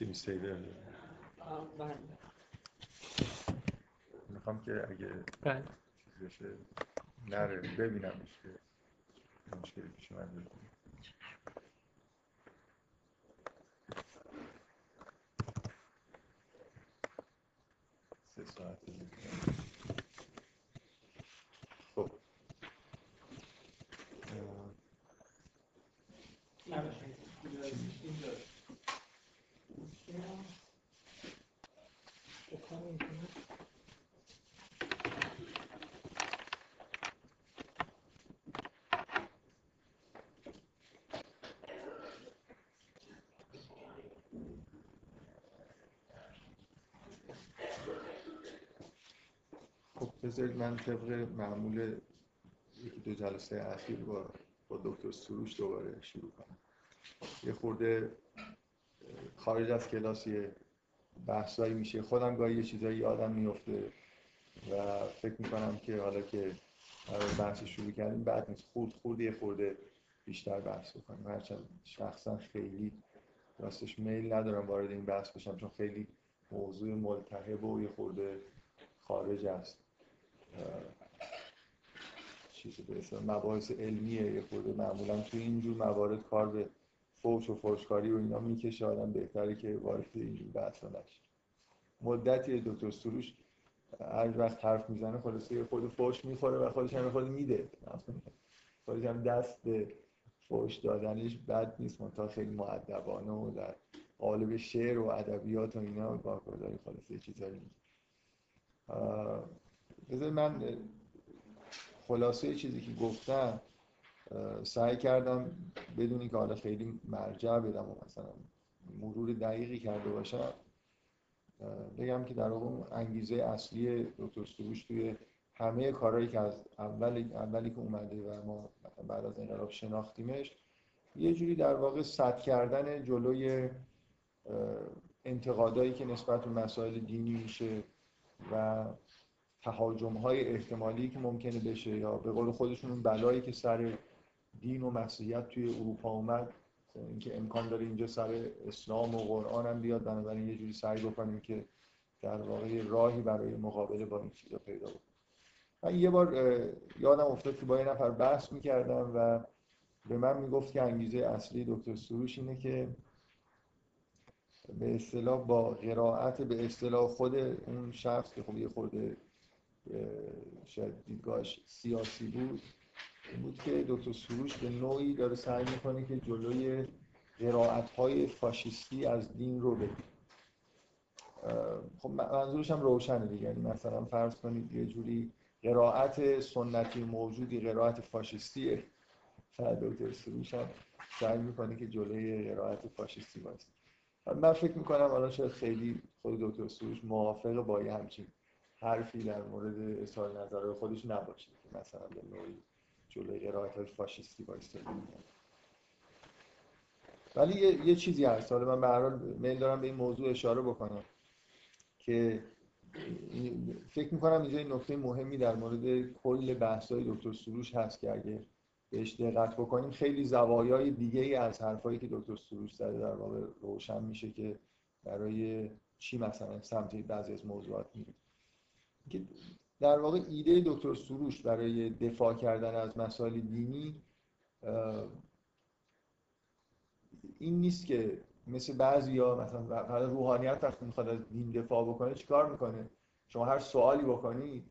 اسکیم سیور بله. می‌خوام که اگه بله. بشه نره ببینمش که مشکلی پیش من داره. سه ساعت دیگه. خب اه، خب بذارید من طبق معمول یکی دو جلسه اخیر با با دکتر سروش دوباره شروع کنم. یه خورده خارج از کلاس یه بحثایی میشه. خودم گاهی یه چیزایی یادم میفته و فکر می‌کنم که حالا که بحث شروع کردیم بعد نیست. خورد خورد یه خورده بیشتر بحث بکنیم. هرچند شخصا خیلی راستش میل ندارم وارد این بحث بشم چون خیلی موضوع ملتهب و یه خورده خارج است. چیزی به مباحث علمیه یه خورده معمولا توی اینجور موارد کار به فوش و فوشکاری و اینا می‌کشه آدم بهتره که وارد اینجور بحث نشه. مدتی دکتر سروش هر وقت حرف می‌زنه خلاصه یه خود فوش می‌خوره و خودش هم خود میده. خودش هم دست به فوش دادنش بد نیست منتها خیلی معدبانه و در قالب شعر و ادبیات و اینا کارگردانی خلاصه چیزایی بذار من خلاصه چیزی که گفتم سعی کردم بدون اینکه حالا خیلی مرجع بدم و مثلا مرور دقیقی کرده باشم. بگم که در واقع انگیزه اصلی دکتر سروش توی همه کارهایی که از اول اولی که اومده و ما بعد از انقلاب شناختیمش یه جوری در واقع سد کردن جلوی انتقادایی که نسبت به مسائل دینی میشه و تهاجم های احتمالی که ممکنه بشه یا به قول خودشون اون بلایی که سر دین و مسیحیت توی اروپا اومد اینکه امکان داره اینجا سر اسلام و قرآن هم بیاد بنابراین یه جوری سعی بکنیم که در واقع راهی برای مقابله با این چیزا پیدا بکنیم. من یه بار یادم افتاد که با یه نفر بحث می‌کردم و به من می‌گفت که انگیزه اصلی دکتر سروش اینه که به اصطلاح با قرائت به اصطلاح خود اون شخص که خب یه خورده شاید دیدگاهش سیاسی بود این بود که دکتر سروش به نوعی داره سعی می‌کنه که جلوی قرائت های فاشیستی از دین رو بگیره خب منظورش هم روشنه دیگه. یعنی مثلا فرض کنید یه جوری قرائت سنتی موجودی قرائت فاشیستیه شاید دکتر سروش هم سعی می‌کنه که جلوی قرائت فاشیستی وایسه من فکر می‌کنم الان شاید خیلی خود دکتر سروش موافق با یه همچین حرفی در مورد اظهار نظرهای خودش نباشه که مثلا به نوعی جلوی قرائت های فاشیستی وایسته ولی یه, یه چیزی هست. حالا من به هر میل دارم به این موضوع اشاره بکنم که فکر می‌کنم اینجا این نکته مهمی در مورد کل بحث های دکتر سروش هست که اگه بهش دقت بکنیم خیلی زوایای دیگه ای از حرفایی که دکتر سروش زده در واقع روشن میشه که برای چی مثلا سمت بعضی از موضوعات میره که در واقع ایده دکتر سروش برای دفاع کردن از مسائل دینی این نیست که مثل بعضی ها مثلا روحانیت وقتی می‌خواد از دین دفاع بکنه چیکار می‌کنه؟ شما هر سوالی بکنید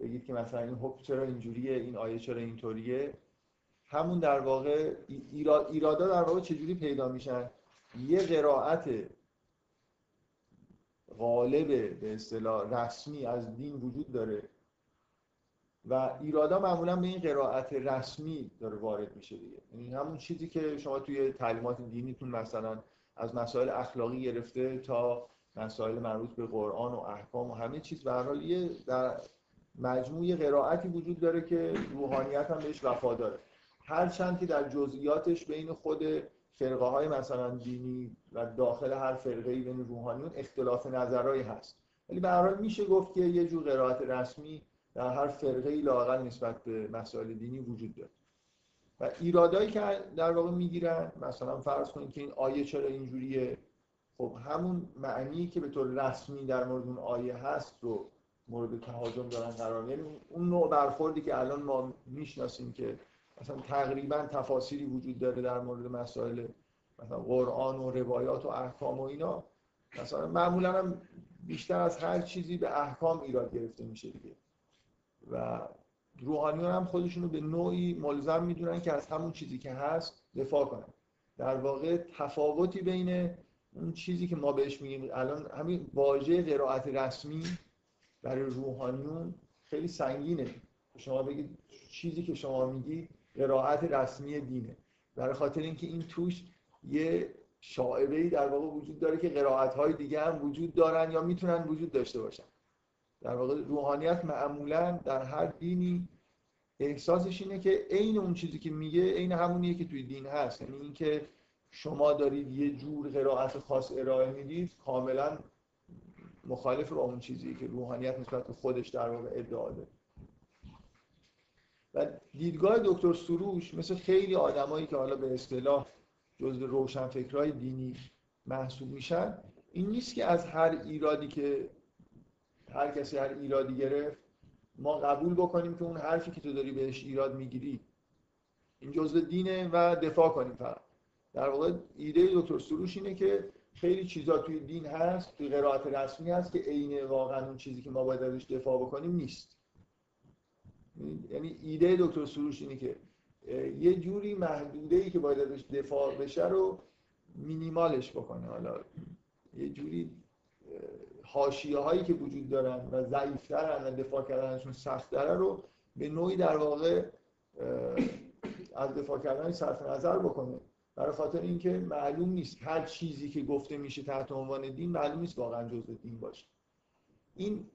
بگید که مثلا این حکم چرا اینجوریه این آیه چرا اینطوریه. همون در واقع ایراد ایرادا در واقع چجوری پیدا میشن؟ یه قرائت غالب به اصطلاح رسمی از دین وجود داره و ایرادا معمولا به این قرائت رسمی داره وارد میشه دیگه. یعنی همون چیزی که شما توی تعلیمات دینیتون مثلا از مسائل اخلاقی گرفته تا مسائل مربوط به قرآن و احکام و همه چیز به هر حال یه در مجموعه قرائتی وجود داره که روحانیت هم بهش وفاداره هرچند که در جزئیاتش بین خود فرقه های مثلا دینی و داخل هر فرقه ای بین روحانیون اختلاف نظرهایی هست. ولی به هر میشه گفت که یه جور قرائت رسمی در هر فرقه ای لاقل نسبت به مسائل دینی وجود داره. و ایرادایی که در واقع می‌گیرن مثلا فرض کنید که این آیه چرا اینجوریه؟ خب همون معنی که به طور رسمی در مورد اون آیه هست رو مورد تهاجم دارن قرار یعنی اون نوع برخوردی که الان ما می‌شناسیم که مثلا تقریبا تفاصیلی وجود داره در مورد مسائل مثلا قرآن و روایات و احکام و اینا. مثلا معمولا هم بیشتر از هر چیزی به احکام ایراد گرفته میشه دیگه. و روحانیون هم خودشون رو به نوعی ملزم می‌دونن که از همون چیزی که هست دفاع کنن. در واقع تفاوتی بین اون چیزی که ما بهش میگیم الان همین واژه قرائت رسمی برای روحانیون خیلی سنگینه. شما بگید چیزی که شما میگی قرائت رسمی دینه. برای خاطر اینکه این توش یه شاعبه در واقع وجود داره که قرائت های دیگه هم وجود دارن یا می‌تونن وجود داشته باشن. در واقع روحانیت معمولا در هر دینی احساسش اینه که عین اون چیزی که میگه عین همونیه که توی دین هست. یعنی اینکه شما دارید یه جور قرائت خاص ارائه می‌دید کاملا مخالف با اون چیزی که روحانیت نسبت به خودش در واقع ادعا داره. و دیدگاه دکتر سروش مثل خیلی آدمایی که حالا به اصطلاح جزء روشنفکرهای دینی محسوب میشن این نیست که از هر ایرادی که هر کسی هر ایرادی گرفت ما قبول بکنیم که اون حرفی که تو داری بهش ایراد می‌گیری. این جزء دینه و دفاع کنیم فقط. در واقع ایده دکتر سروش اینه که خیلی چیزا توی دین هست توی قرائت رسمی هست که عین واقعا اون چیزی که ما باید ازش دفاع بکنیم نیست. یعنی ایده دکتر سروش اینه که یه جوری محدوده ای که باید ازش دفاع بشه رو مینیمالش بکنه. حالا یه جوری حاشیه هایی که وجود دارن و ضعیفترن و دفاع کردنشون سخت داره رو به نوعی در واقع از دفاع کردن صرف نظر بکنه. برای خاطر اینکه معلوم نیست هر چیزی که گفته میشه تحت عنوان دین معلوم نیست واقعا جزء دین باشه. این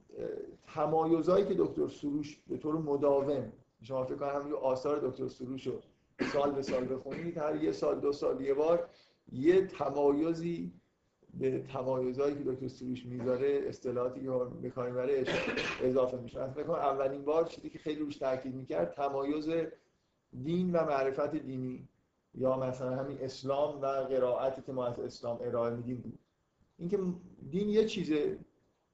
تمایزهایی که دکتر سروش به طور مداوم شما فکر کنم همین آثار دکتر سروش رو سال به سال بخونید هر یه سال دو سال یه بار یه تمایزی به تمایزهایی که دکتر سروش می‌ذاره اصطلاحاتی که کار می‌بره اضافه میشه. مثلا اولین بار چیزی که خیلی روش تاکید می‌کرد تمایز دین و معرفت دینی یا مثلا همین اسلام و قرائتی که ما از اسلام ارائه میدیم. اینکه دین یه چیزه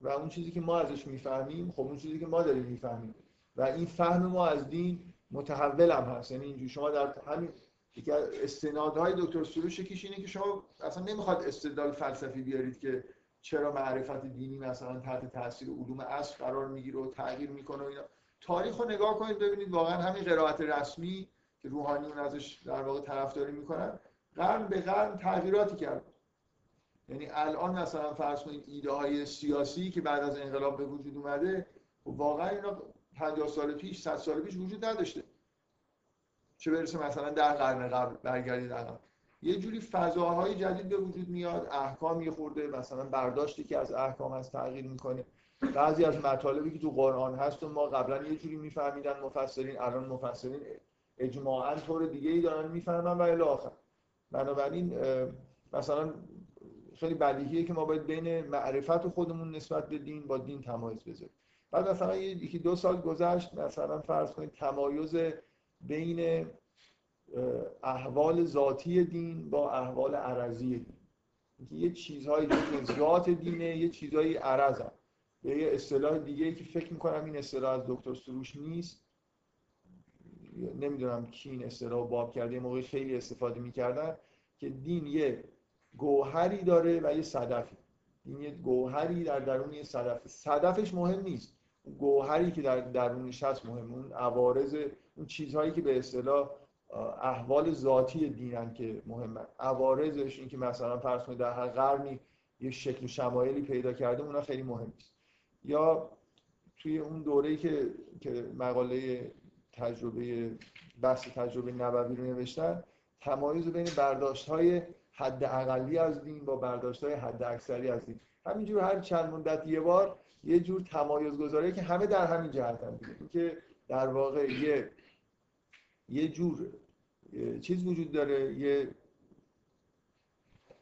و اون چیزی که ما ازش می‌فهمیم خب اون چیزی که ما داریم می‌فهمیم. و این فهم ما از دین متحول هم هست. یعنی اینجوری شما در همین یکی استنادهای دکتر سروش یکیش اینه که شما اصلا نمی‌خواد استدلال فلسفی بیارید که چرا معرفت دینی مثلا تحت تاثیر علوم اصل قرار می‌گیره و تغییر می‌کنه و اینا. تاریخ رو نگاه کنید ببینید واقعا همین قرائت رسمی که روحانیون ازش در واقع طرفداری می‌کنن قرن به قرن تغییراتی کرد. یعنی الان مثلا فرض کنید ایده های سیاسی که بعد از انقلاب به وجود اومده و واقعا اینا 50 سال پیش 100 سال پیش وجود نداشته. چه برسه مثلا در قرن قبل برگردید عقب یه جوری فضاهای جدید به وجود میاد احکام یه خورده مثلا برداشتی که از احکام هست تغییر می‌کنه. بعضی از مطالبی که تو قرآن هست و ما قبلا یه جوری میفهمیدن مفسرین الان مفسرین اجماعا طور دیگه ای دارن می‌فهمن و الی آخر. بنابراین مثلا خیلی بدیهیه که ما باید بین معرفت خودمون نسبت به دین با دین تمایز بذاریم. بعد مثلا یکی دو سال گذشت مثلا فرض کنید تمایز بین احوال ذاتی دین با احوال عرضی دین. یه چیزهای دیگه ذات دینه یه چیزهای عرض هم. به یه اصطلاح دیگه که فکر می‌کنم این اصطلاح از دکتر سروش نیست. نمی‌دونم کی این اصطلاح باب کرده یه موقع خیلی استفاده می‌کردن که دین یه گوهری داره و یه صدفی. دین یه گوهری در درون یه صدف صدفش مهم نیست. گوهری که در درونش هست مهم. اون عوارض اون چیزهایی که به اصطلاح احوال ذاتی دینن که مهمن عوارضش این که مثلا فرض کنید در هر قرنی یه شکل شمایلی پیدا کرده اونا خیلی مهم نیست. یا توی اون دوره‌ای که که مقاله تجربه بحث تجربه نبوی رو نوشتن تمایز بین برداشت های حد اقلی از دین با برداشت های حد اکثری از دین. همینجور هر چند مدت یه بار یه جور تمایز گذاره که همه در همین جهت هم دیگه. که در واقع یه یه جور چیز وجود داره یه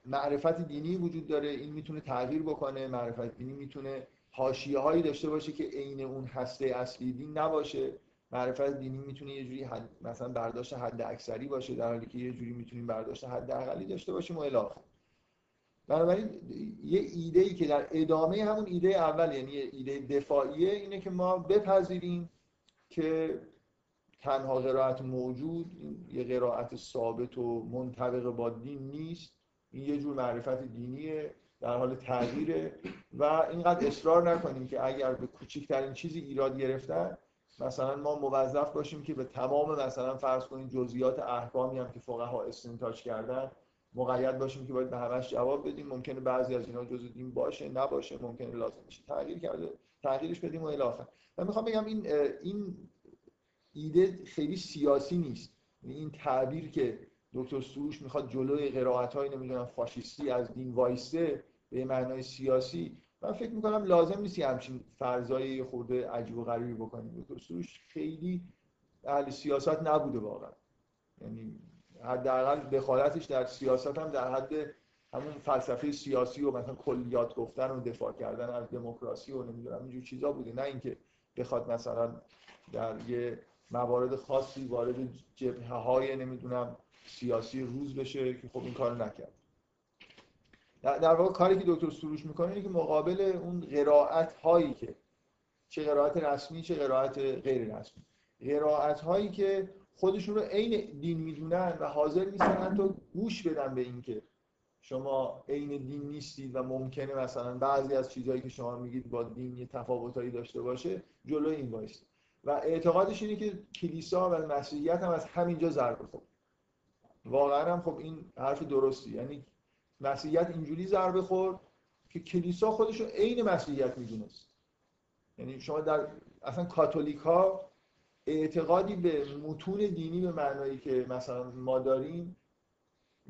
معرفت دینی وجود داره این می‌تونه تغییر بکنه معرفت دینی می‌تونه حاشیه هایی داشته باشه که عین اون هسته اصلی دین نباشه. معرفت دینی می‌تونه یه جوری حد مثلا برداشت حد اکثری باشه در حالی که یه جوری می‌تونیم برداشت حد اقلی داشته باشیم و الی بنابراین یه ایده ای که در ادامه همون ایده اول یعنی ایده دفاعیه اینه که ما بپذیریم که تنها قرائت موجود یه قرائت ثابت و منطبق با دین نیست. این یه جور معرفت دینیه در حال تغییره. و اینقدر اصرار نکنیم که اگر به کوچکترین چیزی ایراد گرفتن مثلا ما موظف باشیم که به تمام مثلا فرض کنیم جزئیات احکامی هم که فقها استنتاج کردن مقید باشیم که باید به همش جواب بدیم. ممکنه بعضی از اینا جزء دین باشه نباشه ممکنه لازم بشه تغییر کرده تغییرش بدیم و الی من می‌خوام بگم این این ایده خیلی سیاسی نیست. یعنی این تعبیر که دکتر سروش می‌خواد جلوی قرائت های نمی‌دونم فاشیستی از دین وایسته به معنای سیاسی من فکر می‌کنم لازم نیست همچین فرضای خورده عجیب و غریبی بکنیم. دکتر سروش خیلی اهل سیاست نبوده واقعا. یعنی حداقل دخالتش در سیاست هم در حد همون فلسفه سیاسی و مثلا کلیات گفتن و دفاع کردن از دموکراسی و نمی‌دونم اینجور چیزا بوده. نه اینکه بخواد مثلا در یه موارد خاصی وارد جبهه های نمی‌دونم سیاسی روز بشه که خب این کارو نکرد. در واقع کاری که دکتر سروش می‌کنه اینه که مقابل اون قرائت هایی که چه قرائت رسمی چه قرائت غیر رسمی. قرائت هایی که خودشون رو عین دین می‌دونن و حاضر نیستن حتی گوش بدن به اینکه شما عین دین نیستید و ممکنه مثلا بعضی از چیزهایی که شما میگید با دین یه تفاوتایی داشته باشه جلوی این وایست و اعتقادش اینه که کلیسا و مسیحیت هم از همینجا ضربه خورد. واقعا هم خب این حرف درستی. یعنی مسیحیت اینجوری ضربه خورد که کلیسا خودش رو عین مسیحیت می‌دونست. یعنی شما در اصلا کاتولیک ها اعتقادی به متون دینی به معنایی که مثلا ما داریم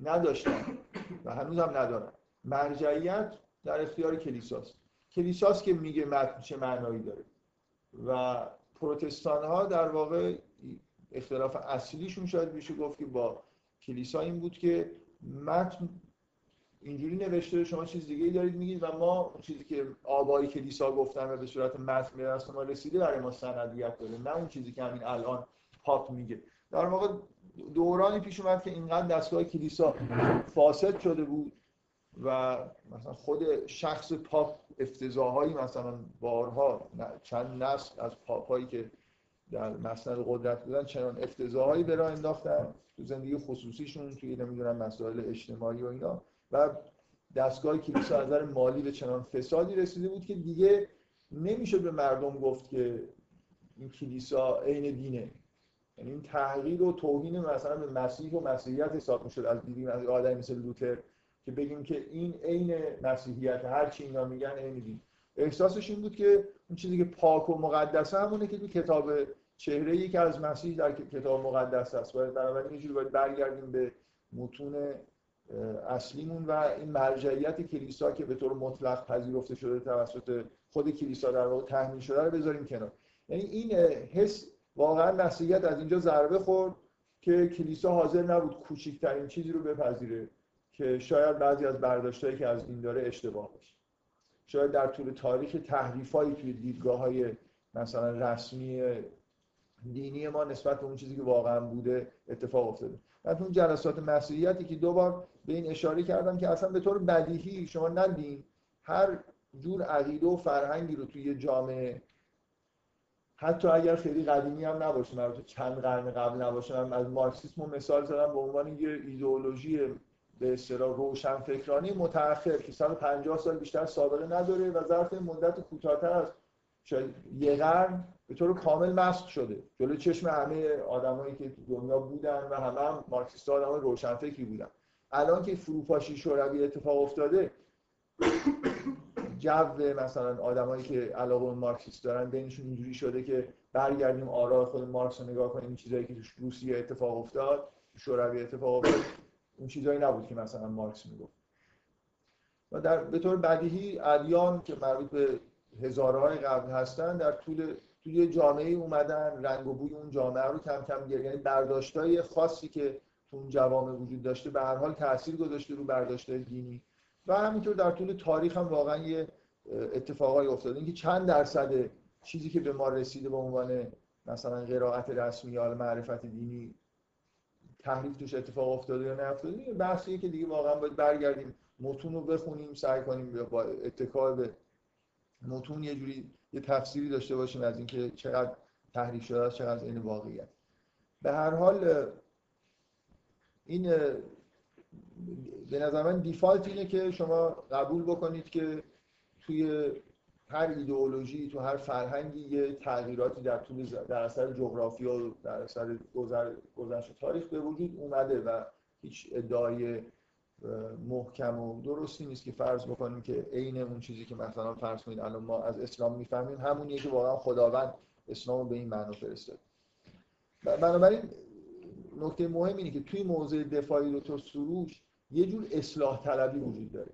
نداشتن و هنوز هم ندارن. مرجعیت در اختیار کلیساست. کلیساست که میگه متن چه معنایی داره. و پروتستان ها در واقع اختلاف اصلیشون شاید میشه گفت که با کلیسا این بود که متن اینجوری نوشته شما چیز دیگه ای دارید میگید و ما چیزی که آبای کلیسا گفتن و به صورت متن به دست ما رسیده برای ما سندیت داره نه اون چیزی که همین الان پاپ میگه. در واقع دورانی پیش اومد که اینقدر دستگاه کلیسا فاسد شده بود و مثلا خود شخص پاپ افتضاحایی مثلا بارها چند نسل از پاپ هایی که در مسند قدرت بودن چنان افتضاحایی به راه انداختن تو زندگی خصوصیشون توی نمی‌دونم مسائل اجتماعی و اینا. و دستگاه کلیسا از نظر مالی به چنان فسادی رسیده بود که دیگه نمیشه به مردم گفت که این کلیسا عین دینه. یعنی این تحقیر و توهین مثلا به مسیح و مسیحیت حساب می‌شد از دیدیم از آدمی مثل لوتر که بگیم که این عین مسیحیت هر چی اینا میگن عین دین. احساسش این بود که اون چیزی که پاک و مقدسه همونه که تو کتاب چهره یکی از مسیح در کتاب مقدس است باید بنابراین یه باید برگردیم به متون اصلیمون و این مرجعیت کلیسا که به طور مطلق پذیرفته شده توسط خود کلیسا در واقع تحمیل شده رو بذاریم کنار. یعنی این حس واقعا مسیحیت از اینجا ضربه خورد که کلیسا حاضر نبود کوچکترین چیزی رو بپذیره که شاید بعضی از برداشتهایی که از این داره اشتباه باشه. شاید در طول تاریخ تحریفایی توی دیدگاه های مثلا رسمی دینی ما نسبت به اون چیزی که واقعا بوده اتفاق افتاده. من اون جلسات مسیحیتی که دو بار به این اشاره کردم که اصلا به طور بدیهی شما ندین هر جور عقیده و فرهنگی رو توی جامعه حتی اگر خیلی قدیمی هم نباشه مربوط چند قرن قبل نباشه من از مارکسیسم مثال زدم به عنوان یه ایدئولوژی به اصطلاح روشن فکرانی متأخر که 150 سال بیشتر سابقه نداره و ظرف مدت کوتاه‌تر از یه قرن به طور کامل مسخ شده. جلو چشم همه آدمایی که تو دنیا بودن و همه هم مارکسیست آدمای روشنفکری بودن. الان که فروپاشی شوروی اتفاق افتاده جو مثلا آدمایی که علاقه به مارکسیست دارن بینشون اینجوری شده که برگردیم آرای خود مارکس رو نگاه کنیم چیزایی که تو روسیه اتفاق افتاد شوروی اتفاق افتاد اون چیزایی نبود که مثلا مارکس می‌گفت. و در به طور بدیهی ادیان که مربوط به هزارهای قبل هستن در طول توی جامعه اومدن رنگ و بوی اون جامعه رو کم کم گرفت. یعنی برداشتای خاصی که تو اون جوامع وجود داشته به هر حال تاثیر گذاشته رو برداشتای دینی. و همینطور در طول تاریخ هم واقعا یه اتفاقایی افتاده اینکه چند درصد چیزی که به ما رسیده به عنوان مثلا قرائت رسمی یا معرفت دینی تحریف توش اتفاق افتاده یا نیفتاده بحثیه که دیگه واقعا باید برگردیم. متون رو بخونیم سعی کنیم با اتکا به متون یه جوری یه تفسیری داشته باشیم از اینکه چقدر تحریف شده است چقدر این واقعیت. به هر حال این به نظر من دیفالت اینه که شما قبول بکنید که توی هر ایدئولوژی تو هر فرهنگی یه تغییراتی در طول در اثر جغرافیا و در اثر گذشت تاریخ به وجود اومده و هیچ ادعای محکم و درستی نیست که فرض بکنیم که عین اون چیزی که مثلا فرض کنید الان ما از اسلام می‌فهمیم همونیه که واقعا خداوند اسلام رو به این معنا فرستاد. بنابراین نکته مهم اینه که توی موضع دفاعی دکتر سروش یه جور اصلاح طلبی وجود داره.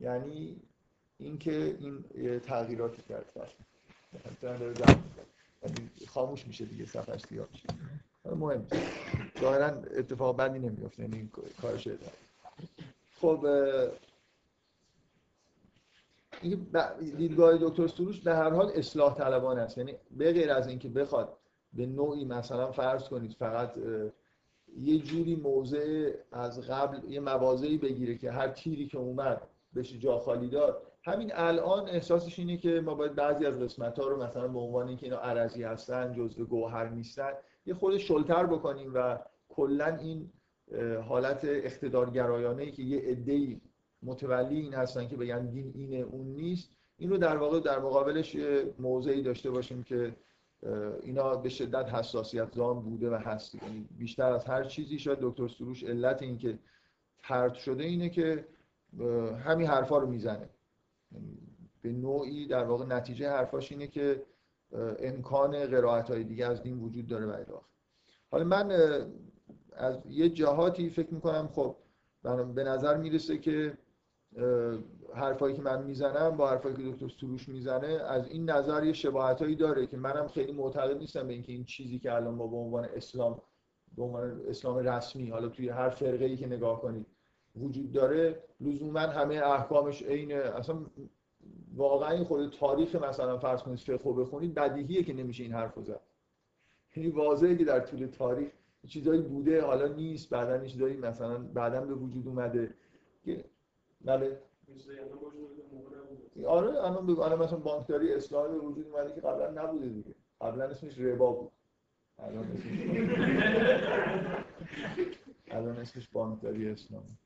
یعنی اینکه این یه تغییراتی کرد. یعنی خاموش میشه دیگه صفحش سیاه میشه. مهم ظاهرا اتفاق بدی نمیفته یعنی این کارش خب این دیدگاه دکتر سروش به هر حال اصلاح طلبان است. یعنی به غیر از اینکه بخواد به نوعی مثلا فرض کنید فقط یه جوری موضع از قبل یه موازهی بگیره که هر تیری که اومد بشه جا خالی داد. همین الان احساسش اینه که ما باید بعضی از قسمت ها رو مثلا به عنوان اینکه اینا عرضی هستن جزء گوهر نیستن یه خود شلتر بکنیم و کلا این حالت اقتدارگرایانه ای که یه عده‌ای متولی این هستن که بگن دین اینه اون نیست این رو در واقع در مقابلش موضعی داشته باشیم که اینا به شدت حساسیت زان بوده و هست. یعنی بیشتر از هر چیزی شاید دکتر سروش علت این که پرت شده اینه که همین حرفا رو می‌زنه. یعنی به نوعی در واقع نتیجه حرفاش اینه که امکان قرائت های دیگه از دین وجود داره و حالا من از یه جهاتی فکر می‌کنم خب به نظر می‌رسه که حرفایی که من می‌زنم با حرفایی که دکتر سروش می‌زنه از این نظر یه شباهتایی داره که منم خیلی معتقد نیستم به اینکه این چیزی که الان ما به عنوان اسلام به عنوان اسلام رسمی حالا توی هر فرقه ای که نگاه کنید وجود داره لزوما همه احکامش عین اصلا واقعا خود تاریخ مثلا فرض کنید فقه بخونید بدیهیه که نمیشه این حرفو زد. یعنی واضحه که در طول تاریخ چیزایی بوده حالا نیست بعدا چیزایی مثلا بعدا به وجود اومده بله آره الان بگو الان مثلا بانکداری اسلامی به وجود اومده که قبلا نبوده دیگه. قبلا اسمش ربا بود. الان اسمش الان اسمش بانکداری اسلامی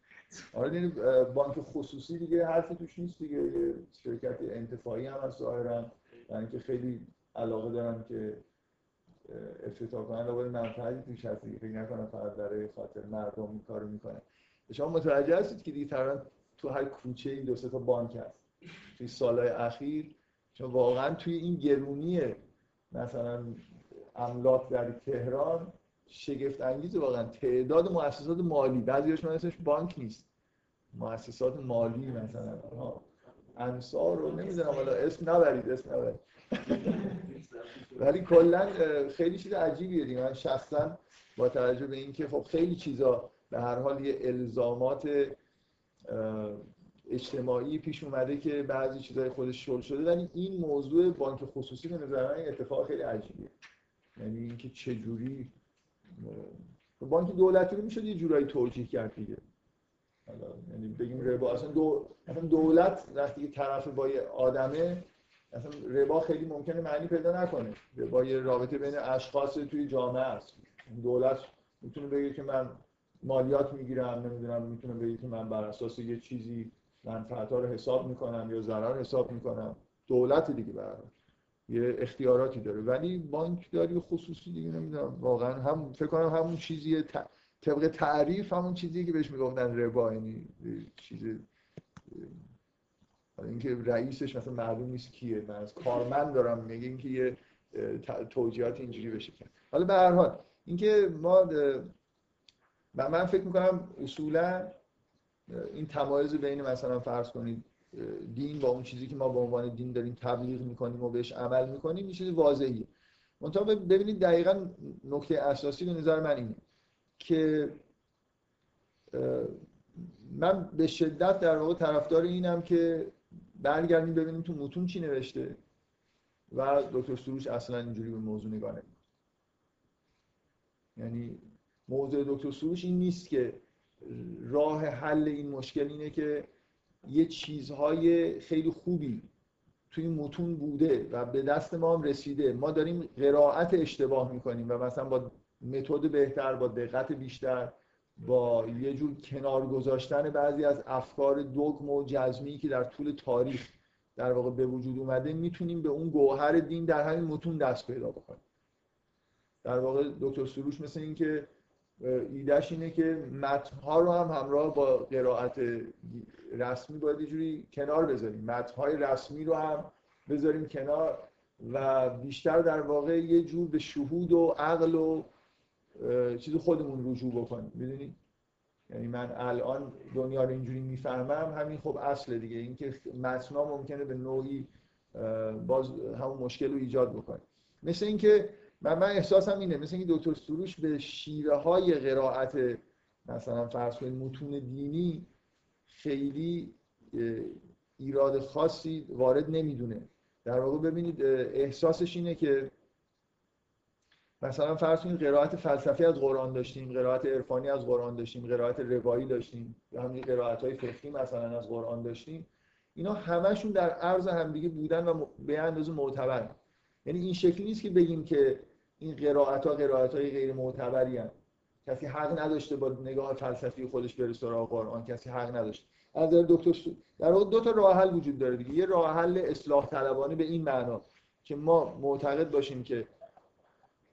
آره دیگه بانک خصوصی دیگه حرفی توش نیست دیگه. شرکت انتفاعی هم هست ظاهرا. یعنی که خیلی علاقه دارن که افتتاح کنن. لابد منفعتی توش هست دیگه. فکر نکنم فقط برای خاطر مردم کارو می‌کنن. شما متوجه هستید که دیگه تو هر کوچه ای دو تا بانک هست. توی سالهای اخیر چون واقعا توی این گرونی مثلا املاک در تهران شگفت انگیز واقعا تعداد مؤسسات مالی بعضیش من اسمش بانک نیست. مؤسسات مالی مثلا انصار رو نمی‌دونم حالا اسم نبرید اسم نبرید. ولی کلا خیلی چیز عجیبیه دیگه. من شخصا با توجه به اینکه خب خیلی چیزا به هر حال یه الزامات اجتماعی پیش اومده که بعضی چیزای خودش شل شده ولی این موضوع بانک خصوصی به نظر من اتفاق خیلی عجیبیه. یعنی اینکه چه جوری بانک دولتی رو میشه یه جورایی توجیه کرد دیگه. یعنی بگیم ربا اصلا دو... دولت وقتی طرف با یه آدمه اصلا ربا خیلی ممکنه معنی پیدا نکنه. ربا یه رابطه بین اشخاص توی جامعه است. دولت می‌تونه بگه که من مالیات می‌گیرم نمی‌دونم می‌تونه بگه که من بر اساس یه چیزی منفعت رو حساب می‌کنم یا ضرر حساب می‌کنم. دولت دیگه برای یه اختیاراتی داره. ولی بانک داری خصوصی دیگه نمی‌دونم. واقعا هم فکر کنم همون چیزی طبق تعریف همون چیزی که بهش می‌گفتن ربا یعنی چیز اینکه رئیسش مثلا معلوم نیست کیه. من از کارمند دارم میگه اینکه یه توجیهات اینجوری بشه. حالا به هر حال اینکه ما من فکر می‌کنم اصولا این تمایز بین مثلا فرض کنید دین با اون چیزی که ما به عنوان دین داریم تبلیغ می‌کنیم و بهش عمل می‌کنیم این چیز واضحیه. منتها ببینید دقیقا نکته اساسی به نظر من اینه که من به شدت در واقع طرفدار اینم که برگردیم ببینیم تو متون چی نوشته و دکتر سروش اصلا اینجوری به موضوع نگاه نمی‌کنه. یعنی موضوع دکتر سروش این نیست که راه حل این مشکل اینه که یه چیزهای خیلی خوبی توی متون بوده و به دست ما هم رسیده. ما داریم قرائت اشتباه می‌کنیم و مثلا با متد بهتر با دقت بیشتر با یه جور کنار گذاشتن بعضی از افکار دوگم و جزمی که در طول تاریخ در واقع به وجود اومده می‌تونیم به اون گوهر دین در همین متون دست پیدا بکنیم. در واقع دکتر سروش مثل این که ایدهش اینه که متنها رو هم همراه با قرائت رسمی باید جوری کنار بذاریم. متنهای رسمی رو هم بذاریم کنار و بیشتر در واقع یه جور به شهود و عقل و چیز خودمون رجوع بکنیم. می‌دونی؟ یعنی من الان دنیا رو اینجوری می‌فهمم همین خب اصل دیگه. اینکه متنا ممکنه به نوعی باز همون مشکل رو ایجاد بکنه. مثل اینکه من من احساسم اینه مثل اینکه دکتر سروش به شیوه های قرائت مثلا فرض کنید متون دینی خیلی ایراد خاصی وارد نمی‌دونه. در واقع ببینید احساسش اینه که مثلا فرض کنید قرائت فلسفی از قرآن داشتیم قرائت عرفانی از قرآن داشتیم قرائت روایی داشتیم یا همین قرائت های فقهی مثلا از قرآن داشتیم. اینا همشون در عرض همدیگه بودن و به اندازه معتبر یعنی این شکلی نیست که بگیم که این قرائت ها قرائت های غیر معتبری هستند. کسی حق نداشته با نگاه فلسفی خودش بره سراغ قرآن. کسی حق نداشته. از دکتر در واقع دو تا راه حل وجود داره دیگه. یه راه حل اصلاح طلبانه به این معنا که ما معتقد باشیم که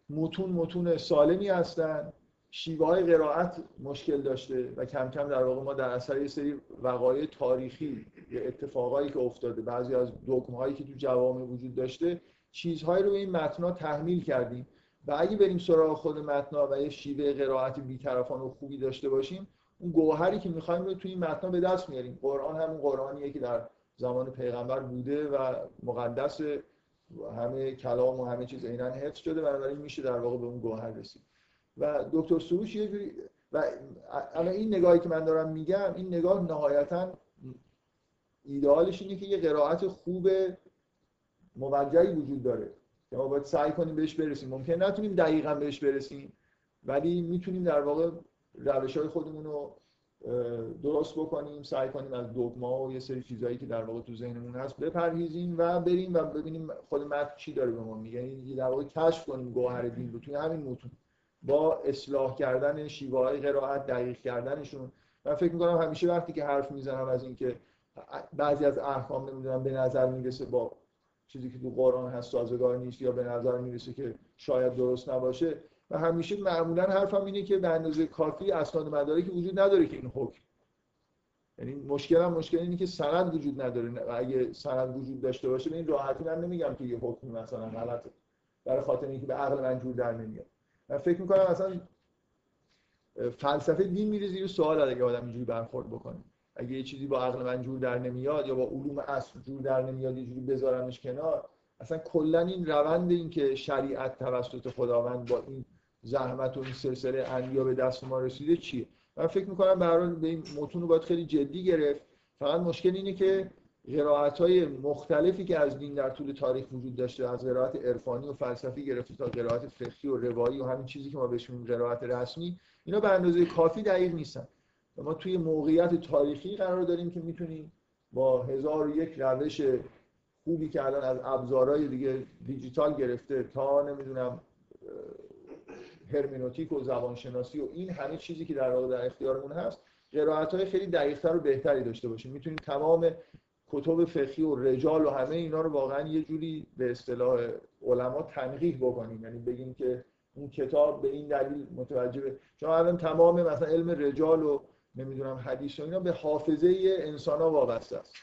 متون متون سالمی هستن. شیوه های قرائت مشکل داشته و کم کم در واقع ما در اثر یه سری وقایع تاریخی یا اتفاقایی که افتاده بعضی از دکمه هایی که تو جوامع وجود داشته چیزهایی رو به این متنا تحمیل کردیم. و اگه بریم سراغ خود متنا و یه شیوه قرائت بیطرفان و خوبی داشته باشیم اون گوهری که می‌خوایم رو توی این متنا به دست میاریم. قرآن همون قرآنیه که در زمان پیغمبر بوده و مقدس همه کلام و همه چیز عینا حفظ شده بنابراین میشه در واقع به اون گوهر رسید. و دکتر سروش یه جوری و الان این نگاهی که من دارم میگم این نگاه نهایتا ایدئالش اینه که یه قرائت خوب موجهی وجود داره. ما باید سعی کنیم بهش برسیم. ممکن نتونیم دقیقا بهش برسیم ولی می‌تونیم در واقع روش های خودمون رو درست بکنیم سعی کنیم از دوگما و یه سری چیزهایی که در واقع تو ذهنمون هست بپرهیزیم و بریم و ببینیم خود متن چی داره به ما میگه. یعنی در واقع کشف کنیم گوهر دین رو توی همین متون. با اصلاح کردن شیوه های قرائت دقیق کردنشون. من فکر می‌کنم همیشه وقتی که حرف می‌زنم از اینکه بعضی از احکام نمی‌دونم به نظر می‌رسه با چیزی که تو قرآن هست سازگار نیست یا به نظر می‌رسه که شاید درست نباشه. و همیشه معمولا حرفم اینه که به اندازه کافی اسناد مدارکی وجود نداره که این حکم. یعنی مشکل هم مشکل اینه که سند وجود نداره. و اگه سند وجود داشته باشه به این راحتی من نمیگم که یه حکم مثلا غلطه. برای خاطر اینکه به عقل من جور در نمیاد. من فکر می‌کنم مثلا فلسفه دین میره زیر سوال اگه آدم اینجوری برخورد بکنه. اگه یه چیزی با عقل من جور در نمیاد یا با علوم اصل جور در نمیاد یه جوری بذارمش کنار اصلا کلا این روند این که شریعت توسط خداوند با این زحمت و این سلسله انبیا به دست ما رسیده چیه؟ من فکر می‌کنم به به این متون رو باید خیلی جدی گرفت. فقط مشکل اینه که قرائت های مختلفی که از دین در طول تاریخ وجود داشته از قرائت عرفانی و فلسفی گرفته تا قرائت فقهی و روایی و همین چیزی که ما بهش میگیم قرائت رسمی اینا به اندازه کافی دقیق نیستن. و ما توی موقعیت تاریخی قرار داریم که می‌تونیم با هزار و یک روش خوبی که الان از ابزارهای دیگه دیجیتال گرفته تا نمی‌دونم هرمنوتیک و زبانشناسی و این همه چیزی که در واقع در اختیارمون هست قرائت های خیلی دقیقتر و بهتری داشته باشیم. می‌تونیم تمام کتب فقهی و رجال و همه اینا رو واقعا یه جوری به اصطلاح علما تنقیح بکنیم. یعنی بگیم که اون کتاب به این دلیل متوجه چون الان تمام مثلا علم رجال و نمی‌دونم حدیث و اینا به حافظه انسان ها وابسته است.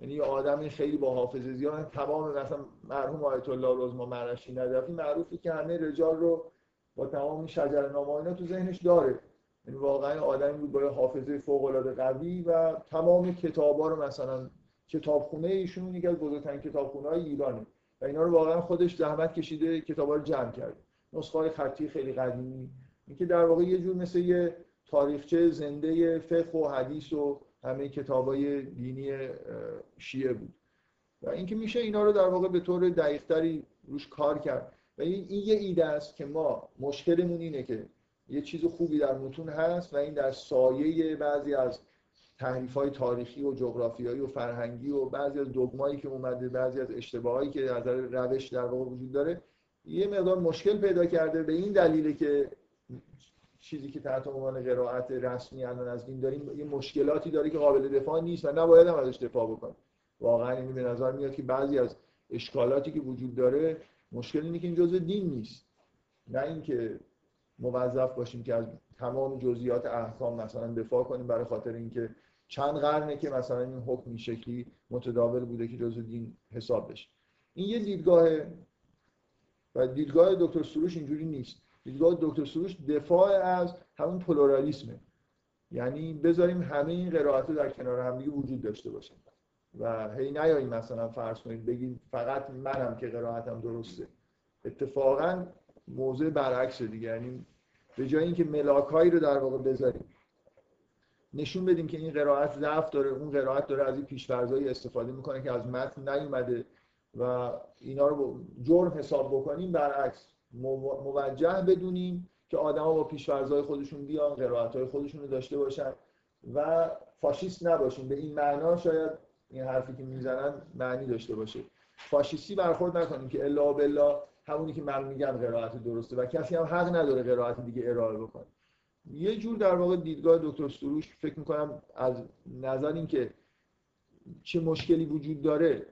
یعنی یه آدمی خیلی با حافظه زیاد تمام مثلا مرحوم آیت الله رزما مرشی ندفی معروفی که همه رجال رو با تمام شجر اینا تو ذهنش داره. یعنی واقعا آدمی بود با حافظه فوق العاده قوی و تمام کتابا رو مثلا کتابخونه ایشون یکی از بزرگترین کتابخونه های ایرانه. و اینا رو واقعا خودش زحمت کشیده کتابا رو جمع کرده. نسخه های خطی خیلی قدیمی. اینکه در واقع یه جور مثل یه تاریخچه زنده فقه و حدیث و همه کتابای دینی شیعه بود. و اینکه میشه اینا رو در واقع به طور دقیقتری روش کار کرد. و این, یه ایده است که ما مشکلمون اینه که یه چیز خوبی در متون هست و این در سایه بعضی از تحریف های تاریخی و جغرافیایی و فرهنگی و بعضی از دگمایی که اومده بعضی از اشتباهایی که از روش در واقع وجود داره یه مقدار مشکل پیدا کرده به این دلیله که چیزی که تحت عنوان قرائت رسمی الان از دین داریم یه مشکلاتی داره که قابل دفاع نیست و نباید هم ازش دفاع بکنیم. واقعا این به نظر میاد که بعضی از اشکالاتی که وجود داره مشکل اینه که این جزء دین نیست. نه اینکه موظف باشیم که از تمام جزئیات احکام مثلا دفاع کنیم برای خاطر اینکه چند قرنه که مثلا این حکم این شکلی متداول بوده که جزء دین حساب بشه. این یه دیدگاه و دیدگاه دکتر سروش اینجوری نیست. دیدگاه دکتر سروش دفاع از همون پلورالیسمه. یعنی بذاریم همه این قرائت در کنار هم وجود داشته باشه و هی نیاییم مثلا فرض کنید بگید فقط منم که قرائتم درسته. اتفاقا موضوع برعکس دیگه. یعنی به جای اینکه ملاکایی رو در واقع بذاریم نشون بدیم که این قرائت ضعف داره اون قرائت داره از این پیشفرضایی استفاده می‌کنه که از متن نیومده و اینا رو جرم حساب بکنیم برعکس. موجه بدونیم که آدما با پیشفرضای خودشون بیان قرائت‌های خودشون رو داشته باشن و فاشیست نباشیم. به این معنا شاید این حرفی که می‌زنن معنی داشته باشه. فاشیستی برخورد نکنیم که الا بالله همونی که من میگم قرائت درسته و کسی هم حق نداره قرائت دیگه ارائه بکنه. یه جور در واقع دیدگاه دکتر سروش فکر می‌کنم از نظر اینکه چه مشکلی وجود داره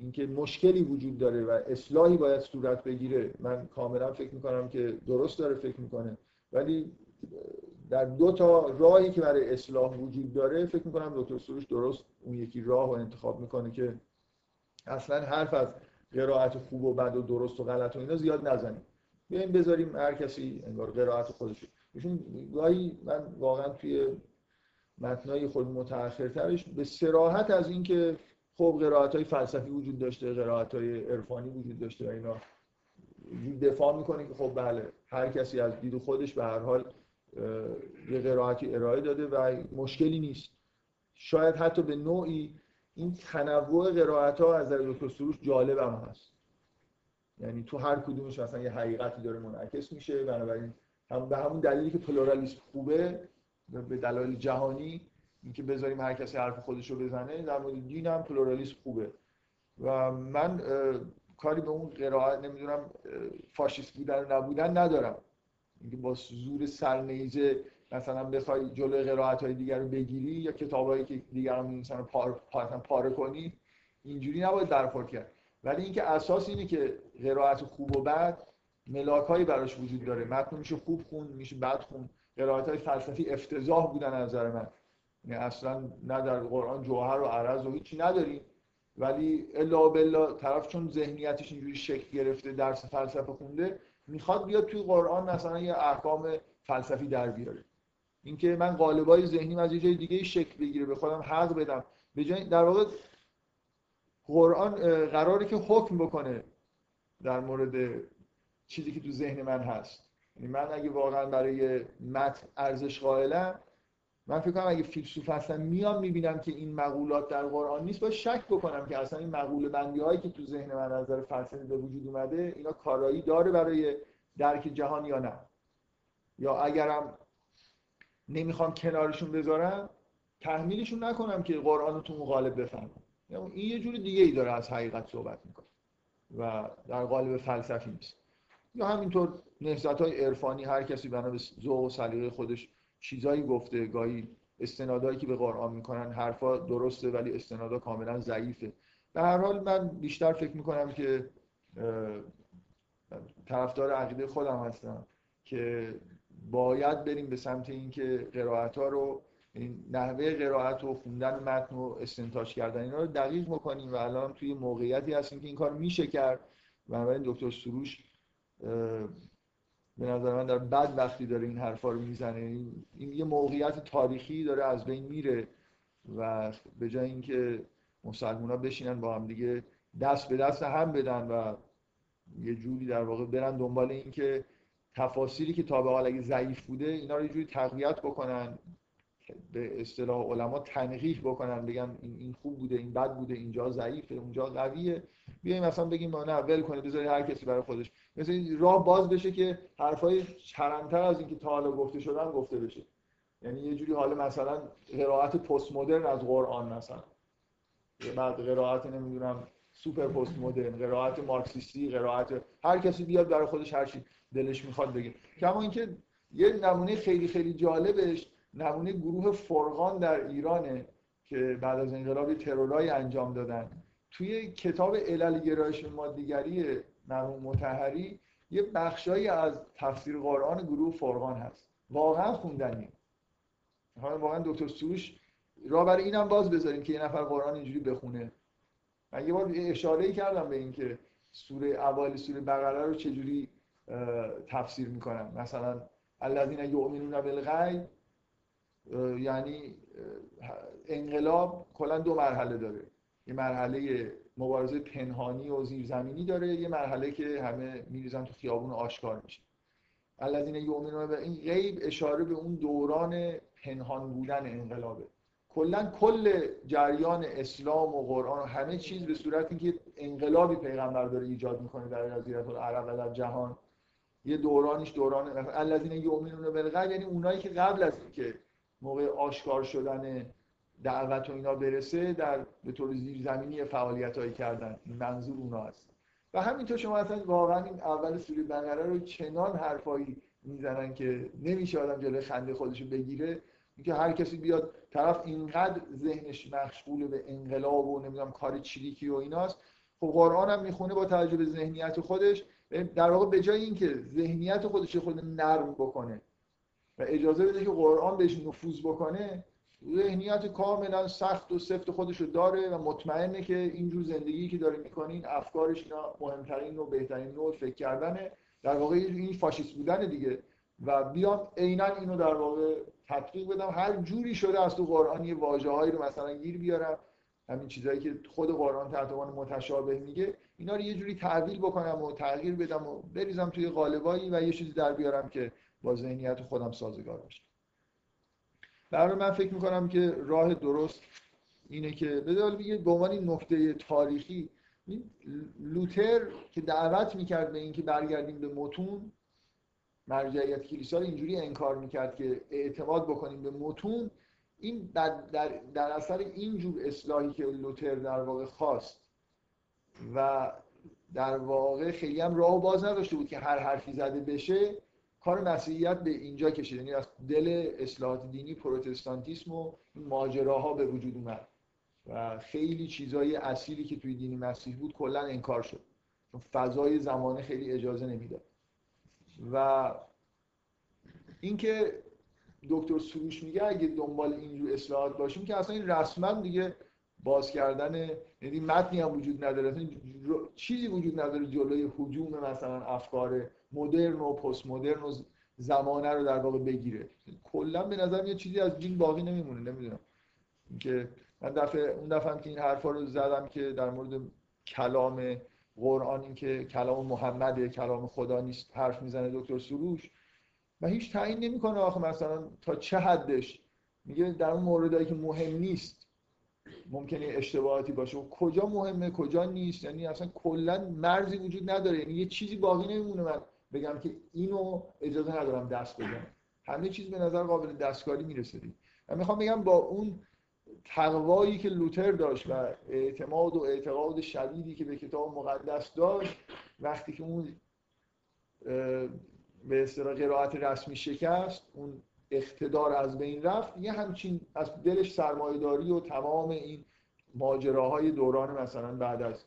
اینکه مشکلی وجود داره و اصلاحی باید صورت بگیره. من کاملا فکر می‌کنم که درست داره فکر می‌کنه. ولی در دو تا راهی که برای اصلاح وجود داره فکر می‌کنم دکتر سروش درست اون یکی راه و انتخاب می‌کنه که اصلا حرف از قرائت خوب و بد و درست و غلط و اینا زیاد نزنیم. بیایم بذاریم هر کسی انگار قرائت خودش. ایشون گاهی من واقعا توی متنای خود متأخرترش به سراحت از اینکه خب قرائت های فلسفی وجود داشته قرائت های عرفانی وجود داشته و اینا. دفاع می‌کنه که خب بله هر کسی از دید خودش به هر حال یه قرائتی ارائه داده و مشکلی نیست. شاید حتی به نوعی این تنوع قرائت ها از نظر دکتر سروش جالب هم هست. یعنی تو هر کدومش مثلا یه حقیقتی داره منعکس میشه بنابراین هم به همون دلیلی که پلورالیسم خوبه به دلایل جهانی اینکه بذاریم هر کسی حرف خودش رو بزنه در مورد دین هم پلورالیسم خوبه. و من کاری به اون قرائت نمی‌دونم فاشیست بودن نبودن ندارم. اینکه با زور سرنیزه مثلا بخوای جلوی قرائت های دیگر رو بگیری یا کتابایی که دیگران می‌نویسن رو پار، پاره کنی اینجوری نباید برخورد کرد. ولی اینکه اساس اینه که قرائت خوب و بد ملاک براش وجود داره. متن میشه خوب خون میشه بد خون قرائت های فلسفی افتضاح بودن از نظر من. اصلا نه در قرآن جوهر و عرض و هیچی نداریم ولی الا بالله طرف چون ذهنیتش اینجوری شکل گرفته درس فلسفه خونده می‌خواد بیاد توی قرآن مثلا یه احکام فلسفی در بیاره. اینکه من قالبای ذهنیم از یه جای دیگه شکل بگیره به خودم حق بدم. به جای در واقع قرآن قراره که حکم بکنه در مورد چیزی که تو ذهن من هست. یعنی من اگه واقعا برای متن ارزش قائلم من فکر کنم اگه فیلسوف هستم میام می‌بینم که این مقولات در قرآن نیست. باید شک بکنم که اصلا این مقوله بندی هایی که تو ذهن من از نظر فلسفی به وجود اومده اینا کارایی داره برای درک جهان یا نه. یا اگرم نمی‌خوام کنارشون بذارم تحمیلشون نکنم که قرآن رو تو مقالب بفهمم. یعنی این یه جور دیگه ای داره از حقیقت صحبت می‌کنه و در قالب فلسفی نیست. یا همینطور نهضت های عرفانی هر کسی بنا به ذوق و سلیقه خودش چیزایی گفته گاهی استنادایی که به قرآن می‌کنن حرفا درسته ولی استنادا کاملا ضعیفه. به هر حال من بیشتر فکر می‌کنم که طرفدار عقیده خودم هستم که باید بریم به سمت اینکه قرائت ها رو این نحوه قرائت و خوندن متن و استنتاج کردن اینا رو دقیق بکنیم و الان توی موقعیتی هستیم که این کار میشه کرد. بنابراین دکتر سروش به نظر من در بد وقتی داره این حرفا رو می‌زنه. این یه موقعیت تاریخی داره از بین میره و به جای اینکه مسلمان ها بشینن با هم دیگه دست به دست هم بدن و یه جوری در واقع برن دنبال اینکه تفاصیلی که تا به حال اگه ضعیف بوده اینا رو یه جوری تقویت بکنن به اصطلاح علما تنقیح بکنن بگن این خوب بوده این بد بوده اینجا ضعیفه اونجا قویه. بیایم مثلا بگیم نه ول کنه بذاری هر کسی برای خودش. مثل راه باز بشه که حرفای چرمتر از اینکه تا حالا گفته شدن گفته بشه. یعنی یه جوری حالا مثلا قرائت پست مدرن از قرآن مثلا. بعد قرائت نمی‌دونم سوپر پست مدرن قرائت مارکسیستی قرائت هر کسی بیاد برای خودش هر چی دلش می‌خواد بگه. کما اینکه یه نمونه خیلی خیلی جالبش نمونه گروه فرقان در ایرانه که بعد از انقلاب ترورای انجام دادن. توی کتاب علل گرایش مادیگری مرحوم متحری یه بخشایی از تفسیر قرآن گروه فرقان هست. واقعا خوندنیه. حالا واقعا دکتر سروش را برای اینم باز بذاریم که یه نفر قرآن اینجوری بخونه. من یه بار اشاره کردم به اینکه سوره اول سوره بقره رو چجوری تفسیر می‌کنن. مثلا الذین یؤمنون بالغیب یعنی انقلاب کلا دو مرحله داره. یه مرحله مبارزه پنهانی و زیرزمینی داره. یه مرحله که همه میریزن تو خیابون آشکار میشه. الذین یؤمنون به این غیب اشاره به اون دوران پنهان بودن انقلابه. کلا کل جریان اسلام و قرآن و همه چیز به صورتی که انقلابی پیغمبر داره ایجاد می‌کنه در جزیره العرب و در جهان. یه دورانش دوران الذین یؤمنون بالغیب یعنی اونایی که قبل از اینکه موقع آشکار شدن دعوت و اینا برسه در به طور زیرزمینی فعالیت هایی کردن. این منظور اونا هست و همینطور شما اصلا واقعا این اول سوره بقره رو چنان حرفایی می‌زنن که نمیشه آدم جلوی خنده خودشو بگیره. اینکه هر کسی بیاد طرف اینقدر ذهنش مشغول به انقلاب و نمی‌دونم کار چریکی و ایناست. خب قرآن هم می‌خونه با توجه به ذهنیت خودش. در واقع به جای اینکه ذهنیت خودش خود نرم بکنه و اجازه بده که قرآن بهش نفوذ بکنه ذهنیت کاملا سخت و سفت خودش رو داره و مطمئنه که اینجور زندگی که داره می‌کنین افکارش اینا مهمترین و بهترین نوع فکر کردنه. در واقع این فاشیست بودن دیگه. و بیام عینا اینو در واقع تطبیق بدم. هر جوری شده از تو قرآن یه واژه‌هایی رو مثلا گیر بیارم. همین چیزایی که خود قرآن تحت عنوان متشابه میگه اینا رو یه جوری تعویل بکنم و تغییر بدم و بریزم توی قالبایی و یه چیزی در بیارم که با ذهنیت خودم سازگار باشه. برای من فکر می‌کنم که راه درست اینه که به بگه به عنوان نکته تاریخی لوتر که دعوت می‌کرد به اینکه برگردیم به متون مرجعیت کلیسا اینجوری انکار می‌کرد که اعتماد بکنیم به متون این در, در, در اثر اینجور اصلاحی که لوتر در واقع خواست و در واقع خیلی هم راه باز نداشته بود که هر حرفی زده بشه کار مسیحیت به اینجا کشید یعنی از دل اصلاحات دینی پروتستانتیسم و ماجراها به وجود اومد. و خیلی چیزای اصیلی که توی دین مسیح بود کلا انکار شد. چون فضای زمانه خیلی اجازه نمی‌داد. و اینکه دکتر سروش میگه اگه دنبال اینجور اصلاحات باشیم که اصلا این رسما دیگه باز کردن یعنی متنی هم وجود نداره. چیزی وجود نداره جلوی حجوم مثلا افکار مدرن و پست مدرن و زمانه رو در واقع بگیره. کلا به نظر یه چیزی از دین باقی نمیمونه. نمی‌دونم. که من دفعه اون دفعه که این حرفا رو زدم که در مورد کلام قرآن این که کلام محمد کلام خدا نیست حرف می‌زنه دکتر سروش و هیچ تعیین نمی‌کنه آخه مثلا تا چه حدش؟ میگه در اون موردایی که مهم نیست. ممکنه اشتباهاتی باشه. و کجا مهمه کجا نیست؟ یعنی اصلا کلا مرزی وجود نداره. یعنی یه چیزی باقی نمیمونه. من بگم که اینو اجازه ندارم دست بزنم همه چیز به نظر قابل دستکاری می‌رسه من می‌خوام بگم با اون تقوایی که لوتر داشت و اعتماد و اعتقاد شدیدی که به کتاب مقدس داشت وقتی که اون به اصطلاح قرائت رسمی شکست اون اقتدار از بین رفت. یه همچین از دلش سرمایه‌داری و تمام این ماجراهای دوران مثلا بعد از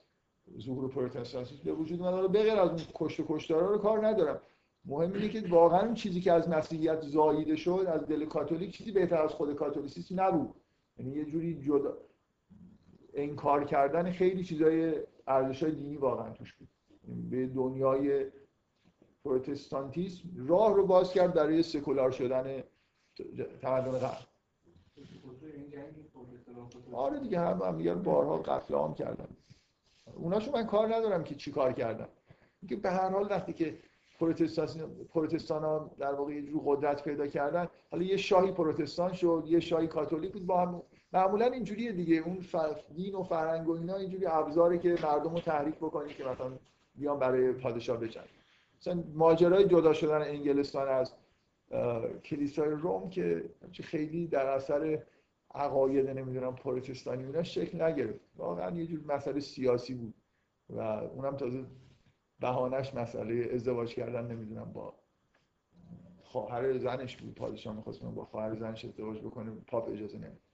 ظهور پروتستانتیسم به وجود اومد. بغیر از اون کشت و کشتارا رو کار ندارم. مهم اینه که واقعا چیزی که از مسیحیت زاییده شد از دل کاتولیک چیزی بهتر از خود کاتولیسیسم نبود. یعنی یه جوری جدا انکار کردن خیلی چیزای ارزش‌های دینی واقعا توش بود. به دنیای پروتستانتیسم راه رو باز کرد برای سکولار شدن تمدن غرب. آره دیگه هم هم میگن بارها قتل عام کردن. اوناشو من کار ندارم که چی کار کردن. اینکه به هر حال وقتی که پروتستان ها در واقع جور قدرت پیدا کردن حالا یه شاهی پروتستان شد یه شاهی کاتولیک بود با هم معمولا اینجوریه دیگه. اون دین و فرهنگ و اینا اینجوری ابزاری که مردم رو تحریک بکنید که مثلا بیان برای پادشاه بجنگن. مثلا ماجرای جدا شدن انگلستان از کلیسای روم که خیلی در اثر عقاید نمی‌دونم پروتستانی اینا شکل نگرفت. واقعا یه جور مسئله سیاسی بود و اونم تازه بهانش مسئله ازدواج کردن نمی‌دونم با خواهر زنش بود پادشاه می‌خواست با خواهر زنش ازدواج بکنه پاپ اجازه نمید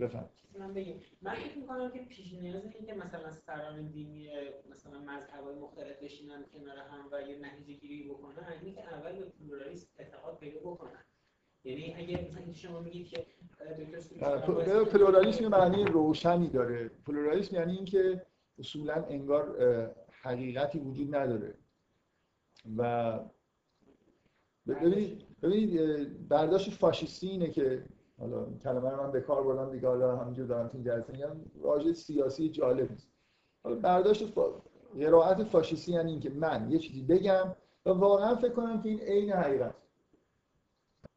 بفهم من بگیم من فکر می‌کنم که پیش نیاز این که مثلا سران دینی مثلا مذهبای مختلف بشینن کنار هم و یه نتیجه گیری بکنن. اینه که اول به پلورالیسم اعتقاد پیدا بکنن. یعنی اگه مثلا شما میگید که پلورالیسم معنی روشنی داره. پلورالیسم یعنی اینکه اصولا انگار حقیقتی وجود نداره. و ببینید ببینید برداشت فاشیستی اینه که حالا کلمه رو من به کار بردم دیگه حالا همینجور دارم تو جلسه میگم. واژه سیاسی جالب نیست. حالا برداشت. قرائت فاشیستی یعنی اینکه من یه چیزی بگم و واقعا فکر کنم که این عین حقیقت.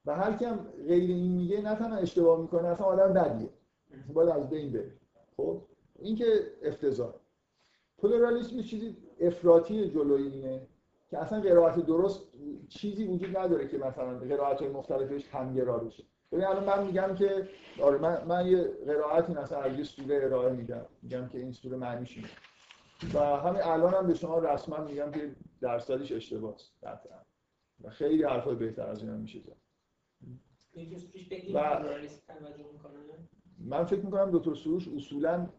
و هر کم غیر این میگه نه تنها اشتباه می‌کنه اصلا آدم بدیه. باید از بین بره. خب؟ این که افتضاح. پلورالیسم چیزی افراطی جلوی اینه که اصلا قرائت درست چیزی وجود نداره که مثلا قرائت های مختلفش همگرا بشه. ببین الان من میگم که آره من, من یه قرائتی مثلا از یه سوره ارائه میدم. میگم که این سوره معنیش اینه. و همین الان هم به شما رسما میگم که درصدش اشتباهه و خیلی حرفای بهتر از اینا میشه زد. و من فکر می‌کنم دکتر سروش اصولا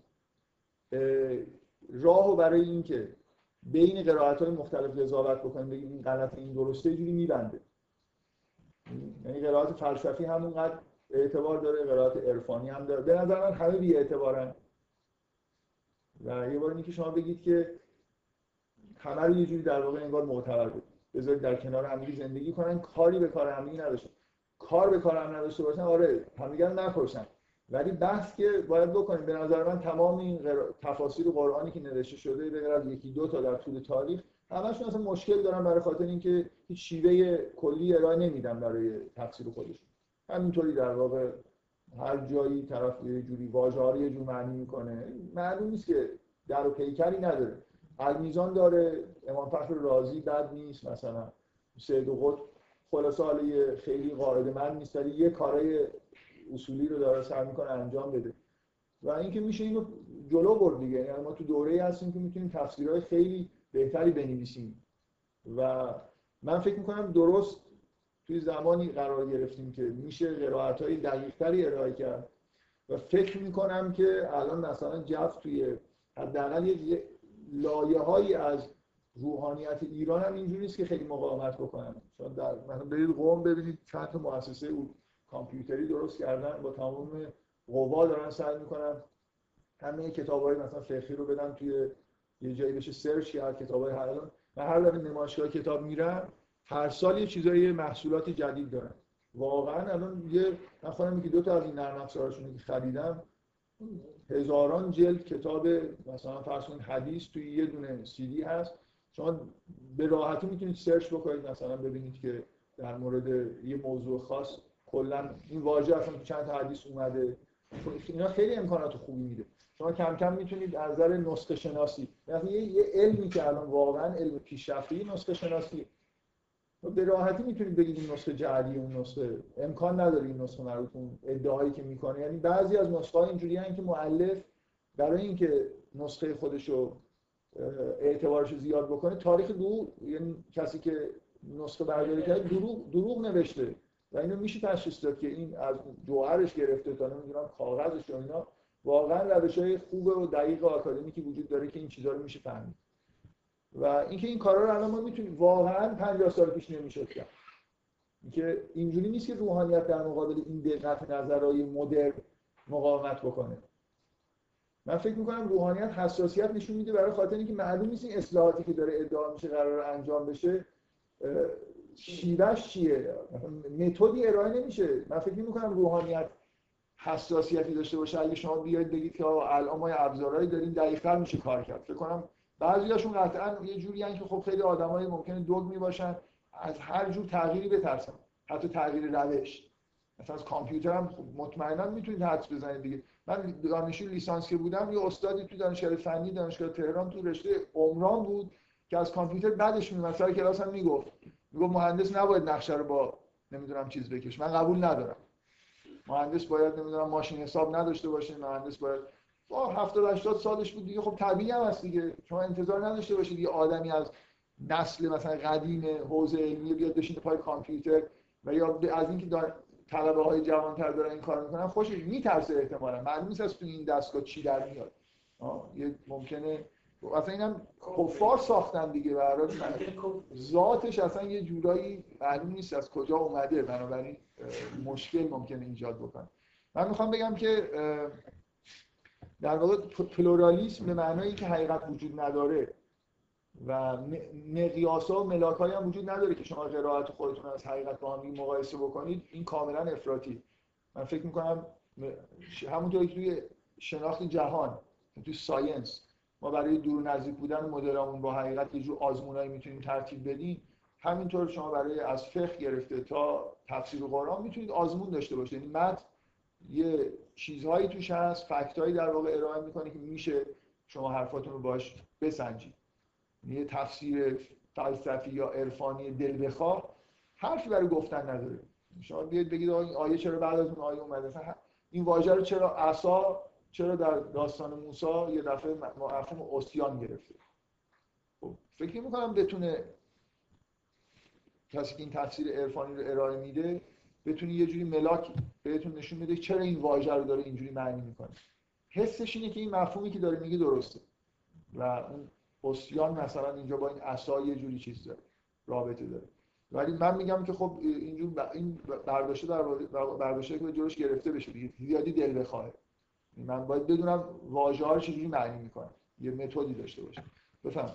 راهو برای اینکه بین قرائت های مختلف قضاوت بکنیم بگیم این غلط این درسته جوری میبنده. یعنی قرائت فلسفی همونقدر اعتبار داره قرائت عرفانی هم داره. به نظر من همه بی اعتبارن. و یه بار اینکه شما بگید که همه رو یه جوری در واقع انگار معتبر بود. بذارید در کنار همدیگه زندگی کنن کاری به کار همدیگه نداشته کار به کار هم نداشته باشن آره همدیگه نکشن. ولی بحث که باید بکنیم به نظر من تمام این تفاسیر قرآنی که نوشته شده به از یکی دو تا در طول تاریخ همشون اصلا مشکل دارن برای خاطر اینکه هیچ شیوه کلی ارائه نمیدن برای تفسیر خودشون. همینطوری در واقع هر جایی طرف یه جوری واژه ها رو یه جور معنی می‌کنه معلوم نیست که در و پیکری نداره. المیزان داره امام فخر رازی بد نیست مثلا سید قطب خلاصه حالا خیلی قاعده من نیست ولی یه کارای اصولی رو داره سعی می‌کنه انجام بده. و اینکه میشه اینو جلو برد دیگه. یعنی ما تو دوره هستیم که می‌تونیم تفسیرهای خیلی بهتری بنویسیم. و من فکر می‌کنم درست توی زمانی قرار گرفتیم که میشه قرائت های دقیقتری ارائه کرد. و فکر می‌کنم که الان مثلا جف توی حداقل یه لایه هایی از روحانیت ایران هم اینجوری نیست که خیلی مقاومت بکنن. چون در مثلا برید قوم ببینید چند تا مؤسسه کامپیوتری درست کردن با تمام قوا دارن سعی می‌کنن همه کتاب های مثلا فقهی رو بدن توی یه جایی بشه سرچ کرد کتاب های هر من هر دفعه نمایشگاه کتاب میرم هر سال یه چیزای محصولات جدید دارن واقعا الان یه من خودم که دو تا از این نرم افزاراشون که خریدم هزاران جلد کتاب مثلا فرض کنید حدیث توی یه دونه سی دی هست. شما به راحتی می‌تونید سرچ بکنید مثلا ببینید که در مورد یه موضوع خاص کلا این واژه اصلا تو چند تا حدیث اومده. اینا خیلی امکانات خوبی میده. شما کم کم می‌تونید از نظر نسخه شناسی یعنی یه علمی که الان واقعا علم پیشرفته نسخه شناسی. به راحتی می‌تونید بگید این نسخه جعلی اون نسخه امکان نداره این نسخه مربوط اون ادعایی که می‌کنه. یعنی بعضی از نسخه ها اینجوری که مؤلف برای اینکه نسخه خودش رو اعتبارش زیاد بکنه تاریخ دو یعنی کسی که نسخه برداری کرده دروغ, دروغ نوشته. و اینو میشه تشخیص داد که این از جوهرش گرفته تا نمی‌دونم کاغذش و اینا. واقعا روش های خوب و دقیق آکادمیکی وجود داره که این چیزها رو میشه فهمید. و اینکه این کارا رو الان ما می‌تونیم واقعا 50 سال پیش نمی‌شد کرد. اینکه اینجوری نیست که روحانیت در مقابل این دقت نظرهای مدرن مقاومت بکنه. من فکر می‌کنم روحانیت حساسیت نشون میده برای خاطر اینکه معلوم نیست این اصلاحاتی که داره ادعا میشه قرار انجام بشه شیوهش چیه؟ متدی ارائه نمیشه. من فکر می‌کنم روحانیت حساسیتی داشته باشه. اگه شما بیاید بگید که الان ما ابزارهایی داریم دقیق‌تر میشه کار کرد. فکر کنم بعضیاشون قطعا یه جوری که خب خیلی آدمای ممکنه دوگ باشن از هر جور تغییری بترسن. حتی تغییر روش. مثلا از کامپیوتر هم خب مطمئنا می‌تونید حدس بزنید دیگه. من دانشجو لیسانس که بودم یه استادی تو دانشگاه فنی دانشگاه تهران تو رشته عمران بود که از کامپیوتر بعدش میومد سر کلاس هم می‌گفت. می‌گفت مهندس نباید نقشه رو با نمی‌دونم چیز بکش من قبول ندارم. مهندس باید نمی‌دونم ماشین حساب نداشته باشه مهندس باید با 70 80 سالش بود دیگه خب طبیعی هم هست دیگه. شما انتظار نداشته باشید یه آدمی از نسل مثلا قدیم حوزه علمی بیاد بشینه پای کامپیوتر و یا از اینکه طلبه های جوانتر دارن این کار می‌کنن خوشش میترسه احتمالا. معلوم نیست از تو این دستگاه چی در میاد. یه ممکنه اصلا اینم کفار ساختن دیگه برای ذاتش اصلا یه جورایی معلوم نیست از کجا اومده. بنابراین مشکل ممکنه ایجاد بکنه. من می‌خوام بگم که در واقع پلورالیسم به معنایی که حقیقت وجود نداره و مقیاس و ملاک هم وجود نداره که شما قرائت خودتون از حقیقت با هم مقایسه بکنید این کاملا افراطی. من فکر می‌کنم همونطوری که توی شناخت جهان توی ساینس ما برای دور نزدیک بودن مدلمون با حقیقت یه جور آزمونایی می‌تونیم ترتیب بدیم. همینطور شما برای از فقه گرفته تا تفسیر قرآن می‌تونید آزمون داشته باشید. یعنی متن یه چیزهایی توش هست فکتایی در واقع ارائه می‌کنه که میشه شما حرفاتون رو باش بسنجید. یه تفسیر فلسفی یا عرفانی دل بخواه حرفی برای گفتن نداره. شما بیاید بگید آیه چرا بعد از اون آیه اومده؟ این واژه رو چرا عصا چرا در داستان موسی یه دفعه مفهوم اوسیان گرفته؟ خب فکر می‌کنم بتونه کسی که این تفسیر عرفانی رو ارائه میده بتونه یه جوری ملاک بهتون نشون بده چرا این واژه رو داره اینجوری معنی می‌کنه. حسش اینه که این مفهومی که داره میگه درسته. و اون اوسیان مثلا اینجا با این عصا یه جوری چیز داره رابطه داره. ولی من میگم که خب اینجور این برداشته در برداشته که جلوش گرفته بشه دیگه. زیادی دل بخواه. من باید بدونم واژه ها رو چجوری معنی می‌کنم یه متدی داشته باشه بفهم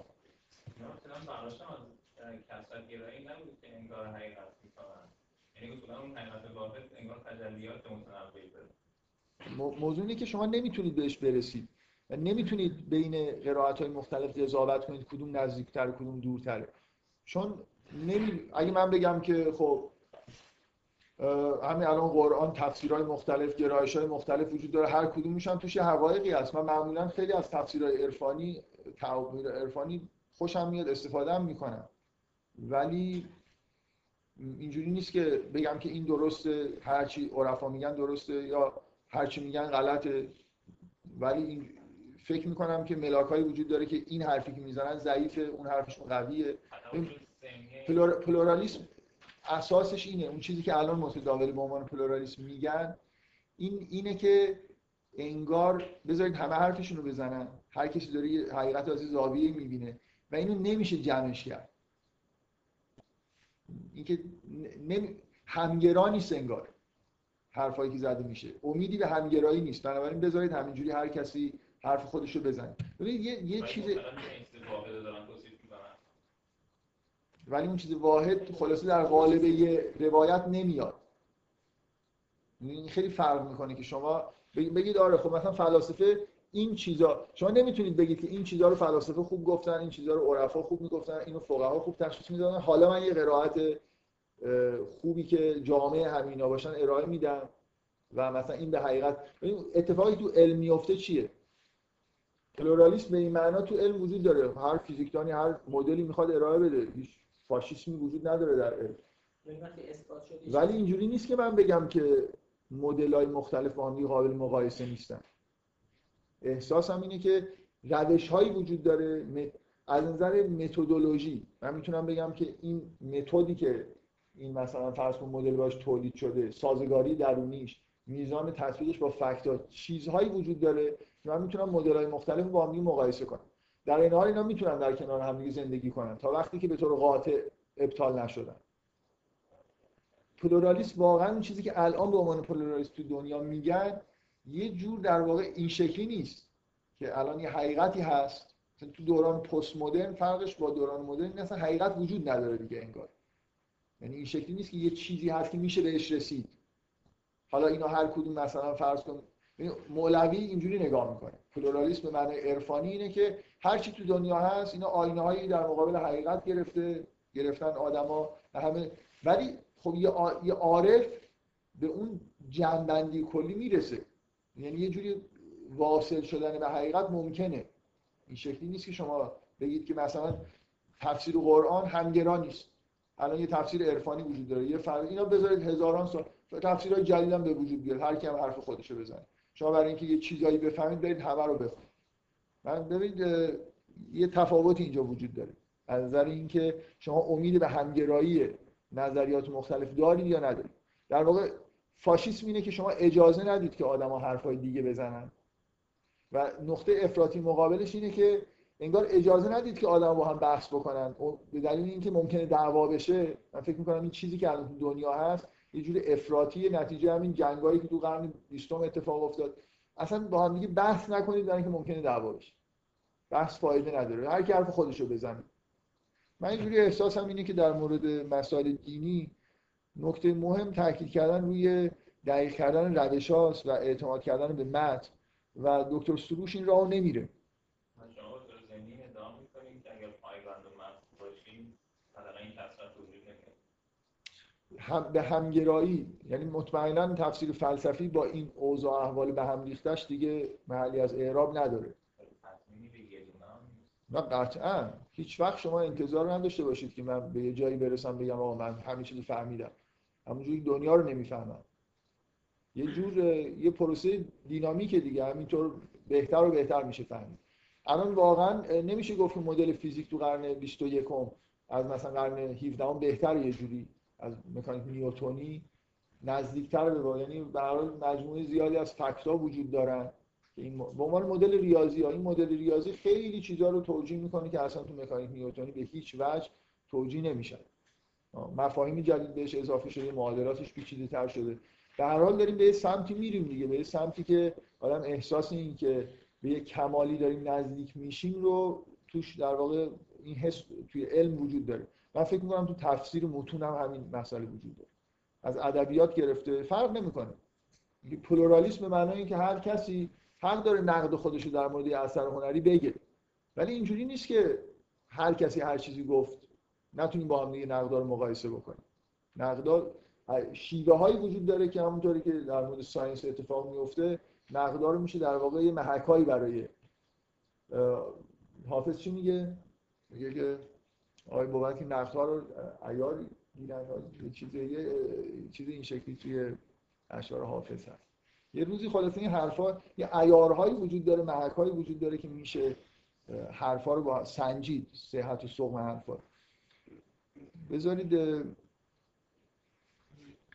موضوعی که شما نمی‌تونید بهش برسید. و نمی‌تونید بین قرائت های مختلف قضاوت کنید کدوم نزدیکتر کدوم دورتره. چون نمی... اگه من بگم که خب همین الان قرآن تفسیرهای مختلف گرایش های مختلف وجود داره. هر کدومش هم توش حقایقی هست. من معمولا خیلی از تفسیرهای عرفانی تعابیر عرفانی خوشم میاد استفاده هم می‌کنم. ولی اینجوری نیست که بگم که این درسته هرچی عرفا میگن درسته یا هرچی میگن غلطه. ولی این فکر می‌کنم که ملاک وجود داره که این حرفی که می‌زنن ضعیفه اون حرفشون قویه. پلورالیسم اساسش اینه اون چیزی که الان متداول به عنوان پلورالیسم میگن این اینه که انگار بذارید همه حرفشون رو بزنن. هر کسی داره یه حقیقت از زاویه می‌بینه و اینو نمیشه جمعش کرد. اینکه نمی... همگرا نیست انگار حرفایی که زده میشه. امیدی به همگرایی نیست. بنابراین بذارید همینجوری هر کسی حرف خودش رو بزنه. ببینید یه, یه چیز ولی اون چیز واحد خلاصه در قالب یه روایت نمیاد. این خیلی فرق می‌کنه که شما بگید آره خب مثلا فلاسفه این چیزا شما نمی‌تونید بگید که این چیزا رو فلاسفه خوب گفتن این چیزا رو عرفا خوب می‌گفتن اینو فقها خوب تشخیص می‌دادن. حالا من یه قرائت خوبی که جامعه همینا باشن ارائه میدم و مثلا این به حقیقت اتفاقی تو علم میفته چیه؟ پلورالیسم به این معنا تو علم وجود داره. هر فیزیکدانی هر مدلی می‌خواد ارائه بده. هیچ فاشیسمی وجود نداره در علم. ولی اینجوری نیست که من بگم که مدل های مختلف با هم قابل مقایسه نیستن. احساسم اینه که روش هایی وجود داره از نظر متدولوژی. من می‌تونم بگم که این متدی که این مثلا فرض کن مدل باش تولید شده سازگاری درونیش میزان تطبیقش با فکت چیزهایی وجود داره. که من می‌تونم مدل های مختلف با هم مقایسه کنم. در این حال اینا می‌تونن در کنار هم زندگی کنن تا وقتی که به طور قاطع ابطال نشدن. پلورالیسم واقعا اون چیزی که الان به عنوان پلورالیسم تو دنیا میگن یه جور در واقع این شکلی نیست که الان یه حقیقتی هست. تو دوران پست مدرن فرقش با دوران مدرن اصلا حقیقت وجود نداره دیگه انگار. یعنی این شکلی نیست که یه چیزی هست که میشه بهش رسید. حالا اینا هر کدوم مثلا فرض کن مولوی اینجوری نگاه می‌کنه. پلورالیسم به معنی عرفانی اینه که هر چی تو دنیا هست اینا آینه هایی در مقابل حقیقت گرفته گرفتن آدما همه. ولی خب یه عارف به اون جنبندی کلی می‌رسه. یعنی یه جوری واصل شدن به حقیقت ممکنه. این شکلی نیست که شما بگید که مثلا تفسیر قرآن همگرا نیست. الان یه تفسیر عرفانی وجود داره. یه فرق اینا بذارید هزاران سال. تفسیرهای جدید هم به وجود بیاد. هر کی هم حرف خودشو بزنه. شما برای اینکه یه چیزایی بفهمید برید همه رو بخونید من ببینید یه تفاوت اینجا وجود داره. از نظر اینکه شما امید به همگرایی نظریات مختلف دارید یا ندارید. در واقع فاشیسم اینه که شما اجازه ندید که آدما حرفای دیگه بزنن. و نقطه افراطی مقابلش اینه که انگار اجازه ندید که آدم با هم بحث بکنن. به دلیل اینکه ممکنه دعوا بشه من فکر می‌کنم این چیزی که الان دنیا هست یه جور افراطی نتیجه همین جنگایی که تو قرن 20 اتفاق افتاد. اصلا با هم دیگه بحث نکنید برای اینکه ممکنه دعوا بشه. بحث فایده نداره. هر کی حرف خودشو بزنه. من اینجوری احساسم اینه که در مورد مسائل دینی نکته مهم تاکید کردن روی دقیق کردن روش و اعتماد کردن به متن و دکتر سروش این راه نمیره. هم به همگرایی یعنی مطمئنا تفسیر فلسفی با این اوضاع احوال به هم ریختش دیگه محلی از اعراب نداره. نه قطعا. هیچ وقت شما انتظار نداشته باشید که من به یه جایی برسم بگم آقا من همه چیز فهمیدم. همونجوری دنیا رو نمی‌فهمم. یه جور یه پروسه دینامیک دیگه همینطور بهتر و بهتر میشه فهمید. الان واقعا نمیشه گفت مدل فیزیک تو قرن 21 از مثلا قرن 17 بهتر یه جوری از مکانیک نیوتونی نزدیکتر به یعنی به مجموعه زیادی از فکتا وجود دارن که این به عنوان مدل ریاضی ها این مدل ریاضی خیلی چیزها رو توجیه می‌کنه که اصلا تو مکانیک نیوتونی به هیچ وجه توجیه نمیشن مفاهیم جدید بهش اضافه شده معادلاتش پیچیده تر شده. به حال داریم به سمتی میریم دیگه به سمتی که آدم احساس این که به یک کمالی داریم نزدیک میشیم رو توش در واقع این حس توی علم وجود داره. من فکر می‌کنم تو تفسیر متون هم همین مسئله وجود داره. از ادبیات گرفته فرق نمی‌کنه. پلورالیسم به معنای اینکه هر کسی حق داره نقد خودش رو در مورد اثر هنری بگه ولی اینجوری نیست که هر کسی هر چیزی گفت نتونیم با هم دیگه نقدا رو مقایسه بکنیم. نقدا شیوه هایی وجود داره که همونطوری که در مورد ساینس اتفاق میفته نقدا رو میشه در واقع یه محکایی برای حافظ چی میگه؟ میگه که آقای بابت که نقدها رو عیار یه چیز یه چیز این شکلی توی اشعار حافظ هست. یه روزی خلاصه این حرفا یه عیارهایی وجود داره محکهایی وجود داره که میشه حرفا رو با سنجید صحت و سقم حرفا. بذارید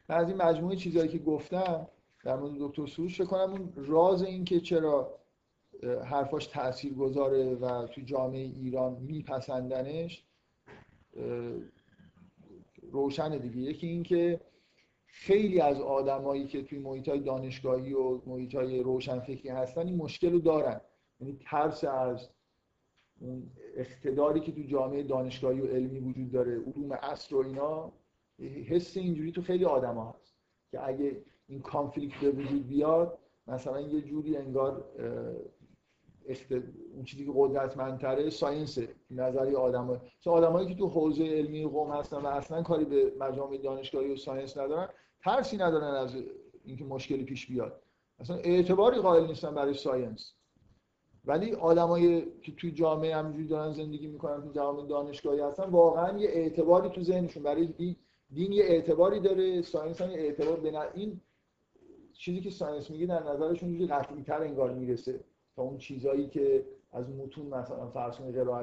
من از این مجموعه چیزهایی که گفتم در مورد دکتر سروش کنم اون راز این که چرا حرفاش تأثیر گذاره و تو جامعه ایران میپسندنش روشن دیگه. یکی این که خیلی از آدمایی که توی محیط های دانشگاهی و محیط های روشنفکری هستن این مشکل رو دارن. یعنی ترس از اون اقتداری که تو جامعه دانشگاهی و علمی وجود داره علوم اصل و اینا حس اینجوری تو خیلی آدما هست که اگه این conflict به وجود بیاد مثلا یه جوری انگار اون چیزی که قدرتمندتره science به نظر آدم چون آدمایی که تو حوزه علمیه قم هستن و اصلا کاری به مجامع دانشگاهی و science ندارن ترسی ندارن از اینکه مشکلی پیش بیاد. اصلا اعتباری قائل نیستن برای science. ولی آدمایی که توی جامعه همینجوری دارن زندگی می‌کنن تو جامعه دانشگاهی هستن واقعا یه اعتباری تو ذهنشون. برای دین, دین یه اعتباری داره science هم یه اعتبار. به این چیزی که science میگه در نظرشون یه قطعی تر انگار می‌رسه. اون چیزایی که از متون مثلا فرض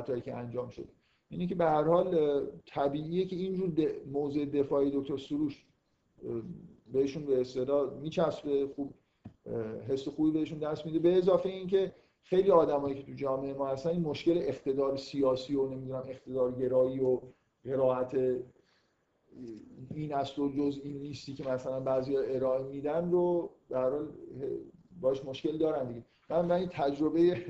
هایی که انجام شده اینی که به هر حال طبیعیه که اینجور موضع دفاعی دکتر سروش بهشون به اصطلاح میچسبه خوب حس خوبی بهشون دست میده. به اضافه اینکه خیلی آدمایی که تو جامعه ما هستن این مشکل اقتدار سیاسی و نمی‌دونم اقتدار گرایی و قرائت این است و جز این نیستی که مثلا بعضی ارائه میدن رو در حال باش مشکل دارن دیگه. من من این تجربه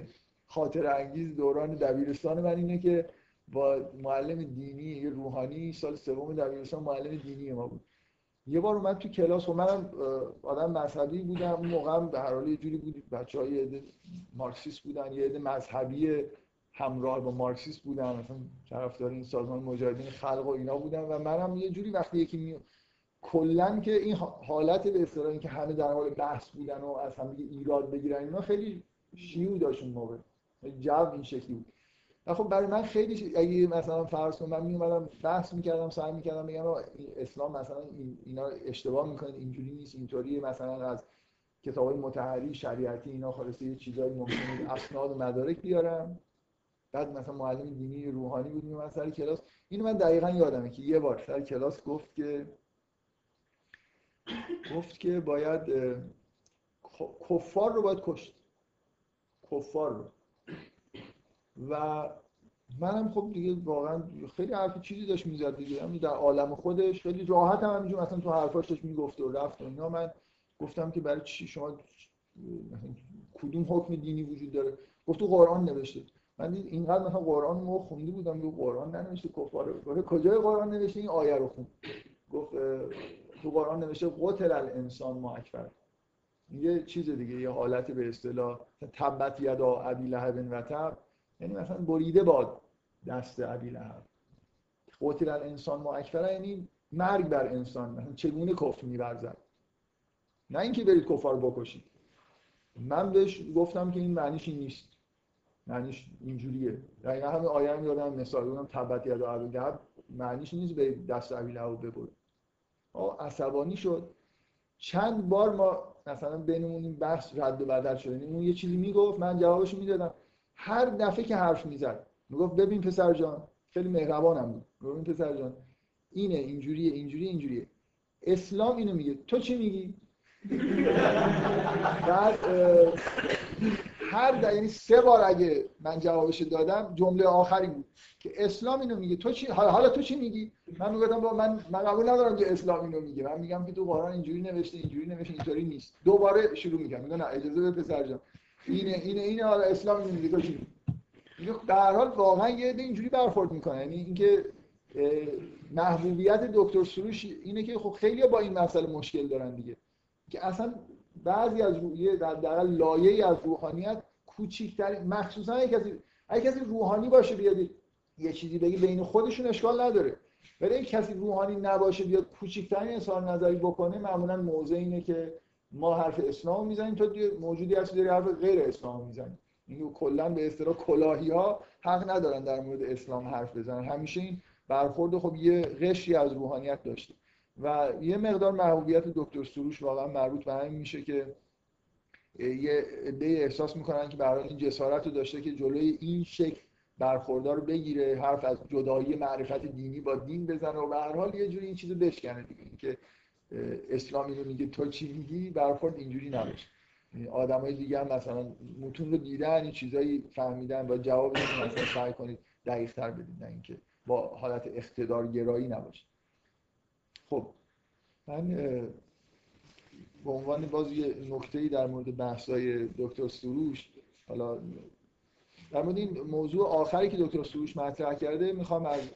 خاطر انگیز دوران دبیرستان من اینه که با معلم دینی روحانی سال سوم دبیرستان معلم دینی ما بود. یه بار اومد تو کلاس و منم آدم مذهبی بودم. اون موقع به هر حال یه جوری بود بچه های مارکسیست بودن یه عده مذهبی همراه با مارکسیست بودن. مثلا طرفدار این سازمان مجاهدین خلق و اینا بودن. و منم یه جوری وقتی یکی می... کلا که این حالت به اصطلاح که همه در حال بحث بودن و از هم ایراد بگیرن اینا خیلی شیوع داشت اون موقع. جو این شکلی بود. خب برای من خیلی اگه مثلا فرض کنم من میومدم بحث می‌کردم سعی می‌کردم بگم اسلام مثلا این اینا اشتباه می‌کنه اینجوری نیست اینطوریه مثلا از کتاب متحری شریعتی اینا خلاصه یه چیزایی ممکنه اسناد و مدارک بیارم. بعد مثلا معلم دینی روحانی بود میومد سر کلاس. اینو من دقیقا یادمه که یه بار سر کلاس گفت که گفت که باید کفار رو باید کشت. کفار رو. و منم خب دیگه واقعا خیلی حرف چیزی داشت می‌زد دیگه. همین در عالم خودش خیلی راحت هم همینجور مثلا تو حرفاش داشت می‌گفت و رفت و اینا. من گفتم که برای چی شما کدوم حکم دینی وجود داره؟ گفت تو قرآن نوشته. من دید اینقدر مثلا قرآن رو خونده بودم که قرآن ننوشته کفار رو. گفت کجای قرآن نوشته؟ این آیه رو خون. گفت تو قرآن نوشته قتل الانسان ما اکبر. یه چیز دیگه یه حالت به اصطلاح تبت یدا ابی لهب و تب یعنی مثلا بریده باد دست ابی لهب. قتل الانسان ما اکبر یعنی مرگ بر انسان. مثلا چگونه کفر میورزد؟ نه اینکه برید کفار بکشید. من بهش گفتم که این معنیش این نیست. معنیش اینجوریه. دقیقا همین آیه هم یادم مثال بودم تبت یدا ابی لهب. معنیش نیست به دست ابی لهب ببرید. عصبانی شد. چند بار ما مثلا بینمون این بحث رد و بدل شد اون یه چیزی می‌گفت من جوابش می‌دادم. هر دفعه که حرف می‌زد می‌گفت ببین پسر جان خیلی مهربانم بود. ببین پسر جان اینه اینجوریه اینجوریه اینجوریه. اسلام اینو میگه. تو چی میگی؟ بعد هر د... یعنی سه بار اگه من جوابش دادم جمله آخری بود که اسلام اینو میگه. تو چی حالا تو چی میگی؟ من می‌گفتم با من من قبول ندارم که اسلام اینو میگه. من میگم که تو قرآن اینجوری نوشته اینجوری نوشته اینطوری نیست. دوباره شروع میگم میگم نه اجازه بده پسر جان. اینه اینه اینه حالا اسلام اینو میگه. تو چی میگی؟ میگه در حال واقعا یه عده اینجوری برخورد می‌کنه. یعنی اینکه محبوبیت دکتر سروش اینه که خب خیلی با این مسئله مشکل دارن دیگه. که اصلا بعضی از روحیه در در لایه از روحانیت کوچیکترین مخصوصا اگه کسی اگه کسی روحانی باشه بیاد یه چیزی بگه بین خودشون اشکال نداره. ولی کسی روحانی نباشه بیاد کوچیکترین اظهار نظری بکنه معمولا موضع اینه که ما حرف اسلام می‌زنیم تو موجودی هستی داری حرف غیر اسلام می‌زنی. این کلا به اصطلاح کلاهی ها حق ندارن در مورد اسلام حرف بزنن. همیشه این برخورد خب یه قشری از روحانیت داشته. و یه مقدار محبوبیت دکتر سروش واقعا مربوط به همین میشه که یه عده احساس می‌کنن که برای این جسارت رو داشته که جلوی این شکل برخوردار رو بگیره حرف از جدایی معرفت دینی با دین بزنه و به هر حال یه جوری این چیزو بشکنه دیگه. اینکه اسلام اینو میگه تو چی میگی برخورد اینجوری نباشه. آدمای دیگه هم مثلا متون رو دیدن این چیزایی فهمیدن و جواب مثلا سعی کنید دقیق تر بدید نه اینکه با حالت اقتدار گرایی نباشه خب من به عنوان باز یه نکته در مورد بحثای دکتر سروش حالا در مورد این موضوع آخری که دکتر سروش مطرح کرده می‌خوام از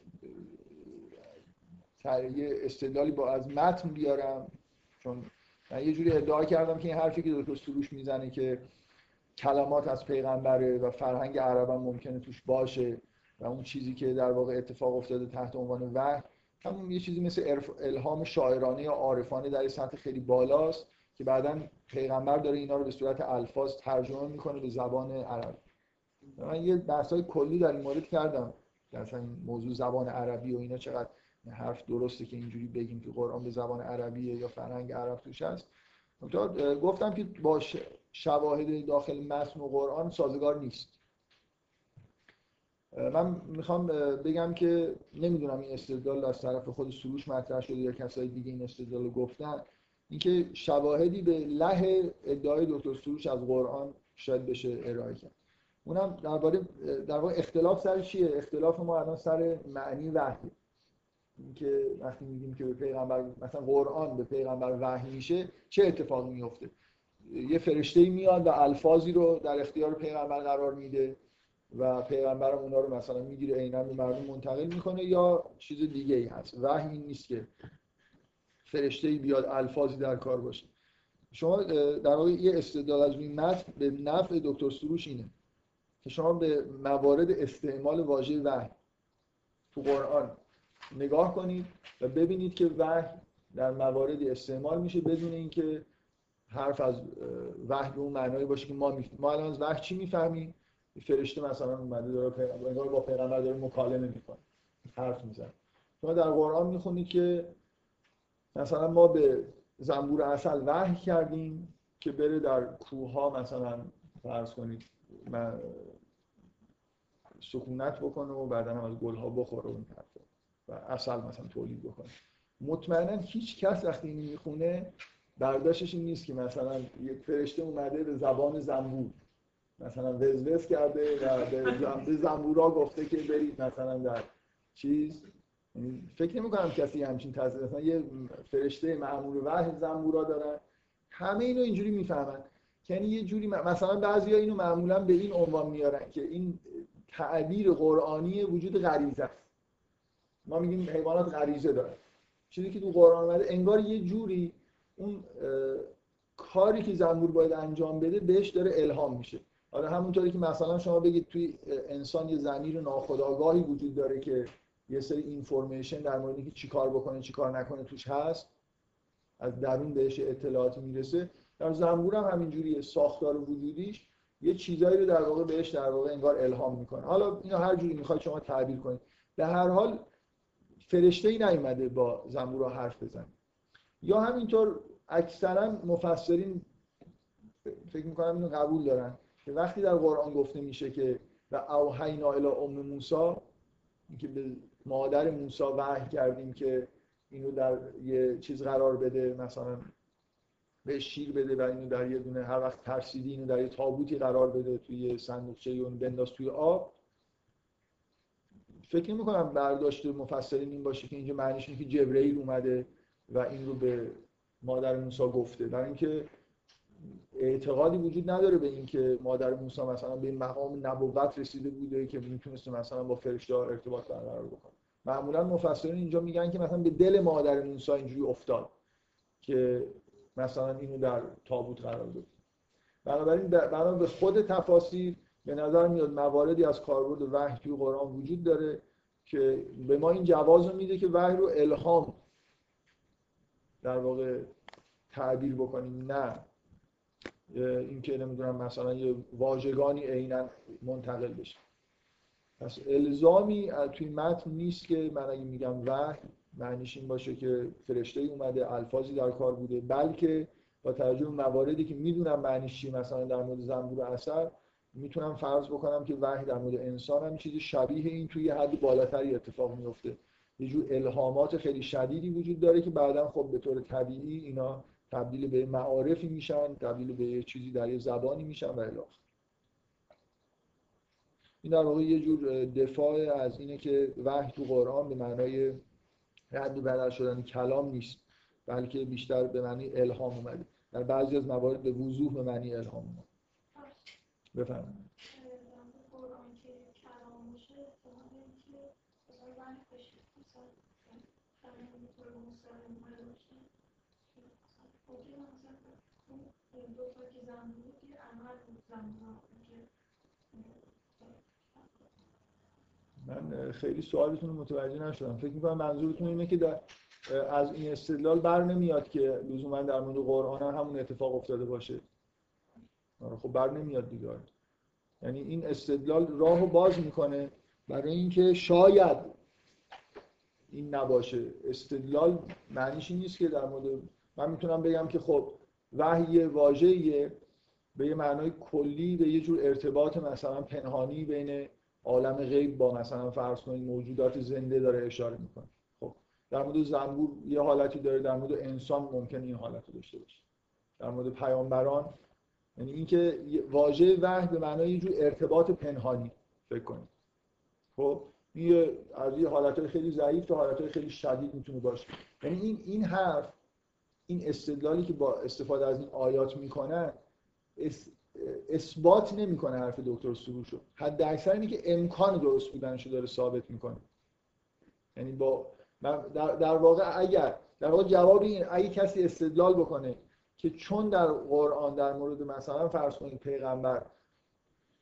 یه استدلالی با از متن بیارم چون من یه جوری ادعا کردم که این حرفی که دکتر سروش می‌زنه که کلمات از پیغمبره و فرهنگ عرب ممکنه توش باشه و اون چیزی که در واقع اتفاق افتاده تحت عنوان وحی همون یه چیزی مثل الهام شاعرانه یا عارفانه در سطح خیلی بالاست که بعدا پیغمبر داره اینا رو به صورت الفاظ ترجمه می‌کنه به زبان عربی من یه بحث‌های کلی در این مورد کردم که اصلا موضوع زبان عربی و اینا چقدر حرف درسته که اینجوری بگیم که قرآن به زبان عربیه یا فرهنگ عرب توش هست. گفتم که با شواهد داخل متن و قرآن سازگار نیست. من می‌خوام بگم که نمی‌دونم این استدلال از طرف خود سروش مطرح شده یا کسای دیگه این استدلال رو گفتن. اینکه شواهدی به له ادعای دکتر سروش از قرآن شاید بشه ارائه کرد. اونم درباره در واقع اختلاف سر چیه؟ اختلاف ما الان سر معنی وحی. اینکه وقتی میگیم که به پیغمبر مثلا قرآن به پیغمبر وحی میشه چه اتفاقی میفته یه فرشته میاد و الفاظی رو در اختیار پیغمبر قرار میده. و پیغمبر اونا رو مثلا می‌گیره عینا به مردم منتقل می‌کنه یا چیز دیگه ای هست. وحی این نیست که فرشته ای بیاد الفاظی در کار باشه. شما در واقع یه استدلال از این متن به نفع دکتر سروش اینه که شما به موارد استعمال واژه وحی تو قرآن نگاه کنید و ببینید که وحی در مواردی استعمال میشه بدون اینکه حرف از وحی اون معنایی باشه که ما می... ما الان از وحی چی می‌فهمیم؟ فرشته مثلا اومده داره پیغمبر انگار با پیغمبر داره مکالمه می‌کنه حرف می‌زنه. شما در قرآن می‌خونید که مثلا ما به زنبور اصل وحی کردیم که بره در کوه ها مثلا فرض کنید من سکونت بکنه و بعدا هم از گل ها بخوره اون حرفا. و اصل مثلا تولید بکنه. مطمئنا هیچ کس وقتی اینو می‌خونه برداشتش این نیست که مثلا یک فرشته اومده به زبان زنبور. مثلا وزوز کرده و به زنبورا گفته که برید مثلا در چیز. یعنی فکر نمی کنم کسی همچین تصویر مثلا یه فرشته معمول وحی زنبورا دارن. همه اینو اینجوری می‌فهمن. یعنی یه جوری مثلا بعضیا اینو معمولا به این عنوان میارن که این تعبیر قرآنی وجود غریزه است. ما میگیم حیوانات غریزه دارن. چیزی که تو قرآن اومده انگار یه جوری اون کاری که زنبور باید انجام بده بهش داره الهام میشه. حالا همونطوری که مثلا شما بگید توی انسان یه زمیر ناخودآگاهی وجود داره که یه سری اینفورمیشن در مورد اینکه چیکار بکنه چیکار نکنه توش هست از درون بهش اطلاعاتی می‌رسه. در زنبور هم همینجوریه ساختار وجودیش یه چیزایی رو در واقع بهش در واقع انگار الهام می‌کنه. حالا اینو هر جوری می‌خواید شما تعبیر کنید. به هر حال فرشته ای نیومده با زنبور حرف بزنه. یا همینطور اکثرا مفسرین فکر می‌کنم اینو قبول دارن. که وقتی در قرآن گفته میشه که و اوحینا الی ام موسی که به مادر موسی وحی کردیم که اینو در یه چیز قرار بده مثلا به شیر بده و اینو در یه دونه هر وقت ترسیدی اینو در یه تابوتی قرار بده توی یه صندوقچه اون بنداز توی آب. فکر نمی کنم برداشت مفسرین این باشه که اینجا معنیش اینه که جبرئیل اومده و این رو به مادر موسی گفته. برای اینکه اعتقادی وجود نداره به اینکه مادر موسی مثلا به این مقام نبوت رسیده بوده که می‌تونسته مثلا با فرشته ارتباط برقرار بکنه. معمولا مفسرین اینجا میگن که مثلا به دل مادر موسی اینجوری افتاد که مثلا اینو در تابوت قرار بده بنابراین بنا به خود تفاسیر به نظر میاد مواردی از کاربرد وحی توی قرآن وجود داره که به ما این جواز رو میده که وحی رو الهام در واقع تعبیر بکنیم. نه. اینکه نمی‌دونم مثلا یه واژگانی عینا منتقل بشه. پس الزامی توی متن نیست که من اگه میگم وحی معنیش این باشه که فرشته اومده الفاظی در کار بوده بلکه با توجه به مواردی که می‌دونم معنیش چی مثلا در مورد زنبور اثر می‌تونم فرض بکنم که وحی در مورد انسان هم چیزی شبیه این توی حد بالاتری اتفاق میفته یه جور الهامات خیلی شدیدی وجود داره که بعدا خب به طور طبیعی اینا تبدیل به معارفی میشن تبدیل به چیزی در یه زبانی میشن و الی این در واقع یه جور دفاع از اینه که وحی تو قرآن به معنای رد و بدل شدن کلام نیست بلکه بیشتر به معنی الهام اومده. در بعضی از موارد به وضوح به معنی الهام اومده. بفرمایید. من خیلی سوالتون رو متوجه نشدم. فکر می‌کنم منظورتون اینه که در از این استدلال بر نمیاد که لزوما در مورد قرآن همون اتفاق افتاده باشه. آره، خب بر نمیاد دیگه. یعنی این استدلال راهو باز می‌کنه برای اینکه شاید این نباشه. استدلال معنیش این نیست که در مورد من می‌تونم بگم که خب وحی واژه‌ایه به یه معنای کلی به یه جور ارتباط مثلا پنهانی بین عالم غیب با مثلا فرض کنید موجودات زنده داره اشاره می‌کنه. خب در مورد زنبور یه حالتی داره در مورد انسان ممکن این حالت رو داشته باشه. در مورد پیامبران یعنی اینکه واژه وحی به معنای یه جور ارتباط پنهانی فکر کنید. خب این از یه حالت خیلی ضعیف تا حالت خیلی شدید می‌تونه باشه. یعنی این این حرف این استدلالی که با استفاده از این آیات می‌کنه اثبات نمی‌کنه حرف دکتر سروشو حد اکثر اینه که امکان درست بودنشو داره ثابت می‌کنه. یعنی با در, در واقع اگر در واقع جواب این اگه کسی استدلال بکنه که چون در قرآن در مورد مثلا فرض کنید پیغمبر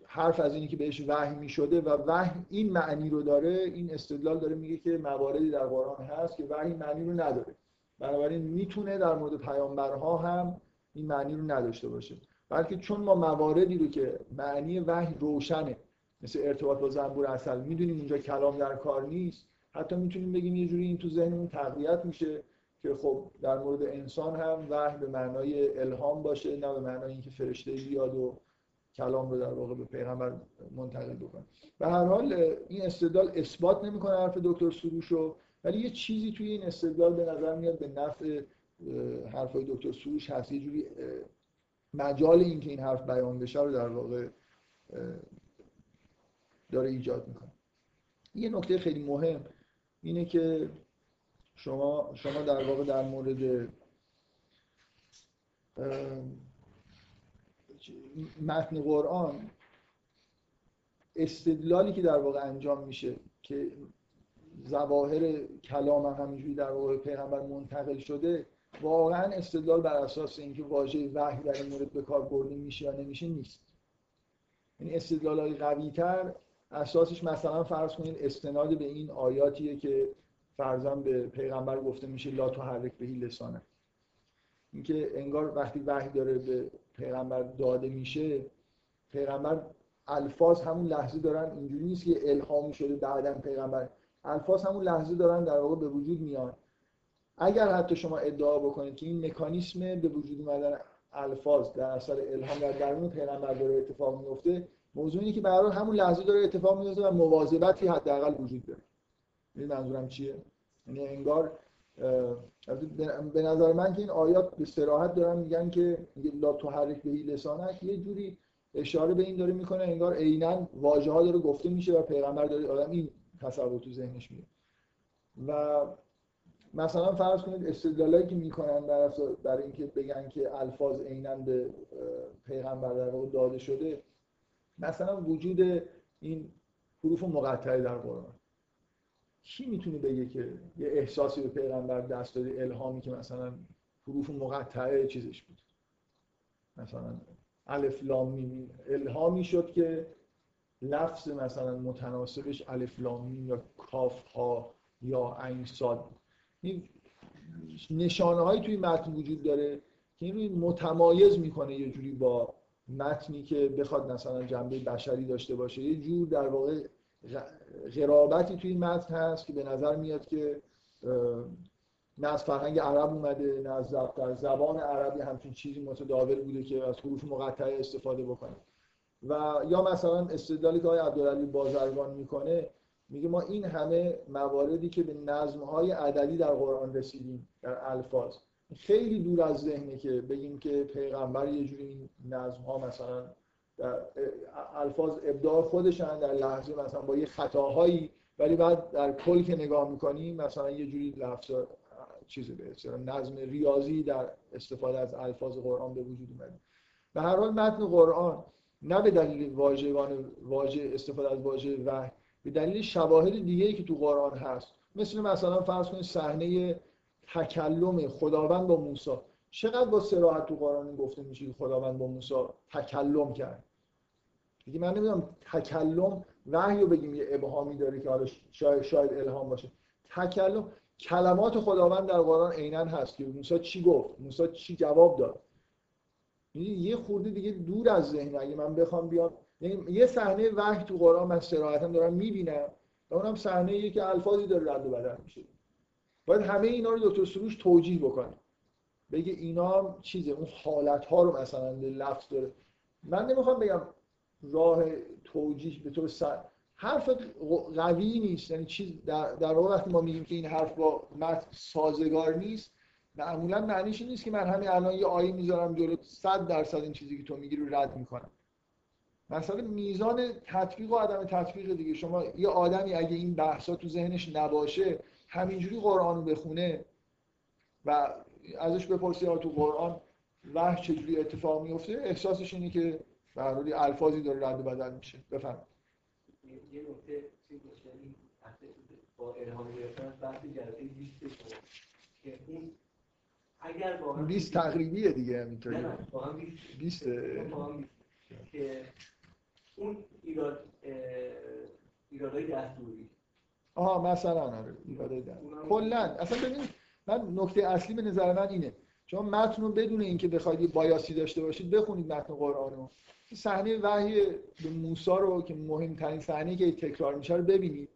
حرف از اینی که بهش وحی می شده و وحی این معنی رو داره این استدلال داره میگه که مواردی در قرآن هست که وحی معنی رو نداره. بنابراین می‌تونه در مورد پیامبرها هم این معنی رو نداشته باشه. بلکه چون ما مواردی رو که معنی وحی روشنه مثل ارتباط با زنبور اصل می‌دونیم اونجا کلام در کار نیست. حتی می‌تونیم بگیم یه جوری این تو ذهنمون تقویت میشه که خب در مورد انسان هم وحی به معنای الهام باشه نه به معنای اینکه فرشته بیاد و کلام رو در واقع به پیغمبر منتقل بکنه. به هر حال این استدلال اثبات نمی‌کنه حرف دکتر سروش ولی یه چیزی توی این استدلال به نظر میاد به نفع حرفای دکتر سروش هست. یه جوری مجال اینکه این حرف بیان بشه رو در واقع داره ایجاد می‌کنه. یه نکته خیلی مهم اینه که شما شما در واقع در مورد متن قرآن استدلالی که در واقع انجام میشه که ظواهر کلام هم همینجوری در واقع پیغمبر منتقل شده واقعا استدلال بر اساس اینکه واژه وحی در این مورد به کار برده میشه یا نمیشه نیست. این یعنی استدلال های قوی تر اساسش مثلا فرض کنید استناد به این آیاتیه که فرزن به پیغمبر گفته میشه لا تو حرک بهی لسانه. اینکه انگار وقتی وحی داره به پیغمبر داده میشه پیغمبر الفاظ همون لحظه دارن اینجوری نیست که الهامی شده بعدا پیغمبر. الفاظ همون لحظه دارن در واقع به وجود میان. اگر حتی شما ادعا بکنید که این مکانیسم به وجود اومدن الفاظ در اثر الهام در درون پیغمبر داره اتفاق میفته موضوع اینه که به همون لحظه داره اتفاق میفته و مواظبتی حداقل وجود داره. این منظورم چیه؟ یعنی انگار به نظر من که این آیات به صراحت دارن میگن که لا تحرک بهی لسانک. یه جوری اشاره به این داره می‌کنه انگار عینا واژه ها داره گفته میشه و پیغمبر داره آدم این تصور تو ذهنش میاد و مثلا فرض کنید استدلالایی که می‌کنن برای برای اینکه بگن که الفاظ عینا به پیغمبر در واقع داده شده مثلا وجود این حروف مقطعه در قرآن. کی می‌تونه بگه که یه احساسی به پیغمبر دست داده الهامی که مثلا حروف مقطعه چیزش بود؟ مثلا الف لام الهامی شد که لفظ مثلا متناسبش الف لام یا کاف ها یا عین صاد این نشانه هایی توی متن وجود داره که این متمایز می‌کنه یه جوری با متنی که بخواد مثلا جنبه بشری داشته باشه. یه جور در واقع غرابتی توی متن هست که به نظر میاد که نه از فرهنگ عرب اومده نه از در زبان عربی همچین چیزی متداول بوده که از حروف مقطعه استفاده بکنه. و یا مثلا استدلالی که آقای عبدالعلی بازرگان می‌کنه میگه ما این همه مواردی که به نظمهای عددی در قرآن رسیدیم در الفاظ خیلی دور از ذهنه که بگیم که پیغمبر یه جوری این نظم ها مثلا در الفاظ ابداع خودشن در لحظه مثلا با یه خطاهایی ولی بعد در کل که نگاه می‌کنیم مثلا یه جوری لفظ چیزی به نظم ریاضی در استفاده از الفاظ قرآن به وجود اومده. به هر حال متن قرآن نه به دلیل واژگان واژه استفاده از واژه وحی به دلیل شواهد دیگه ای که تو قرآن هست. مثل مثلا فرض کنید صحنه تکلم خداوند با موسی. چقدر با صراحت تو قرآن گفته میشه که خداوند با موسی تکلم کرد؟ دیگه من نمی‌دونم تکلم وحی رو بگیم یه ابهامی داره که حالا شاید, شاید الهام باشه. تکلم کلمات خداوند در قرآن عینا هست که موسی چی گفت؟ موسی چی جواب داد؟ یعنی یه خورده دیگه دور از ذهن. اگه من بخوام بیام یه صحنه وحی تو قرآن من صراحتا دارم می‌بینم و اونم صحنه که الفاظی داره رد و بدل میشه. باید همه اینا رو دکتر سروش توجیه بکنه. بگه اینا چیزه اون حالت ها رو مثلا لفظ داره. من نمی‌خوام بگم راه توجیه به طور سر حرف قوی نیست. یعنی چیز در, در واقع وقتی ما میگیم که این حرف با متن سازگار نیست معمولا معنیش نیست که من همین الان یه آیه می‌ذارم جلو 100 درصد این چیزی که تو میگی رو رد می‌کنم. مثلا میزان تطبیق و عدم تطبیق دیگه. شما یه آدمی اگه این بحثا تو ذهنش نباشه همینجوری قرآن رو بخونه و ازش بپرسی تو قرآن وحی چجوری اتفاق میفته؟ احساسش اینه که به الفاظی داره رد و بدل میشه. بفهم یه نکته با الهام گرفتن بحث جلسه 20 که اون اگر واقعا 20 تقریبیه دیگه همینطوری. نه واقعا 20 که اون ایراد ایرادای دستوری. آها مثلا آره ایرادای دستوری. کلا. اصلا ببین من نکته اصلی به نظر من اینه. شما متن رو بدون اینکه بخواید یه بایاسی داشته باشید بخونید متن قرآن رو. صحنه وحی به موسی رو که مهمترین صحنه که تکرار میشه رو ببینید.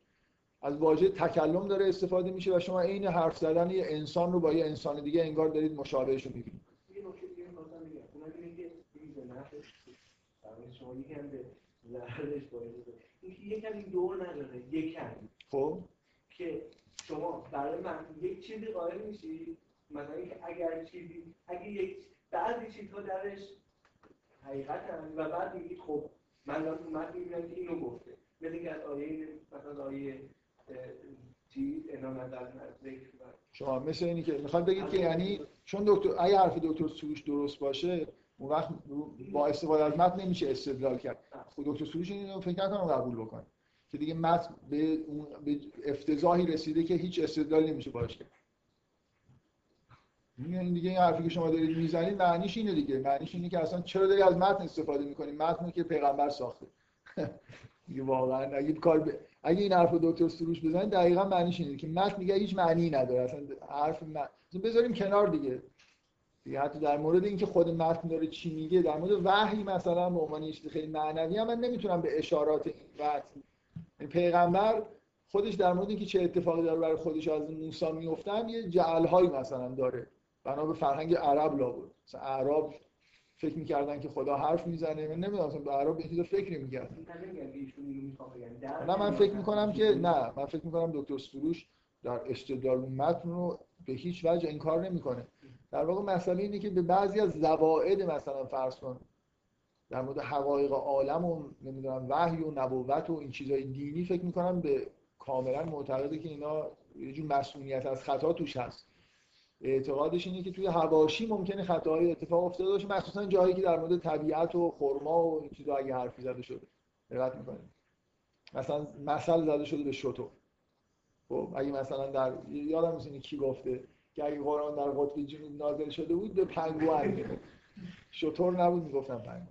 از واژه تکلم داره استفاده میشه و شما عین حرف زدن یه انسان رو با یه انسان دیگه انگار دارید مشابهش رو می‌بینید. که این ضررش باعث. اینکه یکم این دور نداره یکم خب؟ که شما برای من یک چیزی قائل میشی مثلا اینکه اگر چیزی اگه یک بعضی چیزها درش حقیقت هم و بعد میگید خب من دارم متن می‌بینم که اینو گفته. مثل اینکه از آیه مثلا آیه چیز شما مثل اینی که می‌خواد بگید که یعنی چون دکتر اگه حرف دکتر سروش درست باشه اون وقت با استفاده از متن نمیشه استدلال کرد. خود دکتر سروش اینو فکر نکنم قبول بکنه. که دیگه متن به اون افتضاحی رسیده که هیچ استدلال نمیشه باش کرد. این دیگه این حرفی که شما دارید می‌زنید معنیش اینه دیگه. معنیش اینه که اصلا چرا داری از متن استفاده می‌کنی؟ متنی که پیغمبر ساخته. دیگه واقعا اگه کار ب... اگه این حرف دکتر سروش بزنید دقیقا معنیش اینه که متن دیگه هیچ معنی نداره. اصلا حرف اصلا بذاریم کنار دیگه. دیگه حتی در مورد اینکه خود متن داره چی میگه در مورد وحی مثلا به عنوان یه چیز خیلی معنوی هم من نمی‌تونم به اشارات این متن پیغمبر خودش در مورد اینکه چه اتفاقی داره برای خودش از موسی هم یه جعلهایی مثلا داره. بنا به فرهنگ عرب لابد. مثلا عرب فکر می‌کردن که خدا حرف می‌زنه. من نمی‌دونم اصلا به عرب به چیز فکر نمی‌کردن. من نمیگم که ایشون اینو می‌خوام بگم در نه من فکر می‌کنم که نه. من فکر می‌کنم دکتر سروش در استدلال متن رو به هیچ وجه انکار نمی‌کنه. در واقع مسئله اینه که به بعضی از زوائد مثلا فرض کن در مورد حقایق عالم و نمی‌دونم وحی و نبوت و این چیزای دینی فکر می‌کنم به کاملا معتقده که اینا یه جور مسئولیت از خطا توش هست. اعتقادش اینه که توی حواشی ممکنه خطاهای اتفاق افتاده باشه مخصوصا جایی که در مورد طبیعت و خرما و این چیزا اگه حرفی زده شده. دقت می‌کنید. مثلا مثل زده شده به شتر خب اگه مثلا در یادم نیست کی گفته. که اگه قرآن در قطب جنوب نازل شده بود به پنگوئن شتر نبود می‌گفتن پنگوئن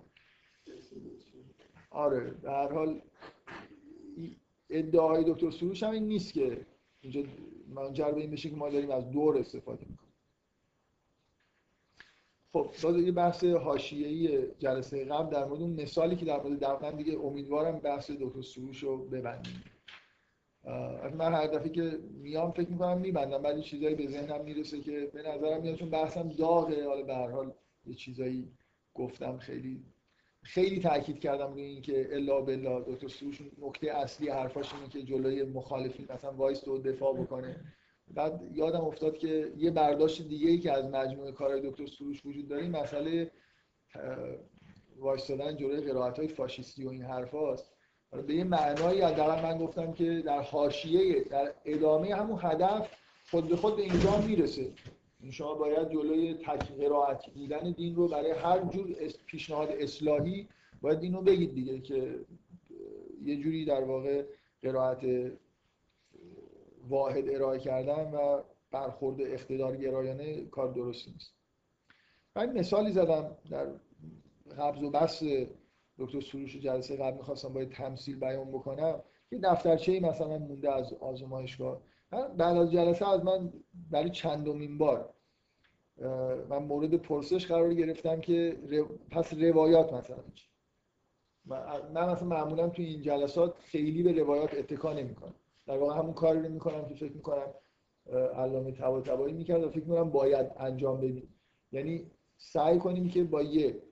آره در هر حال ادعای دکتر سروش هم این نیست که اینجا منجر به این بشه که ما داریم از دور استفاده می‌کنیم. خب باز یه بحث حاشیه‌ای جلسه قبل در مورد اون مثالی که در مورد دفن دیگه امیدوارم بحث دکتر سروش رو ببندیم. من هر دفعه که میام فکر می‌کنم میبندم بعد چیزایی به ذهنم می‌رسه که به نظرم میاد چون بحثم داغه. حالا به هر حال یه چیزایی گفتم خیلی خیلی تاکید کردم روی اینکه الا بالله دکتر سروش نکته اصلی حرفاش اینه که جلوی مخالفین مثلا وایس و دفاع بکنه. بعد یادم افتاد که یه برداشت دیگه ای که از مجموعه کار دکتر سروش وجود داره مسئله وایستادن جلوی قرائت های فاشیستی و این حرفاست. به یه معنایی حداقل من گفتم که در حاشیه در ادامه همون هدف خود به خود به اینجا می‌رسه. شما باید جلوی تک قرائت بودن دین رو برای هر جور پیشنهاد اصلاحی باید دین رو بگید دیگه که یه جوری در واقع قرائت واحد ارائه کردن و برخورد اقتدار گرایانه کار درستی نیست. من مثالی زدم در قبض و بس دکتر سروش جلسه قبل می‌خواستم باید تمثیل بیان بکنم. که دفترچه مثلا مونده از آزمایشگاه. بعد از جلسه از من برای چندمین بار من مورد پرسش قرار گرفتم که پس روایات مثلا چی؟ من مثلا معمولا توی این جلسات خیلی به روایات اتکا نمی‌کنم. در واقع همون کاری رو می‌کنم که فکر می‌کنم علامه طباطبایی می‌کرد و فکر می‌کنم باید انجام بدیم. یعنی سعی کنیم که با یه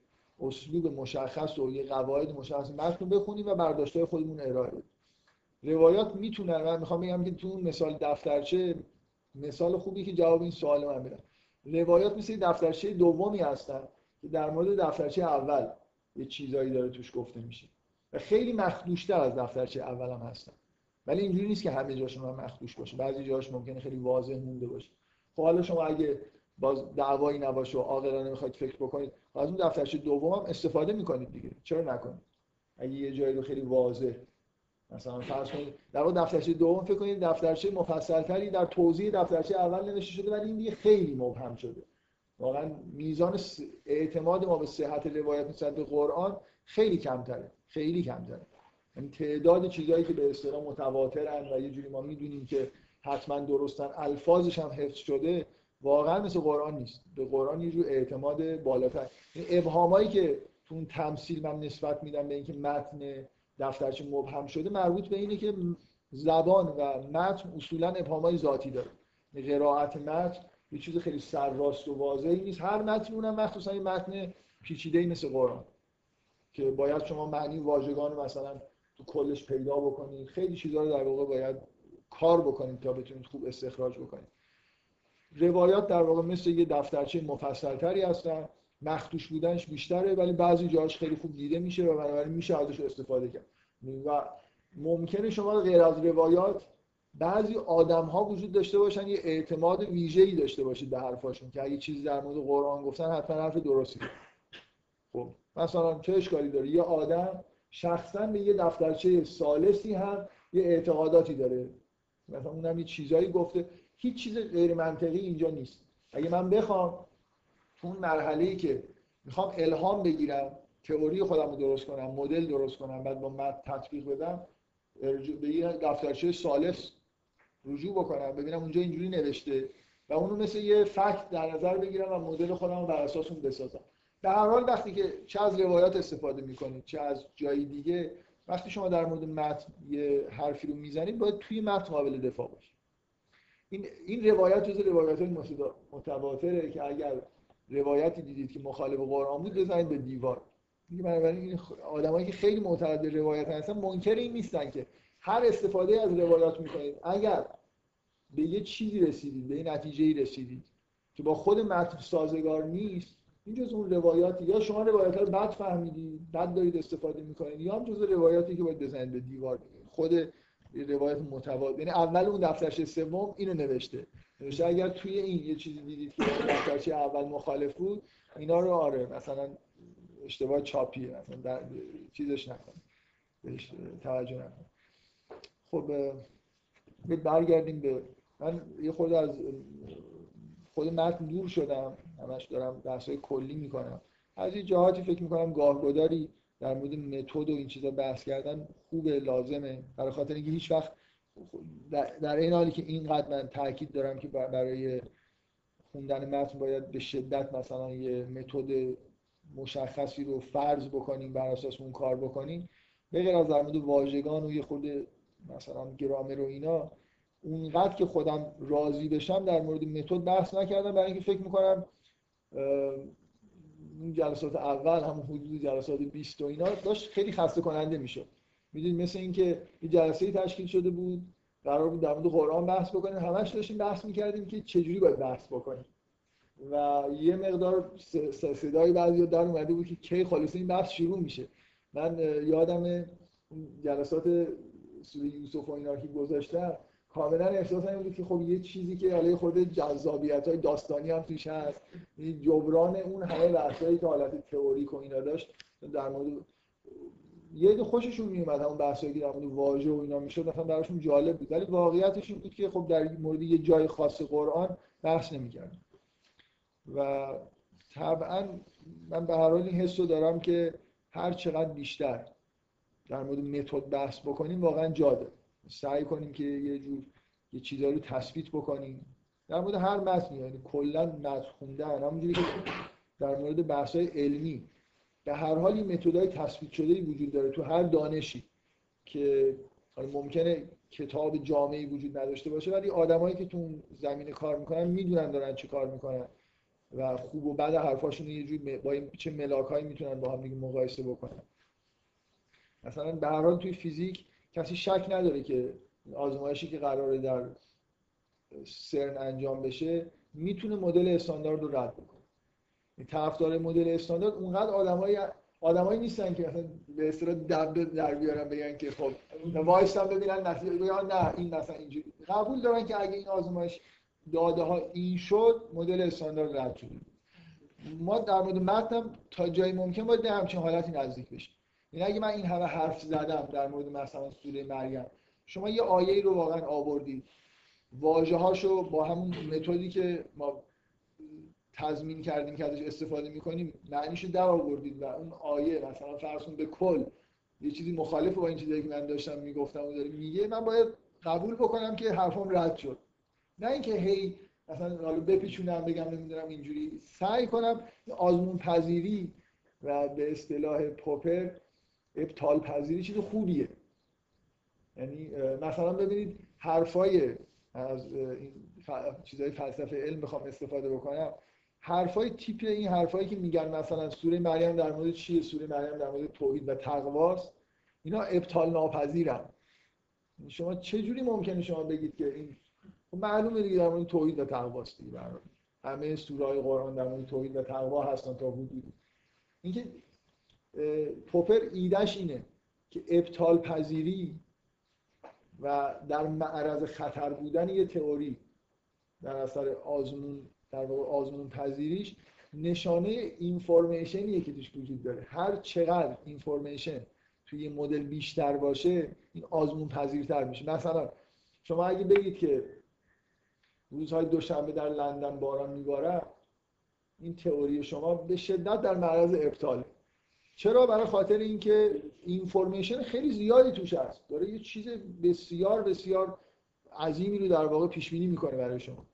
اسلوب مشخص و یه قواعد مشخص متن بخونیم و برداشت‌های خودمون ارائه بدیم. روایات می‌تونن من می‌خوام بگم که تو مثال دفترچه مثال خوبی که جواب این سوال من بدم روایات مثل دفترچه دومی هستن که در مورد دفترچه اول یه چیزایی داره توش گفته میشه. و خیلی مخدوشتر از دفترچه اول هم هستن. ولی اینجوری نیست که همه جاشون هم مخدوش باشه. بعضی جاش ممکنه خیلی واضح مونده باشه. خب حالا شما اگه باز دعوایی نباشه و عاقلانه می‌خواید فکر بکنید. از اون دفترچه دوم استفاده می‌کنید دیگه. چرا نکنید؟ اگه یه جایی رو خیلی واضح مثلا فرض کنید در واقع دفترچه دوم فکر کنید دفترچه مفصلتری در توضیح دفترچه اول نوشته شده ولی این دیگه خیلی مبهم شده. واقعا میزان اعتماد ما به صحت روایت نسبت به قرآن خیلی کمتره. خیلی کمتره. یعنی تعداد چیزهایی که به اصطلاح متواترن و یه جوری ما می‌دونیم که حتما درستن الفاظش هم حفظ شده واقعا مثل قرآن نیست. به قرآن یه جور اعتماد بالاتر. این ابهامایی که تو اون تمثیل من نسبت میدم به اینکه متن دفترچه مبهم شده مربوط به اینه که زبان و متن اصولا ابهامای ذاتی داره. قرائت متن یه چیز خیلی سرراست و واضحی نیست. هر متن اونم مخصوصا این متن پیچیده مثل قرآن که باید شما معنی واژگان مثلا تو کلش پیدا بکنید. خیلی چیزا رو در واقع باید کار بکنید تا بتونید خوب استخراج بکنید. روایات در واقع مثل یه دفترچه مفصلتری هستن مخدوش بودنش بیشتره ولی بعضی جاهاش خیلی خوب دیده میشه و بنابراین میشه ازش استفاده کرد. و ممکنه شما غیر از روایات بعضی آدم ها وجود داشته باشن یه اعتماد ویژه‌ای داشته باشید به حرفاشون که اگه چیزی در مورد قرآن گفتن حتما حرف درستی خب مثلا چه اشکالی داره؟ یه آدم شخصا به یه دفترچه سالسی هم یه اعتقاداتی داره. مثلا اونم یه چیزایی گفته. هیچ چیز غیر منطقی اینجا نیست. اگه من بخوام تو اون مرحله ای که می‌خوام الهام بگیرم تئوری خودم رو درست کنم مدل درست کنم بعد با متن تطبیق بدم به یه دفترچه سالس رجوع بکنم ببینم اونجا اینجوری نوشته و اونو مثل یه فکت در نظر بگیرم و مدل خودم رو بر اساس اون بسازم. در هر حال وقتی که چه از روایات استفاده می‌کنید چه از جای دیگه وقتی شما در مورد متن یه حرفی رو می‌زنید باید توی متن قابل دفاع باشید. این این روایت جز روایات متواتره که اگر روایتی دیدید که مخالف قرآن بود بزنید به دیوار. بنابراین این آدمایی که خیلی معتقد روایت هستن منکر این نیستن که هر استفاده از روایات می‌کنید. اگر به یه چیزی رسیدید به یه نتیجه رسیدید که با خود متن سازگار نیست این جز اون روایاتی یا شما روایت رو بد فهمیدید بد دارید استفاده می‌کنید یا هم جز روایاتی که باید بزنید به دیوار. خود روایت متواضع یعنی اول اون دفترچه سوم اینو نوشته. نوشته اگر توی این یه چیزی دیدید که دفترچه اول مخالف بود اینا رو آره مثلا اشتباه چاپیه مثلا در چیزش نکن. بهش توجه نکن. خب برگردیم به من یه خود از خود متن دور شدم. همش دارم بحثای کلی می‌کنم. از این جهاتی فکر می‌کنم گاهگداری در مورد متد و این چیزا بحث کردن خوبه لازمه. برای خاطر اینکه هیچ وقت در این حالی که اینقدر من تاکید دارم که برای خوندن متن باید به شدت مثلا یه متد مشخصی رو فرض بکنیم بر اساس اون کار بکنیم. به غیر از در مورد واژگان و یه خود مثلا گرامر و اینا اونقدر که خودم راضی بشم در مورد متد بحث نکردم. برای اینکه فکر می‌کنم جلسات اول هم حدود جلسات 20 و اینا داشت خیلی خسته کننده می‌شد. می‌دونید مثل اینکه یه جلسه تشکیل شده بود قرار بود در مورد قرآن بحث بکنیم. همش داشتیم بحث می‌کردیم که چجوری باید بحث بکنیم. و یه مقدار صدای بعضی در اومده بود که کی خالص این بحث شروع میشه. من یادم جلسات سوره یوسف و اینا که گذاشتم کاملا احساس این بود که خب یه چیزی که علیه خود جذابیت های داستانی هم توش هست. جبران اون همه بحثایی که حالت تئوریک و اینا داشت در مورد یه دو خوششون میومد همون بحثایی که در مورد واژه و اینا می‌شد مثلا براشون جالب بود. ولی واقعیتش این بود که خب در مورد یه جای خاص قرآن بحث نمی‌کرد و طبعا من به هر حال این حس دارم که هر چقدر بیشتر در مورد متد بحث بکنیم واقعا جاده سعی کنیم که یه جور یه چیزایی رو تثبیت بکنیم. در مورد هر متنی یعنی کلا متن خوندن. همونجوری که در مورد بحث‌های علمی به هر حال این متدای تثبیت شده وجود داره تو هر دانشی که ممکنه کتاب جامعی وجود نداشته باشه ولی آدمایی که تو زمینه کار می‌کنن می‌دونن دارن چه کار می‌کنن و خوب و بد حرفاشون یه جوری با این چه ملاکایی می‌تونن با هم دیگه مقایسه بکنن. مثلا به هر حال توی فیزیک کسی شک نداره که آزمایشی که قراره در سرن انجام بشه می‌تونه مدل استاندارد رو رد بکنه. طرفدار مدل استاندارد اونقدر آدمای آدمایی نیستن که مثلا به اصطلاح دب در بیارن بگن که خب وایسن ببینن نتیجه بگن نه این مثلا اینجوری. قبول دارن که اگه این آزمایش داده ها این شد مدل استاندارد رد شده. ما در مورد متن تا جایی ممکن باید به همچین حالتی نزدیک بشیم. این یعنی اگه من این همه حرف زدم در مورد مثلا سوره مریم شما یه آیه رو واقعا آوردید واژه هاشو با همون متدی که ما تضمین کردیم که ازش استفاده می‌کنیم معنیشو در آوردید و اون آیه مثلا فرض به کل یه چیزی مخالف با این چیزی که من داشتم می‌گفتم و داره میگه من باید قبول بکنم که حرفم رد شد. نه اینکه هی مثلا حالا بپیچونم بگم نمی‌دونم اینجوری سعی کنم آزمون پذیری و به اصطلاح پوپر ابطال پذیری چیز خوبیه. یعنی مثلا ببینید حرفای از این چیزای فلسفه علم بخوام استفاده بکنم. حرفای تیپ این حرفایی که میگن مثلا سوره مریم در مورد چیه سوره مریم در مورد توحید و تقواست اینا ابطال ناپذیرن شما چه جوری ممکنه شما بگید که این خب معلومه دیگه در مورد توحید و تقواست دیگه برای همه سوره قرآن در مورد توحید و تقوا هستن تا حدودی. اینکه پوپر ایدش اینه که ابطال پذیری و در معرض خطر بودن یه تئوری در اثر آزمون در واقع آزمون پذیریش نشانه اینفورمیشنیه که توش وجود داره. هر چقدر اینفورمیشن توی یه مدل بیشتر باشه این آزمون پذیرتر میشه. مثلا شما اگه بگید که روزهای دوشنبه در لندن باران میباره این تئوری شما به شدت در معرض ابطاله. چرا؟ برای خاطر اینکه اینفورمیشن خیلی زیادی توش هست. داره یه چیز بسیار بسیار عظیمی رو در واقع پیش بینی می‌کنه برای شما.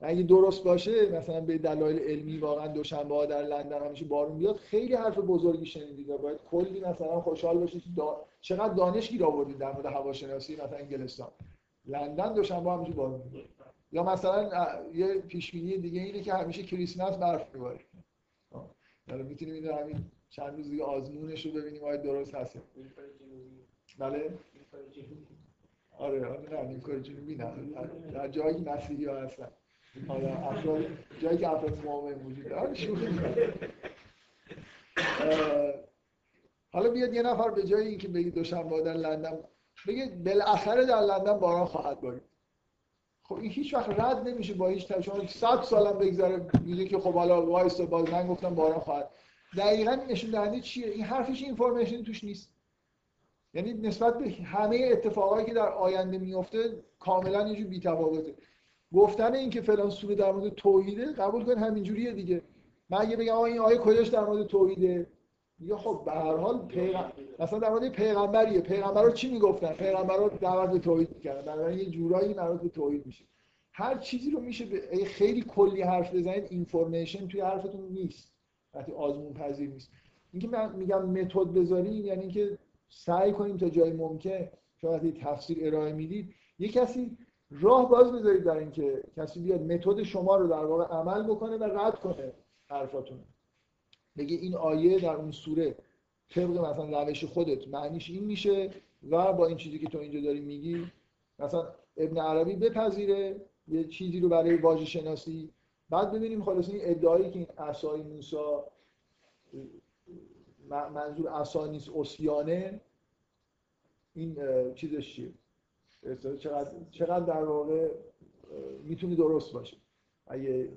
اگه درست باشه مثلا به دلایل علمی واقعا دوشنبه ها در لندن همیشه بارون بیاد خیلی حرف بزرگی شنیدید. باید کلی مثلا خوشحال باشید دا... چقدر دانش گیر آوردید در مورد هواشناسی مثلا انگلستان. لندن دوشنبه همیشه بارون میاد. یا مثلا یه پیش بینی دیگه اینه که همیشه کریسمس برف میباره. حالا می‌تونیم این همین چند روز دیگه آزمونش رو ببینیم آیا درست هست. بله؟ آره آره نه نیمکره جنوبی نه در جایی مسیحی ها هستن. حالا افراد جایی که افراد مؤمن وجود داره. شوخی حالا بیاد یه نفر به جای اینکه بگید دوشنبه در لندن بگه بالاخره در لندن باران خواهد بارید. خب این هیچ وقت رد نمیشه با هیچ شما 100 سالم بگذره میگه که خب حالا وایسا باز من گفتم باران خواهد. دقیقا نشون دهنده چیه؟ این حرفش information توش نیست. یعنی نسبت به همه اتفاقایی که در آینده میفته کاملا یه جور بی‌تفاوته. گفتن این که فلان سوره در مورد توحیده قبول کن همینجوریه دیگه. من اگه بگم این آیه کجاش در مورد توحیده؟ میگه خب به هر حال پیغم... مثلا در مورد پیغمبریه. پیغمبر رو چی می‌گفتن؟ پیغمبر رو دعوت به توحید می‌کردن. در یه جورایی مربوط به توحید میشه. هر چیزی رو میشه به خیلی کلی حرف بزنید اینفورمیشن توی حرفتون نیست. وقتی آزمون پذیر نیست. اینکه من میگم متد بذاریم یعنی اینکه سعی کنیم تا جای ممکن شما وقتی تفسیر ارائه می‌دید یه کسی راه باز بذارید در اینکه کسی بیاد متد شما رو در واقع عمل بکنه و رد کنه حرفاتون. بگه این آیه در اون سوره طبق مثلا روش خودت معنیش این میشه و با این چیزی که تو اینجا داری میگی مثلا ابن عربی بپذیره یه چیزی رو برای واژه شناسی بعد ببینیم خلاص این ادعایی که این عصای موسی منظور عصا نیست اسیانه این چیزش چیه؟ چقدر, چقدر در واقع می‌تونه درست باشه؟ اگه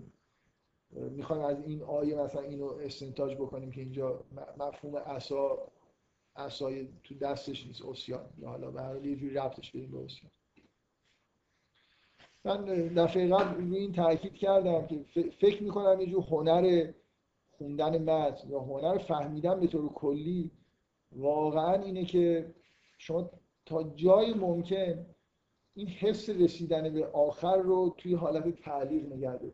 می‌خوایم از این آیه مثلا اینو استنتاج بکنیم که اینجا مفهوم عصا عصای تو دستش نیست اسیان یا حالا به هر یه جوری ربطش بدیم به اسیان من دفعه قبل روی این تاکید کردم که فکر می‌کنم یه جور هنر خوندن متن یا هنر فهمیدن به طور کلی واقعا اینه که شما تا جای ممکن این حس رسیدن به آخر رو توی حالت تعلیق نگه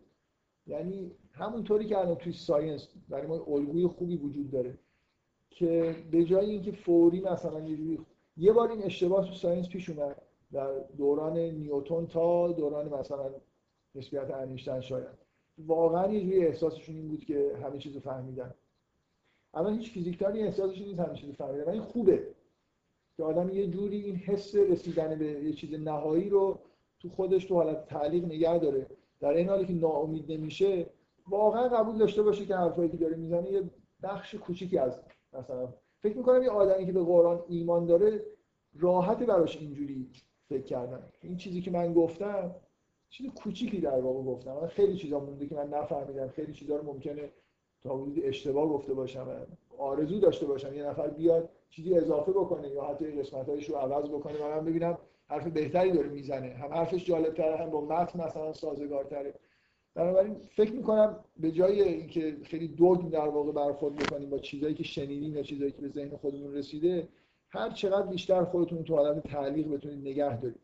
یعنی همونطوری که الان توی science برای ما الگوی خوبی وجود داره که به جای اینکه فوری مثلا یه یه بار این اشتباه تو science پیش اومد. در دوران نیوتون تا دوران مثلا نسبیت انیشتن شاید. واقعا یه جوری احساسشون این بود که همه چیز رو فهمیدن. الان هیچ فیزیکدانی احساسش نیست همه چیز فهمیدن ولی خوبه که آدم یه جوری این حس رسیدن به یه چیز نهایی رو تو خودش تو حالت تعلیق نگه داره. در این حالی که ناامید نمیشه واقعا قبول داشته باشه که حرفایی که داره می‌زنه یه بخش کوچیکی از مثلا فکر می‌کنم یه آدمی که به قرآن ایمان داره راحت براش اینجوری فکر کردن این چیزی که من گفتم چیز کوچیکی در واقع گفتم. من خیلی چیزا مونده که من نفهمیدم. خیلی چیزا رو ممکنه تا حدود اشتباه گفته باشم. آرزو داشته باشم. یه نفر بیاد چیزی اضافه بکنه یا حتی قسمتایش رو عوض بکنه. و من ببینم حرف بهتری داره می‌زنه. هم حرفش جالبتره هم با متن مثلا سازگارتره. بنابراین فکر می‌کنم به جای اینکه خیلی دوگ در واقع برخورد بکنیم با چیزایی که شنیدیم یا چیزایی که به ذهن خودمون رسیده هر چقدر بیشتر خودتون تو حالت تعلیق بتونید نگه دارید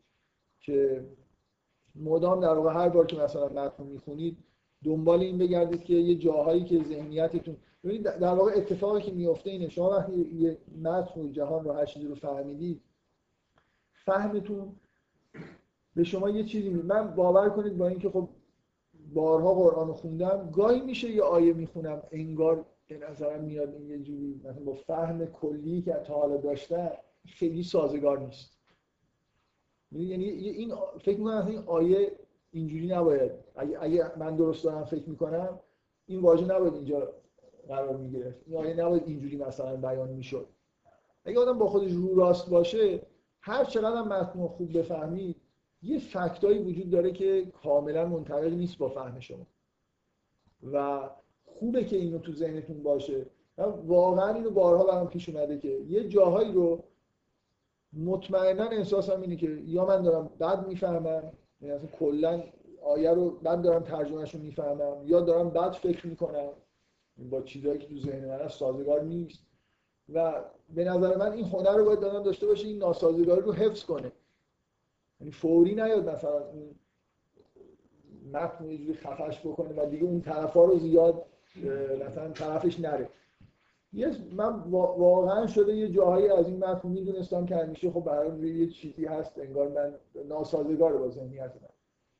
که مدام در واقع هر بار که مثلا متن می‌خونید دنبال این بگردید که یه جاهایی که ذهنیتتون ببینید در واقع اتفاقی که میفته اینه شما وقتی یه متن و جهان رو هر چیزی رو فهمیدید فهمتون به شما یه چیزی می... من باور کنید با اینکه خب بارها قرآن خوندم گاهی میشه یه آیه می‌خونم انگار به نظرم میاد این یه جوری مثلا با فهم کلی که تا حالا داشته خیلی سازگار نیست. یعنی این فکر می‌کنم این آیه اینجوری نباید. اگه, من درست دارم فکر می‌کنم این واژه نباید اینجا قرار می‌گرفت. این آیه نباید اینجوری مثلا بیان می‌شد. اگه آدم با خودش رو راست باشه هر چقدر هم متن خوب بفهمید یه فکتایی وجود داره که کاملا منطبق نیست با فهم شما. و خوبه که اینو تو ذهنتون باشه. واقعا اینو بارها برام پیش اومده که یه جاهایی رو مطمئنا احساسم اینه که یا من دارم بد می‌فهمم یعنی اصلا کلا آیه رو بد دارم ترجمهش رو می‌فهمم یا دارم بد فکر می‌کنم با چیزهایی که تو ذهن من سازگار نیست. و به نظر من این هنر رو باید دادن داشته باشه این ناسازگاری رو حفظ کنه. یعنی فوری نیاد مثلا این متن یه جوری خفش بکنه و دیگه اون طرفا رو زیاد مثلا طرفش نره. یه من واقعا شده یه جاهایی از این متن می‌دونستم که همیشه خب برای یه چیزی هست انگار من ناسازگار با ذهنیت من.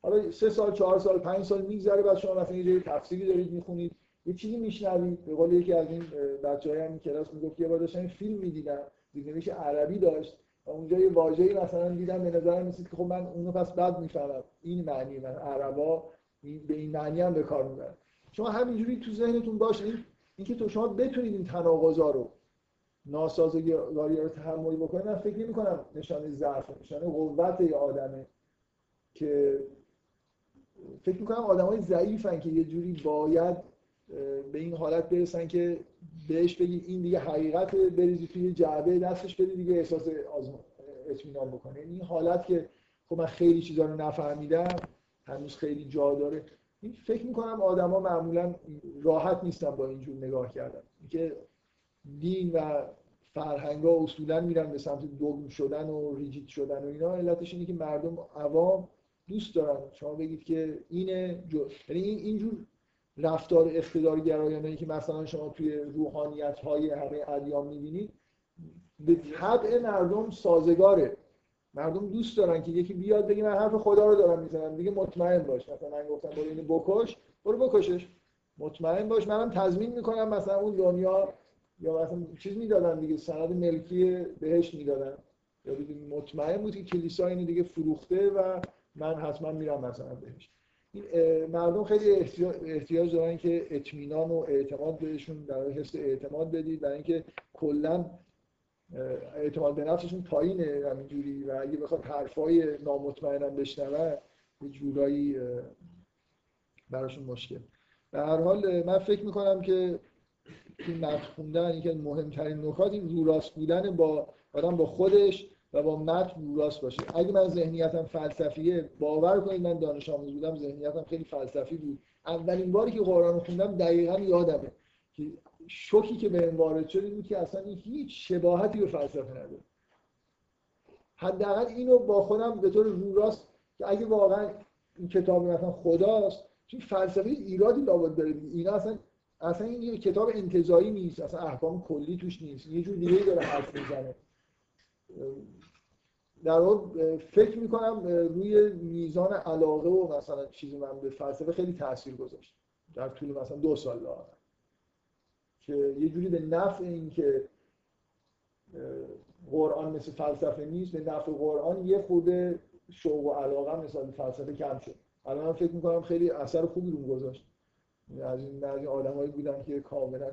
حالا سه سال چهار سال پنج سال میگذره بعد شما مثلا یه تفسیری دارید می‌خونید یه چیزی میشنوید. به قول یکی از این بچه‌های همین کلاس می‌گفت یه بار داشتم فیلم می‌دیدم دیگه عربی داشت و اونجا یه واژه‌ای مثلا دیدم به نظرم میسید که خب من اونو پس بد می‌فهمم. این معنی من عربا به این معنی هم به کار می‌برن شما همینجوری تو ذهنتون باشه اینکه تو شما بتونید این تناقضا رو ناسازگاری رو تحمل بکنید من فکر نمی کنم نشانه ضعف نشانه قوت یه آدمه که فکر می‌کنم آدم های ضعیفن که یه جوری باید به این حالت برسن که بهش بگی این دیگه حقیقت بریزی توی جعبه دستش بدی دیگه احساس اطمینان بکنه. این حالت که خب من خیلی چیزا رو نفهمیدم هنوز خیلی جا داره. این فکر می‌کنم آدما معمولا راحت نیستن با اینجور نگاه کردن. اینکه دین و فرهنگ ها اصولا میرن به سمت دوگم شدن و ریجیت شدن و اینا علتش اینه که مردم عوام دوست دارن. شما بگید که اینه جو... یعنی این اینجور رفتار اقتدارگرایانه که مثلا شما توی روحانیت های همه ادیان می‌بینید به طبع مردم سازگاره. مردم دوست دارن که یکی بیاد بگه من حرف خدا رو دارم می‌زنم. دیگه مطمئن باش. مثلا من گفتم برو اینو بکش. برو بکشش. مطمئن باش. منم تضمین می‌کنم مثلا اون دنیا یا مثلا چیز می‌دادن دیگه. سند ملکی بهش می‌دادن. یا مطمئن بود که کلیسا اینو دیگه فروخته و من حتما میرم مثلا بهش. این مردم خیلی احتیاج دارن که اطمینان و اعتماد بهشون در حس اعتماد بدید. برای اینکه کلا اعتماد به نفسشون پایینه همینجوری. و اگه بخواد حرفای نامطمئنم بشنون یه جورایی براشون مشکل. به هر حال من فکر می‌کنم که این متن خوندن یکی مهمترین نکات این رو راست بودن با آدم با خودش و با متن رو راست باشه. اگه من ذهنیتم فلسفیه باور کنید من دانش آموز بودم ذهنیتم خیلی فلسفی بود. اولین باری که قرآن خوندم دقیقا یادمه که شوکی که به وارد شد بود که اصلا هیچ شباهتی به فلسفه نداره. حداقل اینو با خودم به طور رو راست که اگه واقعا این کتاب مثلا خداست چون فلسفه ایرادی لابد داره اینا اصلا اصلا این یه کتاب انتزاعی نیست. اصلا احکام کلی توش نیست. یه جور دیگه داره حرف می‌زنه. در واقع فکر می‌کنم روی میزان علاقه و مثلا چیزی من به فلسفه خیلی تاثیر گذاشت. در طول مثلا دو سال لاغر که یه جوری به نفع این که قرآن مثل فلسفه نیست به نفع قرآن یه خود شوق و علاقه مثل فلسفه کم شد. الان فکر می‌کنم خیلی اثر خوبی رو گذاشت. از این بعضی آدمایی بودن که کاملا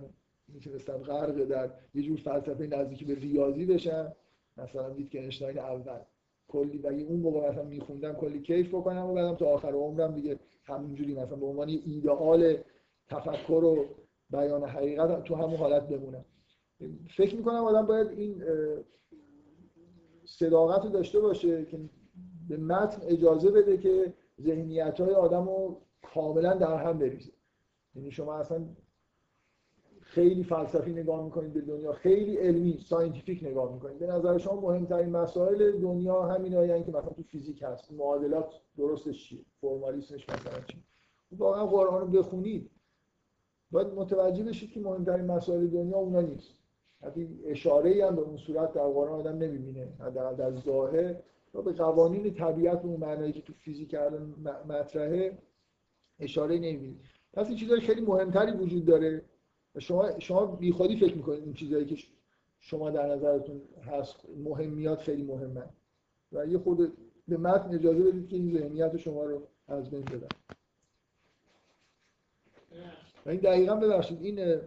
می‌تونستن غرق در یه جور فلسفه نزدیکی به ریاضی بشن. مثلا ویتگنشتاین اول. کلی و اون موقع مثلا میخوندم کلی کیف بکنم و بعدم تا آخر عمرم دیگه همینجوری مثلا به عنوان ایدئال تفکر و بیان حقیقت تو همون حالت بمونم فکر می‌کنم آدم باید این صداقت رو داشته باشه که به متن اجازه بده که ذهنیت های آدم رو کاملا در هم بریزه. یعنی شما اصلا خیلی فلسفی نگاه می‌کنید به دنیا خیلی علمی scientific نگاه می‌کنید. به نظر شما مهمترین مسائل دنیا همین هایی که مثلا تو فیزیک هست. معادلات درستش چیه؟ فرمالیسمش مثلا چیه؟ واقعا قرآن رو بخونید. باید متوجه بشید که مهمترین مسائل دنیا اونا نیست. حتی اشاره ای هم به اون صورت در قرآن آدم نمی‌بینه. حداقل در ظاهر و به قوانین طبیعت اون معنایی که تو فیزیک الان مطرحه اشاره نمی‌بینید پس این چیزهای خیلی مهمتری وجود داره و شما شما بیخودی فکر می‌کنید این چیزهایی که شما در نظرتون هست مهمیات خیلی مهمه و یه خود به متن اجازه بدید که این ذهنیت شما رو از بین و این دقیقا ببخشید این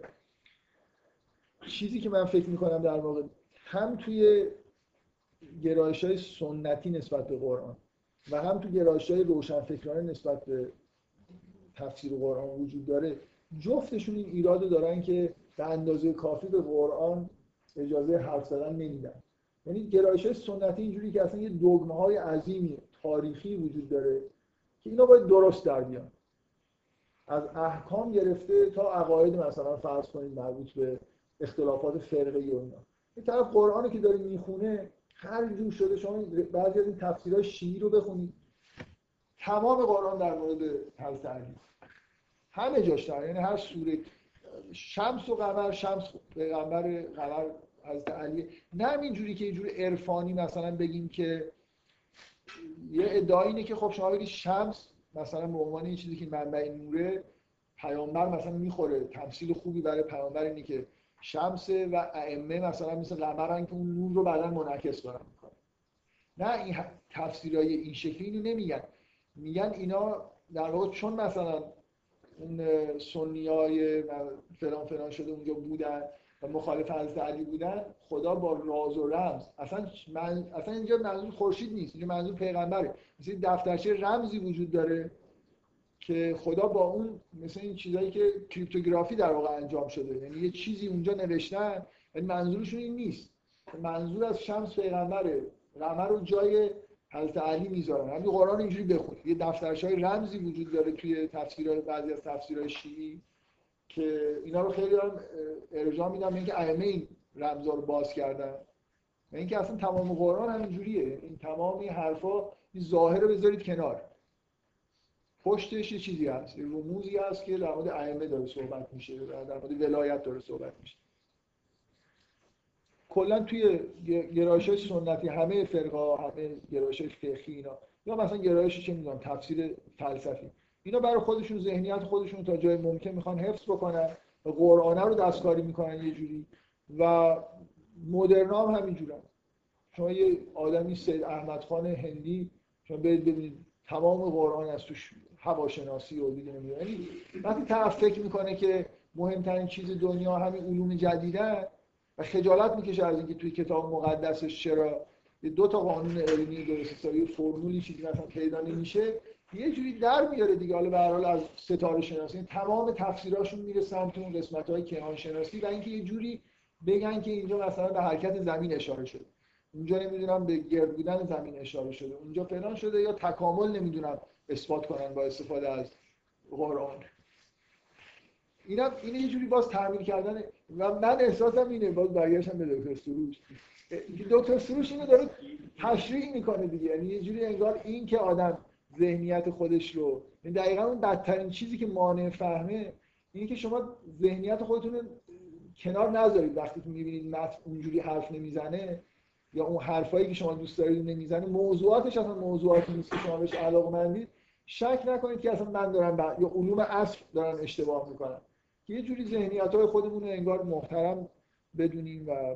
چیزی که من فکر می‌کنم در واقع هم توی گرایش های سنتی نسبت به قرآن و هم تو گرایش های روشنفکرانه نسبت به تفسیر قرآن وجود داره جفتشون این ایراد دارن که به اندازه کافی به قرآن اجازه حرف زدن نمیدن. یعنی گرایش سنتی اینجوری که اصلا یه دگمه های عظیمی تاریخی وجود داره که اینا باید درست در بیان. از احکام گرفته تا عقاید مثلا فرض کنید مربوط به اختلافات فرقه و اینا. این طرف قرآنی که داره می‌خونه هر جور شده شما بعضی از این تفسیرهای شیعی رو بخونید. تمام قرآن در مورد علی همه جاش در یعنی هر سوره شمس و قمر شمس پیغمبر قمر حضرت علی. نه اینجوری که اینجوری عرفانی مثلا بگیم که یه ادعای اینه که خب شما بگید شمس مثلا به عنوان این چیزی که منبع نوره پیامبر مثلا می‌خوره تمثیل خوبی برای پیامبر اینه که شمس و ائمه مثلا مثل قمرن که اون نور رو بعدا منعکس دارن می‌کنه. نه این تفسیرهای این شکلی اینو نمیگن. میگن اینا در واقع چون مثلا اون سنی های فلان فلان شده اونجا بودن و مخالف حضرت علی بودن خدا با راز و رمز. اصلا من... اصلا اینجا منظور خورشید نیست اینجا منظور پیغمبره. مثل دفترچه رمزی وجود داره که خدا با اون مثل این چیزایی که کریپتوگرافی در واقع انجام شده. یعنی یه چیزی اونجا نوشتن ولی منظورشون این نیست. منظور از شمس پیغمبره. قمر رو جای حضرت علی می‌ذارن. همین قرآن اینجوری بخونید یه دفترچه‌های رمزی وجود داره توی تفسیرهای بعضی از تفسیرهای شیعی. که اینا رو خیلی هم ارجاع میدم اینکه ائمه این رمزا رو باز کردن. و اینکه اصلا تمام قرآن همینجوریه این تمام این حرفا این ظاهر رو بذارید کنار. پشتش یه چیزی هست یه رموزی هست که در مورد ائمه داره صحبت میشه در مورد ولایت داره صحبت میشه. کلا توی گرایش سنتی همه فرقه همه گرایش فقهی اینا. یا مثلا گرایش چه می‌دونم تفسیر فلسفی. اینا برای خودشون ذهنیت خودشون تا جای ممکن می‌خوان حفظ بکنن و قرآنه رو دستکاری می‌کنن یه جوری. و مدرنا هم همینجورن. شما یه آدمی سید احمد خان هندی شما برید ببینید تمام قرآن از توش هواشناسی و دیگه یعنی وقتی طرف فکر می‌کنه که مهمترین چیز دنیا همین علوم جدیده و خجالت می‌کشه از اینکه توی کتاب مقدسش چرا دو تا قانون علمی درست حسابی فرمولی چیزی مثلا پیدا نمیشه یه جوری در میاره دیگه. حالا به حال از ستاره شناسی تمام تفسیراشون میره سمت اون قسمت های کیهان شناسی و اینکه یه جوری بگن که اینجا مثلا به حرکت زمین اشاره شده. اونجا نمی‌دونم به گرد بودن زمین اشاره شده. اونجا فلان شده یا تکامل نمی‌دونم اثبات کنن با استفاده از قرآن. اینا این یه جوری باز تعمیر کردن و من احساسم اینه باز برگشتم به دکتر سروش. دکتر سروش اینو داره تشریح می‌کنه دیگه. یعنی یه جوری انگار این که آدم ذهنیت خودش رو. این دقیقا اون بدترین چیزی که مانع فهمه اینه که شما ذهنیت خودتون کنار نذارید وقتی که می‌بینید متن اونجوری حرف نمی‌زنه یا اون حرفایی که شما دوست دارید نمی‌زنه. موضوعاتش اصلا موضوعاتی نیست که شما بهش علاقه شک نکنید که اصلا من دارم یا علوم اصل دارن اشتباه می‌کنن. یه جوری ذهنیت های خودمون رو انگار محترم بدونیم و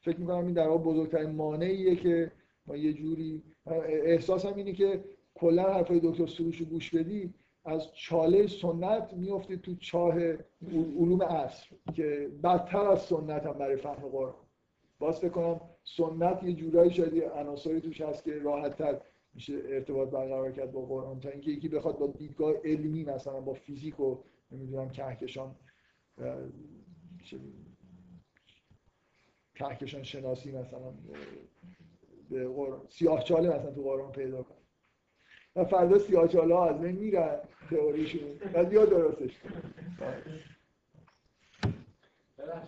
فکر می‌کنم این در واقع بزرگترین مانعیه که ما یه جوری احساسم اینه که کلا حرفای دکتر سروش رو گوش بدی از چاله سنت میفته تو چاه علوم عصر که بدتر از سنت هم برای فهم قرآن. باز فکر کنم سنت یه جورایی شاید عناصری توش هست که راحت تر میشه ارتباط برقرار کرد با قرآن. تا اینکه یکی بخواد با دیدگاه علمی مثلا با فیزیک و نمی‌دونم کهکشان کهکشان شناسی مثلا به قرآن. سیاه چاله مثلا تو قرآن پیدا کن و فردا سیاه چاله ها از بین میرن تئوریشون. و یا درستش.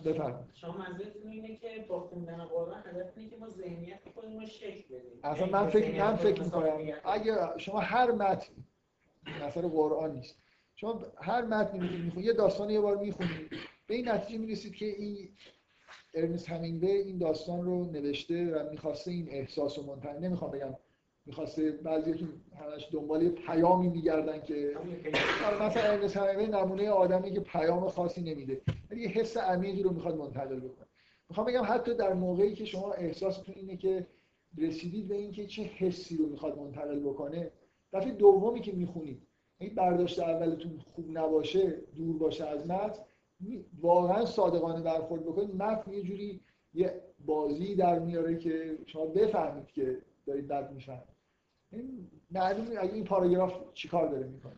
بفرمایید. شما منظورتون اینه که با خوندن قرآن هدف اینه که ما ذهنیت خودمون شکل بدیم. اصلا یعنی من به فکر من فکر می‌کنم اگه شما هر متن مثلا قرآن نیست شما هر متنی که می‌خونید یه داستان یه بار می‌خونید به این نتیجه می‌رسید که این ارنست همینگوی این داستان رو نوشته و می‌خواسته این احساس رو منتقل نمی‌خوام بگم می‌خواسته بعضیتون همش دنبال یه پیامی میگردن که آره، مثلا ارنست همینگوی نمونه آدمی که پیام خاصی نمیده. ولی یه حس عمیقی رو می‌خواد منتقل بکنه. می‌خوام بگم حتی در موقعی که شما احساستون اینه که رسیدید به اینکه چه حسی رو می‌خواد منتقل بکنه دفعه دومی که می‌خونید این برداشت اولتون خوب نباشه دور باشه از متن واقعا صادقانه برخورد بکنید متن یه جوری یه بازی در میاره که شما بفهمید که دارید بد می‌فهمید این معلومه اگه این پاراگراف چیکار داره می‌کنه.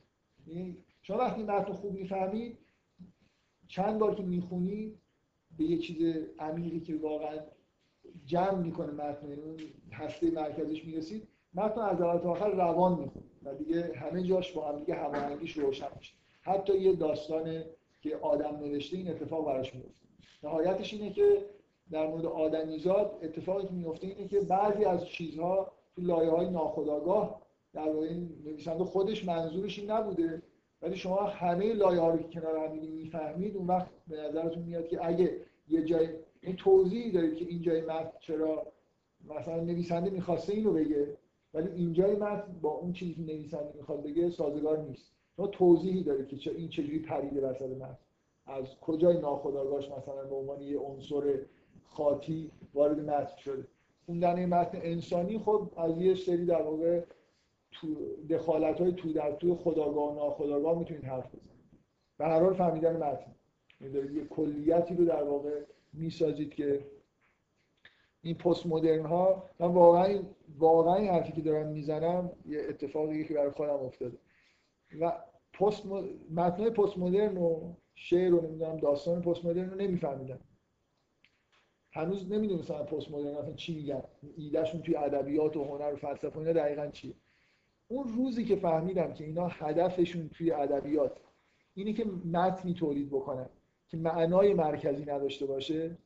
یعنی شما وقتی متن خوب می‌فهمید چند بار که می‌خونید به یه چیز عمیقی که واقعا جمع می‌کنه متن یعنی اون هسته مرکزش می‌رسید متن از اول تا آخر روان می‌خونید و دیگه همه جاش با هم دیگه هماهنگیش روشن میشه. حتی یه داستان که آدم نوشته این اتفاق براش میفته نهایتش اینه که در مورد آدمیزاد اتفاقی که میفته اینه که بعضی از چیزها تو لایه های ناخودآگاه در واقع این نویسنده خودش منظورش این نبوده ولی شما همه لایه ها رو که کنار هم می‌فهمید اون وقت به نظرتون میاد که اگه یه جای این توضیحی دارید که این جای متن چرا مثلا نویسنده می‌خواسته اینو بگه ولی اینجای متن با اون چیزی که نویسنده می‌خواد بگه سازگار نیست. شما توضیحی دارید که چه این چجوری پریده وسط متن از کجای ناخودآگاهش مثلا به عنوان یه عنصر خاطی وارد متن شده؟ خوندن متن انسانی خب از یه سری در واقع دخالت های تو در تو خداگاه و ناخداگاه می‌تونید حرف بزنید. به هر حال فهمیدن متن. یعنی یه کلیتی رو در واقع می‌سازید که این پست مدرن ها من واقعا واقعا این حرفی که دارم می‌زنم یه اتفاقی که برای خودم افتاده. و پست متن پست مدرن و شعر رو نمی‌دونم داستان پست مدرن رو نمیفهمیدم. هنوز نمی‌دونستم پست مدرن اصلا چی میگن. ایدهشون توی ادبیات و هنر و فلسفه اینا دقیقا چیه. اون روزی که فهمیدم که اینا هدفشون توی ادبیات اینه که متنی تولید بکنن که معنای مرکزی نداشته باشه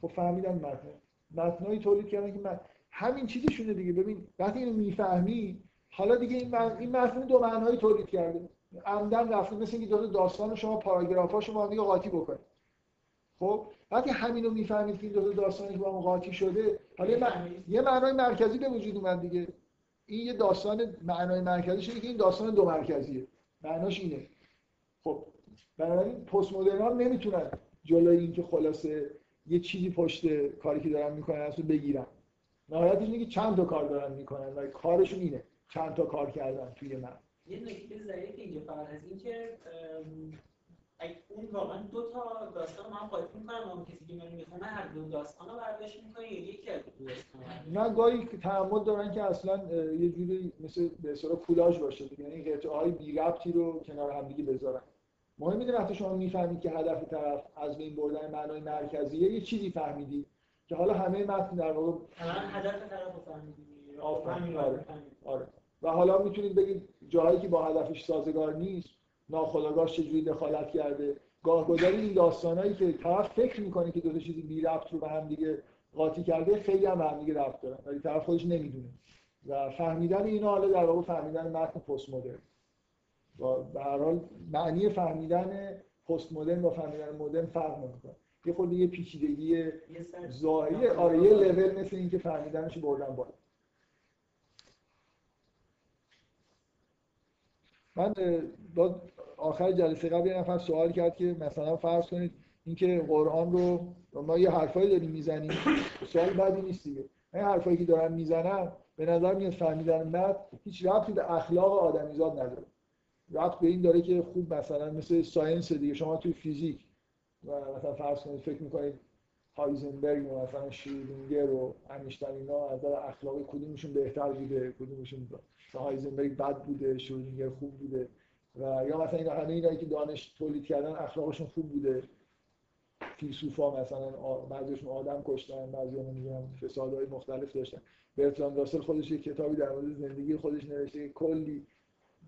خب فهمیدم متن. متنایی تولید کردن که من همین چیزشونه دیگه. ببین وقتی اینو می‌فهمی حالا دیگه این متن این متن دو معنایی تولید کرده. عمدن رفته مثل اینکه دو تا داستان شما پاراگرافاشو با هم دیگه قاطی بکنید خب وقتی همین رو می‌فهمید که این دو تا داستانی که با هم قاطی شده حالا یه, مع- یه معنای مرکزی به وجود اومد دیگه. این یه داستان معنای مرکزیش اینه که این داستان دو مرکزیه. معناش اینه. خب بنابراین پست مدرن ها نمی‌تونن جلوی این که خلاصه یه چیزی پشت کاری که دارن می‌کنن رو بگیرن. نهایتش اینه که چند تا کار دارن می‌کنن و کارشون اینه. چند تا کار کردن توی من. یه نکته ظریف اینجا فقط هست این که ام، اگه اون واقعا دو تا داستان من قاطی می‌کنم اون کسی که من می‌خونه هر دو داستان رو برداشت می‌کنه یا یکی از دو داستان نه گاهی که تعمد دارن که اصلا یه جوری مثل به اصطلاح کولاژ باشه دیگه. یعنی قطعه های بی ربطی رو کنار هم دیگه بذارن. مهم اینه وقتی شما می‌فهمید که هدف طرف از بین بردن معنای مرکزیه یه چیزی فهمیدی که حالا همه متن در واقع هدف طرف رو فهمیدی. آفرین، آره. آره. و حالا می‌تونید بگید جاهایی که با هدفش سازگار نیست ناخودآگاهش چجوری دخالت کرده. گاهگداری این داستانایی که طرف فکر می‌کنه که دو تا چیز بی ربط رو به هم دیگه قاطی کرده خیلی هم به هم دیگه ربط دارن. ولی طرف خودش نمی‌دونه. و فهمیدن اینا حالا در واقع فهمیدن متن پست مدرن و به هر حال معنی فهمیدن پست مدرن با فهمیدن مدرن فرق نمی‌کنه. یه خورده یه پیچیدگی ظاهری. آره یه لول مثل اینکه فهمیدنش بردن بالا. من اه، با آخر جلسه قبل یه نفر سوال کرد که مثلا فرض کنید اینکه قرآن رو ما یه حرفایی داریم می‌زنیم سوال بدی نیست دیگه. این حرفایی که دارم می‌زنم به نظر میاد فهمیدن متن هیچ ربطی به اخلاق آدمیزاد نداره. ربط به این داره که خوب مثلا مثل ساینس دیگه شما توی فیزیک و مثلا فرض کنید فکر می‌کنید هایزنبرگ و مثلا شیرینگر و انیشتین اینا از نظر اخلاقی کدومشون بهتر بوده کدومشون هایزنبرگ بد بوده شیرینگر خوب بوده و یا مثلا اینا همه اینایی که دانش تولید کردن اخلاقشون خوب بوده. فیلسوفا مثلا بعضیشون آدم کشتن بعضی نمی‌دونم فسادهای مختلف داشتن. برتراند راسل خودش یه کتابی در مورد زندگی خودش نوشته کلی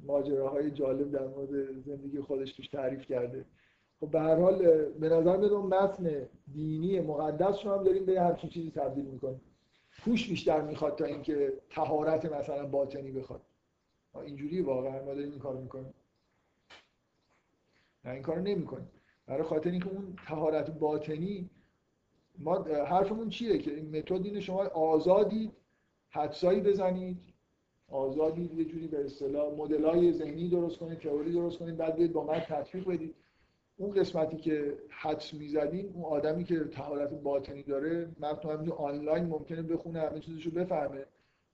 ماجراهای جالب در مورد زندگی خودش توش تعریف کرده. خب به هر حال به نظر میاد اون متن دینی مقدس رو هم داریم به همچین چیزی تبدیل می‌کنیم. پوش بیشتر می‌خواد تا اینکه طهارت مثلا باطنی بخواد. اینجوری واقعا ما داریم این کار می‌کنیم. نه این کارو نمی‌کنیم. برای خاطر اینکه اون طهارت باطنی ما حرفمون چیه که این متد اینه شما آزادید حدسایی بزنید آزادید یه جوری به اصطلاح مدلای ذهنی درست کنید تئوری درست کنید بعد با من تطبیق بدید. اون قسمتی که حدس می‌زدیم اون آدمی که طهارت باطنی داره متن همین آنلاین ممکنه بخونه همه چیزشو بفهمه.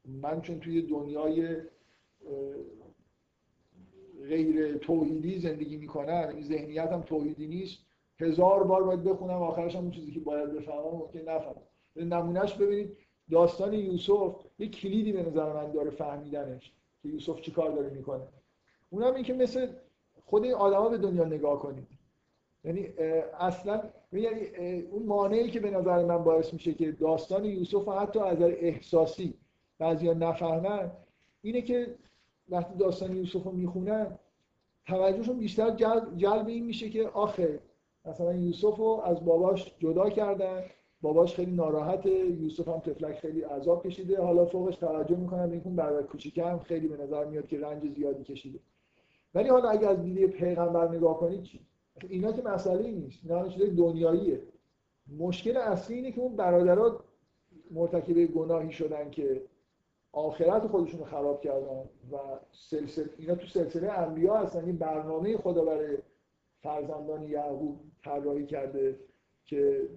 من چون توی دنیای غیر توحیدی زندگی می‌کنم این ذهنیتم توحیدی نیست هزار بار باید بخونم آخرش هم اون چیزی که باید بفهمم ممکن نفهمم. نمونهش ببینید داستان یوسف یه کلیدی به نظر من داره فهمیدنش که یوسف چی کار داره می‌کنه. اونم این که مثل خود آدما به دنیا نگاه کنید. یعنی اصلا یعنی اون مانعی که به نظر من باعث میشه که داستان یوسف حتی از احساسی بعضیا نفهمن اینه که وقتی داستان یوسف رو می‌خونن توجهشون بیشتر جلب, این میشه که آخه مثلا یوسف رو از باباش جدا کردن باباش خیلی ناراحته یوسف هم تفلک خیلی عذاب کشیده حالا فوقش توجه می‌کنن اینکه اون برادر کوچیکه هم خیلی به نظر میاد که رنج زیادی کشیده. ولی حالا اگه از دیده پیغمبر نگاه کنید اینا که مسئله نیست اینا چیزای دنیاییه. مشکل اصلی اینه که اون برادرها مرتکب گناهی شدن که آخرت خودشون رو خراب کردن و سلسله اینا تو سلسله انبیا هستن. این برنامه خدا برای فرزندان یعقوب طراحی کرده که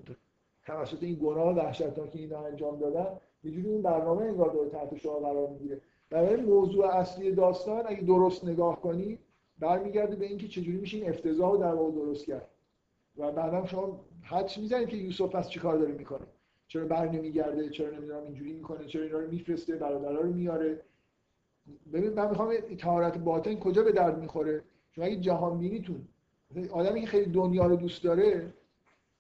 توسط این گناه وحشتناک که اینا انجام دادن. یه جوری اون برنامه انگار داره تحت شعار قرار می‌گیره. برای موضوع اصلی داستان اگه درست نگاه کنی برمیگرده به اینکه چجوری میشه این افتضاح رو در واقع درست کرد. و بعدم شما حدس می‌زنید که یوسف پس چیکار داره می‌کنه؟ چرا بر نمیگرده چرا نمی‌دونم اینجوری می‌کنه؟ چرا اینا رو میفرسته؟ برادرها رو میاره ببین من می‌خوام طهارت باطن کجا به درد می‌خوره؟ شما اگه جهان بینیتون آدمی که خیلی دنیا رو دوست داره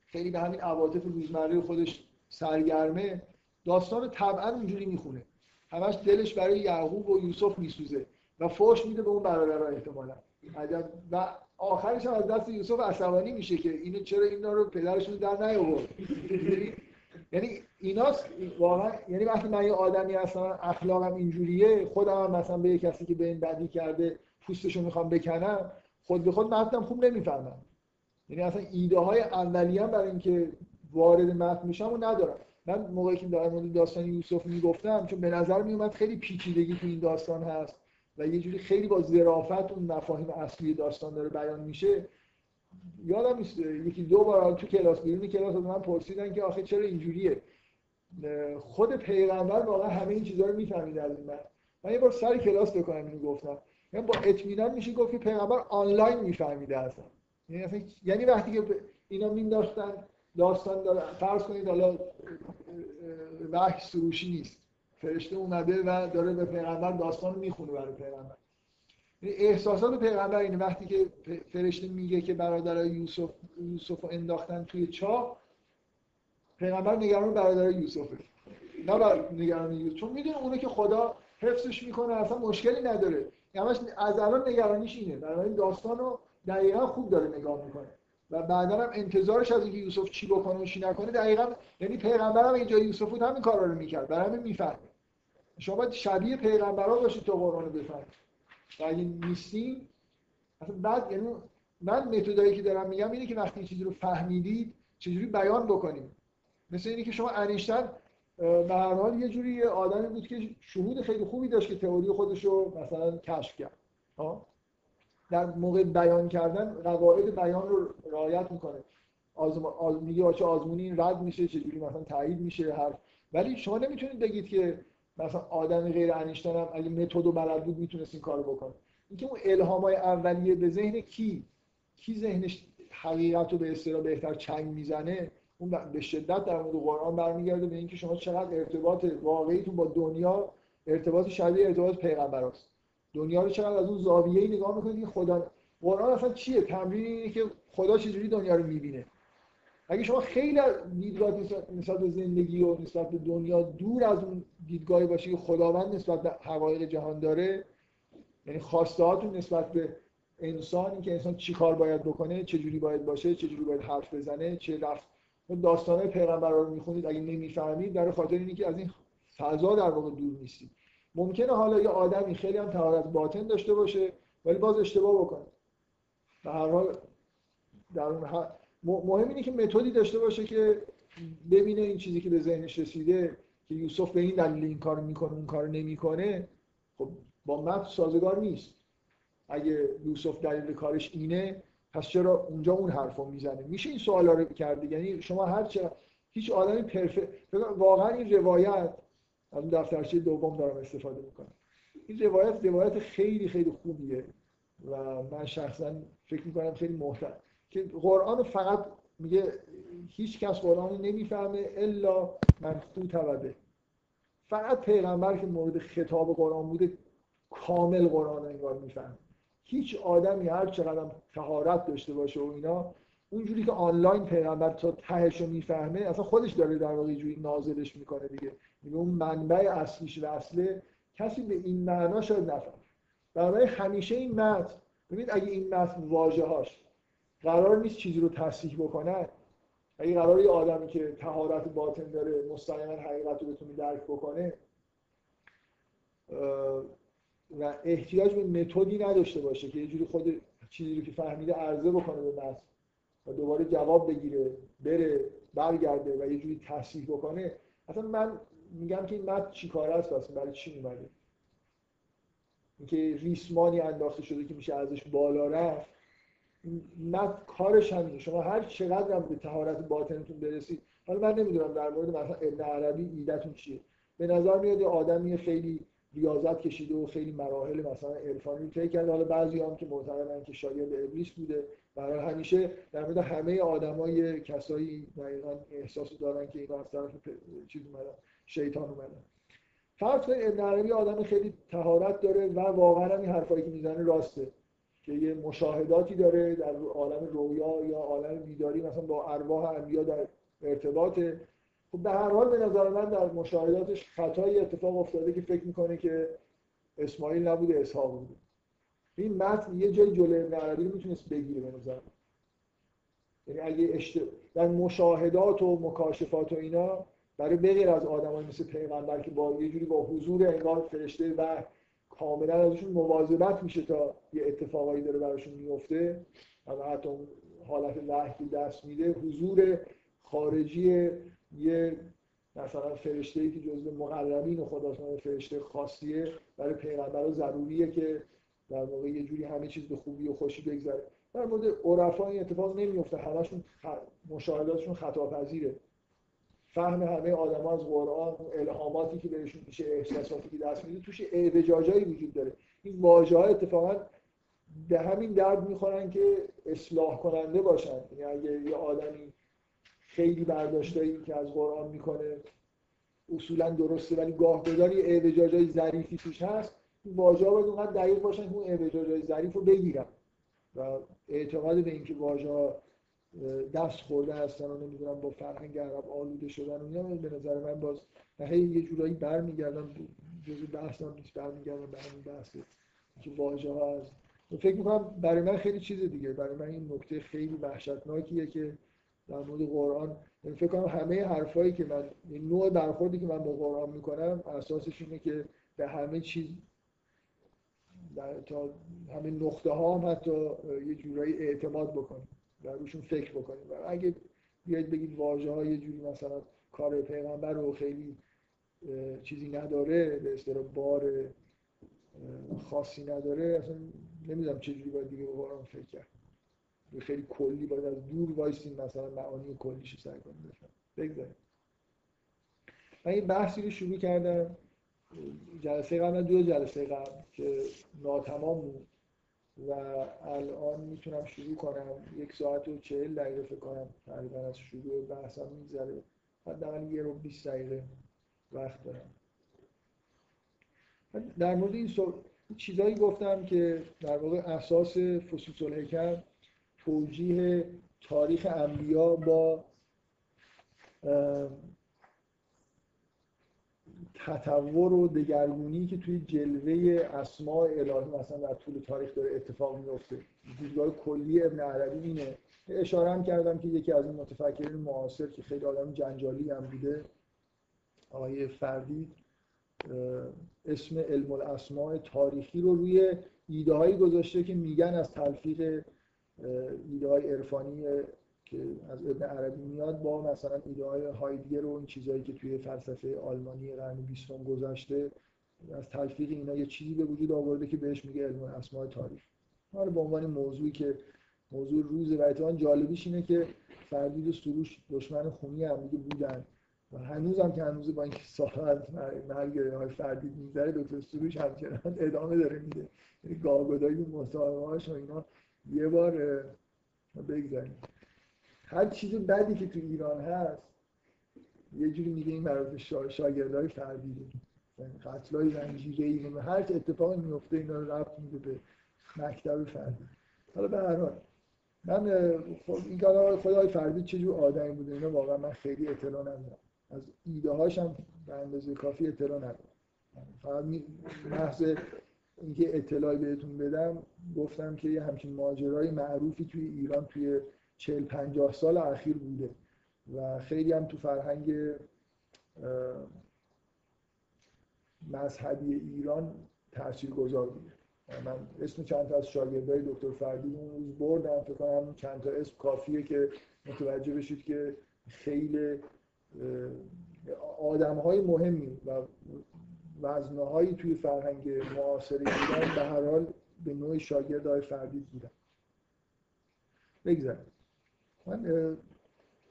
خیلی به همین عواطف روزمره خودش سرگرمه داستان طبعا اونجوری می‌خونه. همش دلش برای یعقوب و یوسف میسوزه و فوش میده به اون برادرها احتمالا. عجب و آخرش هم از دست یوسف عصبانی میشه که اینو چرا اینا رو پدرشون در نیاورد. یعنی ایناست واقعا یعنی وقتی من یه آدمی هستم اخلاقم اینجوریه خودم هم مثلا به یه کسی که به این بدی کرده پوستشو می‌خوام بکنم خود به خود متنم خوب نمی‌فهمم یعنی اصلا ایده های اولیه برای اینکه وارد متن میشم و ندارم. من موقعی که مورد داستان یوسف می‌گفتم چون به نظر میومد خیلی پیچیدگی تو این داستان هست. و یه جوری خیلی با ظرافت اون مفاهیم اصلی داستان داره بیان میشه. یادم نیست یکی دو بار تو کلاس بیرون کلاس از من پرسیدن که آخه چرا اینجوریه. خود پیغمبر واقعا همه این چیزها رو می‌فهمید از این من من یه بار سر کلاس بکنم اینو گفتم. یعنی با اطمینان میشه گفت که پیغمبر آنلاین میفهمیده اصلا. یعنی یعنی وقتی که اینا مینداختن داستان داره فرض کنید حالا وحی سروشی نیست. فرشته اومده و داره به پیغمبر داستان می‌خونه برای پیغمبر. احساسات پیغمبر اینه وقتی که فرشته میگه که برادرای یوسف یوسف انداختن توی چاه پیغمبر نگران برادرای یوسفه. نه بر نگران یوسف. چون می‌دونه اونه که خدا حفظش می‌کنه اصلا مشکلی نداره. همش از الان نگرانیش اینه. برای داستان رو دقیقا خوب داره نگاه می‌کنه. و بعدا هم انتظارش از اینکه یوسف چی بکنه و چی نکنه دقیقا یعنی پیغمبر هم اینجا یوسف بود همین کارا رو می‌کرد. برای همین می‌فهمه. شما باید شبیه پیغمبرها باشید تا قرآن رو بفهمید. اگه نیستیم اصلا بعد یعنی من متدایی که دارم میگم اینه که وقتی چیزی رو فهمیدید چجوری بیان بکنیم؟ مثل اینه که شما انیشتن به هر حال یه جوری یه آدمی بود که شهود خیلی خوبی داشت که تئوری خودش رو مثلا کشف کرد. در موقع بیان کردن قواعد بیان رو رعایت می‌کنه. آزم... آز... میگه آزمونی این رد میشه چجوری مثلا تایید میشه هر ولی شما نمی‌تونید بگید که مثلا آدم غیر انیشتن هم اگه متد و بلد بود می‌تونست این کارو بکنه. اینکه اون الهام های اولیه به ذهن کی؟ کی ذهنش حقیقت رو به اصطلاح بهتر چنگ می‌زنه؟ اون به شدت در مورد قرآن برمیگرده به اینکه شما چقدر ارتباط واقعیتون با دنیا ارتباط شبیه ارتباط پیغمبر است دنیا رو چقدر از اون زاویه‌ای نگاه می‌کنید که خدا قرآن اصلا چیه؟ تمرین اینه که خدا چجوری دنیا رو می‌بینه. اگه شما خیلی دیدگاه نسبت به زندگی و نسبت به دنیا دور از اون دیدگاهی باشی که خداوند نسبت به حقایق جهان داره یعنی خواسته نسبت به انسانی که انسان چی کار باید بکنه چه جوری باید باشه چه جوری باید حرف بزنه چه رفت داستانهای پیغمبر رو می‌خونید اگه نمی‌فهمید در خاطر اینه که از این فضا در واقع دور نیستید. ممکنه حالا یه آدمی خیلی هم طهارت باطن داشته باشه ولی باز اشتباه بکنه. به هر حال در اون مهم اینه که متدی داشته باشه که ببینه این چیزی که به ذهنش رسیده که یوسف به این دلیل این کار می‌کنه اون کار نمی‌کنه خب با متن سازگار نیست. اگه یوسف دلیل کارش اینه پس چرا اونجا اون حرفو می‌زنه؟ میشه این سوالا رو کرد یعنی شما هر چه هیچ آدمی پرفکت واقعا این روایت از دفترچه دوم دارم استفاده می‌کنم. این روایت روایت خیلی خیلی خوبیه و من شخصا فکر می‌کنم خیلی محترم. که قرآن فقط میگه هیچ کس قرآن نمی‌فهمه الا من خود توده فقط پیغمبر که مورد خطاب قرآن بوده کامل قرآن انگار می‌فهمه. هیچ آدمی هر چقدر تهارت داشته باشه و اینا اونجوری که آنلاین پیغمبر تا تهش رو می‌فهمه اصلا خودش داره در واقع جوری نازلش می‌کنه دیگه. میگه اون منبع اصلیش و اصله کسی به این معنا شاید نفهم برای همیشه این متن ببینید اگه این متن واژه هاش قرار نیست چیزی رو تصحیح بکنن. اگه قرار یه آدمی که تهارت باطن داره مستقیما حقیقت رو بتونه درک بکنه و احتیاج به متدی نداشته باشه که یه جوری خود چیزی رو که فهمیده عرضه بکنه به متن و دوباره جواب بگیره بره برگرده و یه جوری تصحیح بکنه. اصلا من میگم که این متن چیکار است؟ اصلا برای چی اومده اینکه ریسمانی انداخته شده که میشه ازش بالا رفت. نه کارش همینه شما هر چقدر هم به تهارت باطنتون برسید حالا من نمی‌دونم در مورد مثلا ابن عربی ایدتون چیه. به نظر میاد آدمی خیلی ریاضت کشیده و خیلی مراحل مثلا عرفانی طی کرده. حالا بعضی هم که معتقدن که شاید ابلیس بوده. برای همیشه در مورد همه آدمای کسایی دقیقا احساس دارن که اینا از طرف چیز اومدن شیطان اومدن. فرض کنید ابن عربی آدم خیلی تهارت داره و واقعا این حرفایی که می‌زنه راسته. که یه مشاهداتی داره در عالم رویا یا عالم بیداری مثلا با ارواح انبیا در ارتباطه. خب به هر حال به نظر من در مشاهداتش خطایی اتفاق افتاده که فکر می‌کنه که اسماعیل نبوده اسحاق بوده. این متن یه جای جلوی ابن عربی می‌تونست بگیره به نظر یعنی اگه اشت... در مشاهدات و مکاشفات و اینا برای بغیر از آدمای مثل پیغمبر که با یه جوری با حضور انگار فرشته و کاملا ازشون مواظبت میشه تا یه اتفاقایی داره براشون میفته. و حتی اون حالت وحی دست میده. حضور خارجی یه مثلا فرشته ای که جزو مقربین و فرشته خاصیه برای پیغمبر ضروریه که در واقع یه جوری همه چیز به خوبی و خوشی بگذره. در مورد عرفا این اتفاق نمیفته همشون مشاهداتشون خطاپذیره. فهم همه آدم از قرآن الهاماتی که بهشون میشه احساساتی که دست میده توش اعوجاجایی وجود داره. این واژه ها اتفاقا به همین درد می‌خورن که اصلاح کننده باشن. یعنی اگه یه آدمی خیلی برداشتایی که از قرآن می‌کنه اصولا درسته ولی گاه گداری اعوجاجای ظریفی توش هست این واژه ها باید اونقدر دقیق باشن که اون اعوجاجای ظریف رو بگیرن. و اعتقاد به اینکه واژه دست خورده هستن و نمی‌دونم با فرهنگ عرب آلوده شدن اینا به نظر من باز هی یه جورایی برمیگردم جزء بحث هم نیست برمیگردم به همین بحث که واژه ها از فکر می‌کنم برای من خیلی چیز دیگه برای من این نکته خیلی وحشتناکیه که در مورد قرآن یعنی فکر کنم همه حرفایی که من این نوع برخوردی که من با قرآن می‌کنم اساسش اینه که به همه چیز در تا همه نقطه ها هم حتی یه جورایی اعتماد بکنیم و روشون فکر بکنیم. و اگه بیاید بگید واژه های جوری مثلا کار پیغمبر رو خیلی چیزی نداره به اصطلاح بار خاصی نداره اصلا نمی‌دونم چجوری باید دیگه به قرآن فکر کرد. خیلی کلی باید از دور وایسیم مثلا معانی کلیش سعی کنیم بفهم بگذاریم. من این بحثی رو شروع کردم جلسه قبل دو جلسه قبل که ناتمام بود. و الان می‌تونم شروع کنم. یک ساعت و چهل دقیقه فکر کنم. تقریبا از شروع بحثم میگذره. حداقل یه رو 20 دقیقه وقت دارم. در مورد این چیزایی گفتم که در واقع اساس فسوس الحکم توجیه تاریخ انبیا با تطور و دگرگونی که توی جلوه اسماع الهی مثلا در طول تاریخ داره اتفاق میفته. دیدگاه کلی ابن عربی اینه. اشاره هم کردم که یکی از این متفکرین معاصر که خیلی آدم جنجالی هم بوده آقای فردی اسم علم الاسماء تاریخی رو روی ایده هایی گذاشته که میگن از تلفیق ایده های عرفانی که از ابن عربی میاد با مثلا ایده های هایدگر و این چیزهایی که توی فلسفه آلمانی قرن بیستم گذاشته از تلفیق اینا یه چیزی به وجود آورده که بهش میگه علم اسماء تاریخ. حالا به عنوان موضوعی که موضوع روز و جالبیش اینه که فردید و سروش دشمن خونی هم دیگه بودن و هنوز هم که هنوز با اینکه سال مرگ های فردید می‌ذاره دکتر سروش همچنان ادامه داره میده یعنی گاگدایی مصاحبه هاش و اینا یه بار بگذاریم. هر چیز بدی که تو ایران هست یه جوری میگه این مربوط شا... شاگردای فردیده یعنی قتلای زنجیره ای هر اتفاقی میفته اینا رو ربط میده به مکتب فردی. حالا به هر حال من خب این کار خدای فردی چه جور آدمی بوده اینا واقعا من خیلی اطلاع ندارم. از ایده هاشم به اندازه کافی اطلاع ندارم. فقط محض اینکه اطلاعی بهتون بدم گفتم که یه همچین ماجرای معروفی توی ایران توی 40 50 سال اخیر بوده و خیلی هم تو فرهنگ مذهبی ایران تاثیر گذار بوده. من اسم چند تا از شاگردای دکتر فردی اون روز بردم. فکر کنم چند تا اسم کافیه که متوجه بشید که خیلی آدم های مهمی و وزنه هایی توی فرهنگ معاصر ایران به هر حال به نوع شاگرد های فردی بودن. بگذارم من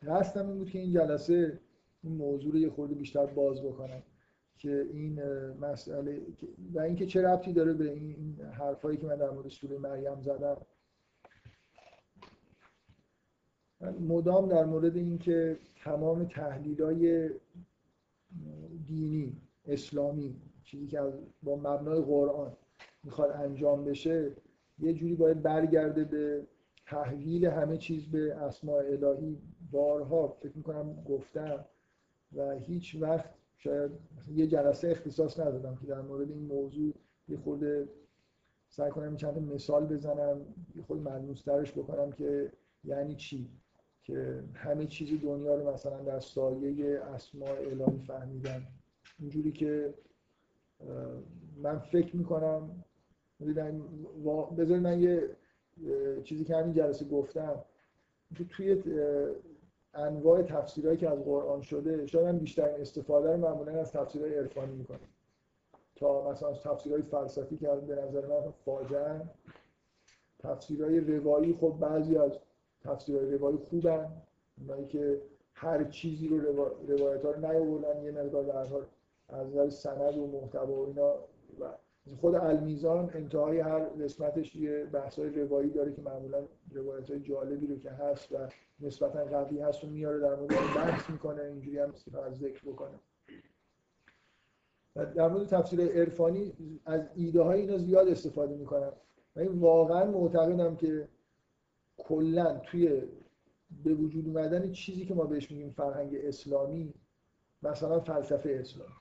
قصدم این بود که این جلسه این موضوع رو یه خورده بیشتر باز بکنم که این مسئله و اینکه چه ربطی داره به این حرفایی که من در مورد سوره مریم زدم. من مدام در مورد اینکه تمام تحلیلای دینی اسلامی چیزی که با مبنای قرآن می‌خواد انجام بشه یه جوری باید برگرده به تحویل همه چیز به اسماء الهی بارها فکر می‌کنم گفتم و هیچ وقت شاید یه جلسه اختصاص ندادم که در مورد این موضوع یه خورده سعی کنم چند مثال بزنم یه خود ملموسترش بکنم که یعنی چی؟ که همه چیز دنیا رو مثلا در سایه اسماء الهی فهمیدن. اینجوری که من فکر می‌کنم بذارید من یه چیزی که همین جلسه گفتم که توی انواع تفسیرهایی که از قرآن شده شاید من بیشتر استفاده رو معمولا از تفسیرهای عرفانی می‌کنم. تا مثلا تفسیرهای فلسفی که به نظر من فاجعه تفسیرهای روایی خب بعضی از تفسیرهای روایی خوبن اونایی که هر چیزی رو روایت ها رو نیاوردن یه مقدار در از نظر سند و محتوا و اینا و خود المیزان انتهای هر قسمتش یه بحثای روایی داره که معمولا روایت های جالبی رو که هست و نسبتا قوی هست و میاره در مورد بحث می‌کنه. اینجوری هم از ذکر بکنه. در مورد تفسیر عرفانی از ایده های اینا زیاد استفاده می‌کنم. و این واقعا معتقدم که کلا توی به وجود اومدن چیزی که ما بهش میگیم فرهنگ اسلامی مثلا فلسفه اسلامی.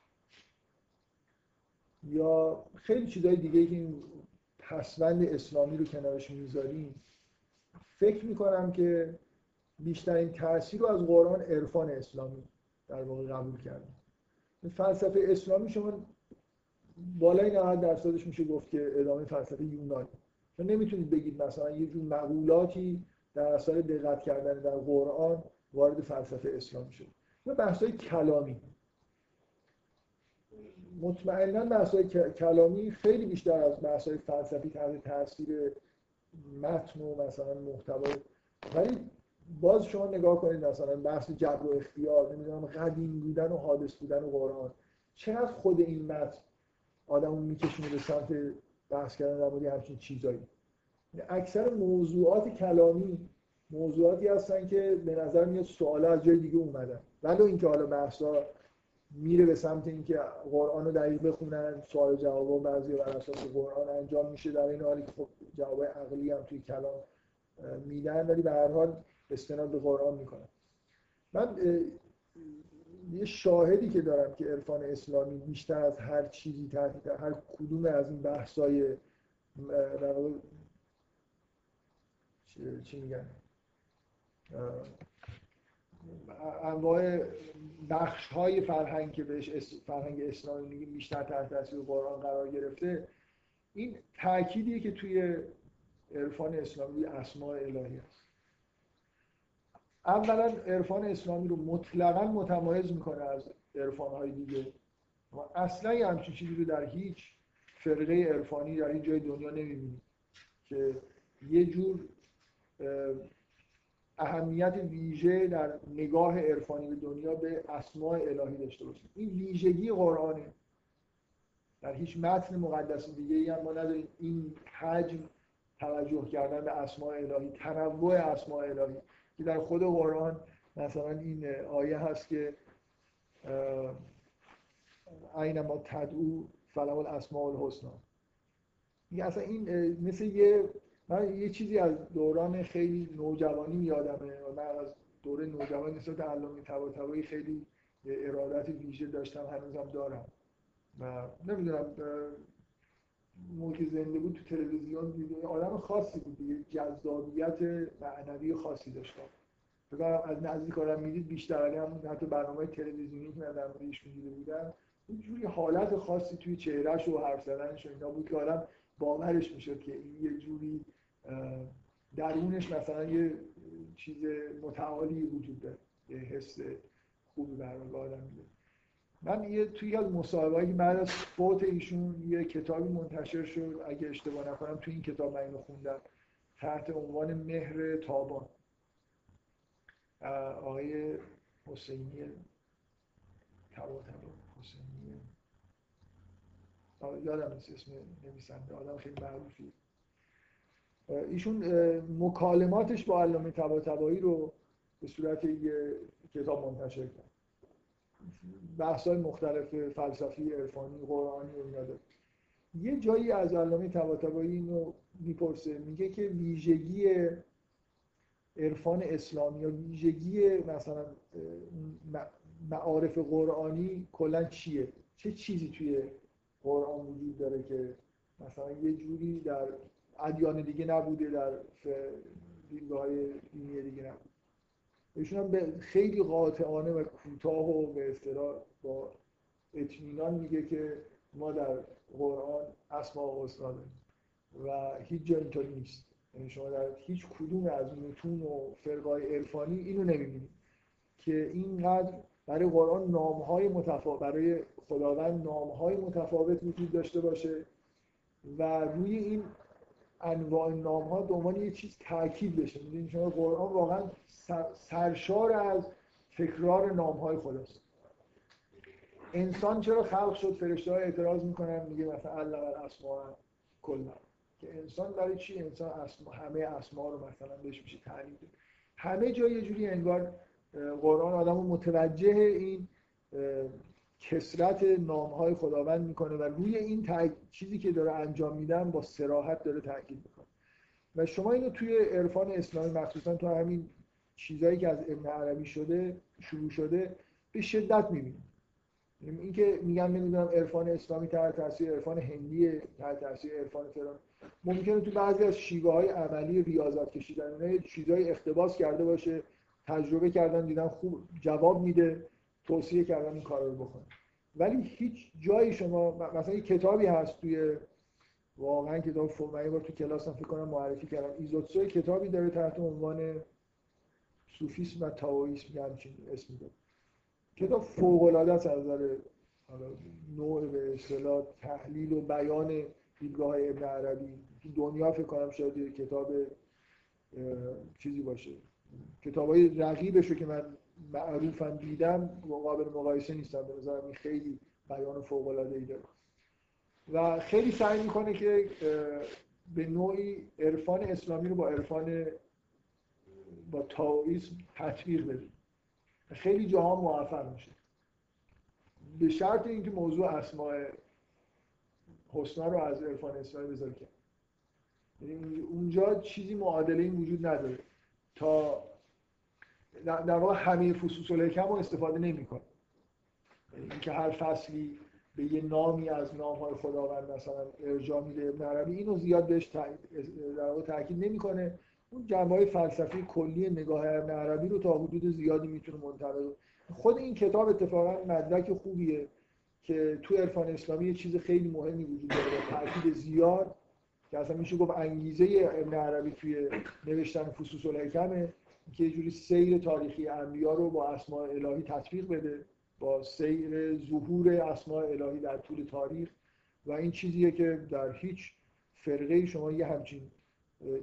یا خیلی چیزهای دیگه که این پسوند اسلامی رو کنارش می‌ذاریم فکر می‌کنم که بیشترین تاثیر رو از قرآن عرفان اسلامی در واقع قبول کردم فلسفه اسلامی شما بالای 90 درصدش میشه گفت که ادامه فلسفه یونانی. شما نمی‌تونید بگید مثلا یه جور مقولاتی در اثر دقت کردن در قرآن وارد فلسفه اسلامی شد. و بحث‌های کلامی. مطمئنا بحث‌های کلامی خیلی بیشتر از بحث‌های فلسفی تحت تاثیر متن و مثلا محتوا ولی باز شما نگاه کنید مثلا بحث جبر و اختیار نمی‌دونم قدیم بودن و حادث بودن و قرآن. چقدر خود این متن آدمو میکشونه به سمت بحث کردن در مورد همچین چیزایی؟ اکثر موضوعات کلامی موضوعاتی هستن که به نظر میاد سوالا از جای دیگه اومدن. ولو اینکه حالا بحثا میره به سمت اینکه قرآن رو دقیق بخونن سوال جواب و بعضی بر اساس قرآن انجام میشه. در این حالی که خب جواب عقلی هم توی کلام میدن ولی به هر حال استناد به قرآن می‌کنن. من یه شاهدی که دارم که عرفان اسلامی بیشتر از هر چیزی تحت هر کدوم از این بحثای چی میگن؟ انواع بخش های فرهنگ که بهش فرهنگ اسلامی میگیم بیشتر تحت تاثیر قرآن قرار گرفته این تأکیدیه که توی عرفان اسلامی اسماء الهی هست. اولا عرفان اسلامی رو مطلقا متمایز می‌کنه از عرفان های دیگه. و اصلا یه همچین چیزی رو در هیچ فرقه عرفانی در هیچ جای دنیا نمی‌بینید که یه جور اهمیت ویژه در نگاه عرفانی به دنیا به اسماء الهی داشته باشه این ویژگی قرآنه. در هیچ متن مقدس دیگه ای هم ما نداریم. این حجم توجه کردن به اسماء الهی تنوع اسماء الهی که در خود قرآن مثلا این آیه هست که اینما تدعو فلما الاسماء الحسنا این اصلا این مثل یه من یه چیزی از دوران خیلی نوجوانی یادمه من از دوره نوجوانی نسبت علامه طباطبایی خیلی ارادت ویژه داشتم هنوزم دارم. و نمی‌دونم موقع زنده بود تو تلویزیون دیدم آدم خاصی بود دیگه جذابیت معنوی خاصی داشتم فکر از نزدیک آدم می‌دید بیشتر. هم حتی برنامه تلویزیونی که من در موردش می‌دیده بودم اینجوری حالت خاصی توی چهرهش و حرف زدنش و اینا بود که آدم باورش می‌شد که این یه جوری درونش مثلا یه چیز متعالی وجود داره. یه حس خوبی برای آدم میده. من یه توی از مصاحبه‌ای بعد از فوت ایشون یه کتابی منتشر شد. اگه اشتباه نکنم توی این کتاب من اینو خوندم. تحت عنوان مهر تابان. آقای حسینی تبا تبا حسینی یادم نیست اسم نویسنده. آدم خیلی معروفی ایشون مکالماتش با علامه طباطبایی رو به صورت یه کتاب منتشر کرد. بحث های مختلف فلسفی عرفانی قرآنی و اینا یه جایی از علامه طباطبایی اینو می‌پرسه میگه که ویژگی عرفان اسلامی یا ویژگی مثلا معارف قرآنی کلا چیه؟ چه چیزی توی قرآن وجود داره که مثلا یه جوری در ادیان دیگه نبوده در دیدگاه دینی دیگه نبوده. ایشون هم به خیلی قاطعانه و کوتاه و به اصطلاح با اطمینان میگه که ما در قرآن اسما و حسنا و هیچ جا اینطوری نیست. یعنی شما در هیچ کدوم از متون و فرقای عرفانی اینو نمی‌بینید که اینقدر برای قرآن نامهای متفاوت برای خداوند نامهای متفاوت وجود داشته باشه و روی این انواع نام ها به عنوان یه چیز تاکید بشه می‌دونید شما قرآن واقعا سرشار از تکرار نام های خداست. انسان چرا خلق شد؟ فرشته های اعتراض می‌کنن میگه مثلا الله اسماء کلا که انسان برای چی؟ انسان اسما همه اسما رو مثلا بهش میشه تعریف همه جای یه جوری انگار قرآن آدمو متوجه این کسرت نامهای خداوند می‌کنه و روی این چیزی که داره انجام میدن با سراحت داره تاکید می‌کنه. و شما اینو توی عرفان اسلامی مخصوصا تو همین چیزایی که از ابن عربی شده شروع شده به شدت می‌بینید اینکه میگن نمی‌دونم عرفان اسلامی تحت تاثیر عرفان هندی تحت تاثیر عرفان فلان. ممکنه تو بعضی از شیوه های عملی ریاضت کشیدن. چیزای اقتباس کرده باشه تجربه کردن دیدن خوب جواب میده. توصیه کردن این کار رو بکنه. ولی هیچ جایی شما مثلا یه کتابی هست توی واقعا کتاب من بار تو کلاس هم فکر کنم معرفی کردم. ایزوتسو کتابی داره تحت عنوان صوفیسم و تاویسم یه همچین اسمی داره. کتاب فوق العاده از نظر نوع به اصطلاح تحلیل و بیان دیدگاه ابن عربی. دنیا فکر کنم شاید کتاب چیزی باشه. کتاب های رقیبش رو که من معروفم دیدم قابل مقایسه نیستم به نظرم این خیلی بیان فوق العاده ای داره. و خیلی سعی می‌کنه که به نوعی عرفان اسلامی رو با عرفان با تاویسم تطبیق بده. خیلی جاها موفق میشه. به شرط اینکه موضوع اسماء حسنا رو از عرفان اسلامی بذاره کرد یعنی اونجا چیزی معادله این وجود نداره. تا در واقع همه فصوص الحکم رو استفاده نمی‌کنه. یعنی اینکه هر فصلی به یه نامی از نامهای خداوند مثلا ارجاع میده ابن عربی اینو زیاد بهش در واقع تاکید نمی‌کنه. اون جنبه های فلسفی کلی نگاه ابن عربی رو تا حدود زیادی می‌تونه منطبق خود این کتاب اتفاقا مدرک خوبیه که تو عرفان اسلامی یه چیز خیلی مهمی وجود داره. تاکید زیاد که اصلا میشه گفت انگیزه ابن عربی توی نوشتن فصوص الحکمه که یه جوری سیر تاریخی انبیا رو با اسماء الهی تطبیق بده با سیر ظهور اسماء الهی در طول تاریخ. و این چیزیه که در هیچ فرقه شما یه همچین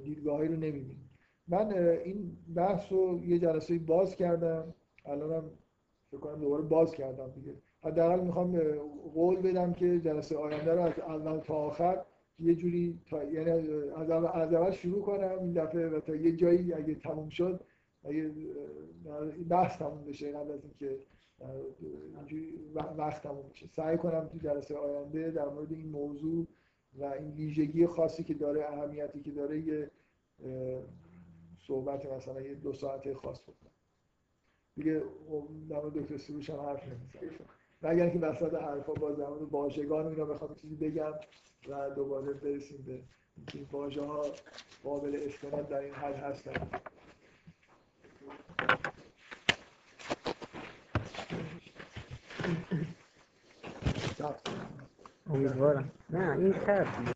دیدگاهی رو نمی‌بینید. من این بحث رو یه جلسه باز کردم. الانم فکر کنم دوباره باز کردم دیگه. حداقل می‌خوام قول بدم که جلسه آینده رو از اول تا آخر یه جوری تا یعنی از اول, از شروع کنم این دفعه و تا یه جایی اگه تموم شد اگه بحث تموم بشه قبل از اینکه وقت تموم بشه. سعی کنم تو جلسه آینده در مورد این موضوع و این ویژگی خاصی که داره اهمیتی که داره یه صحبت مثلا یه دو ساعته خاص بکنم. دیگه در مورد دکتر سروش هم حرف نمی‌زنم. و اگر اینکه وسط حرفا باز در مورد واژگان اینا بخوام چیزی بگم و دوباره برسیم به این واژه ها قابل استناد در این حد هستن. امیدوارم نه این کرد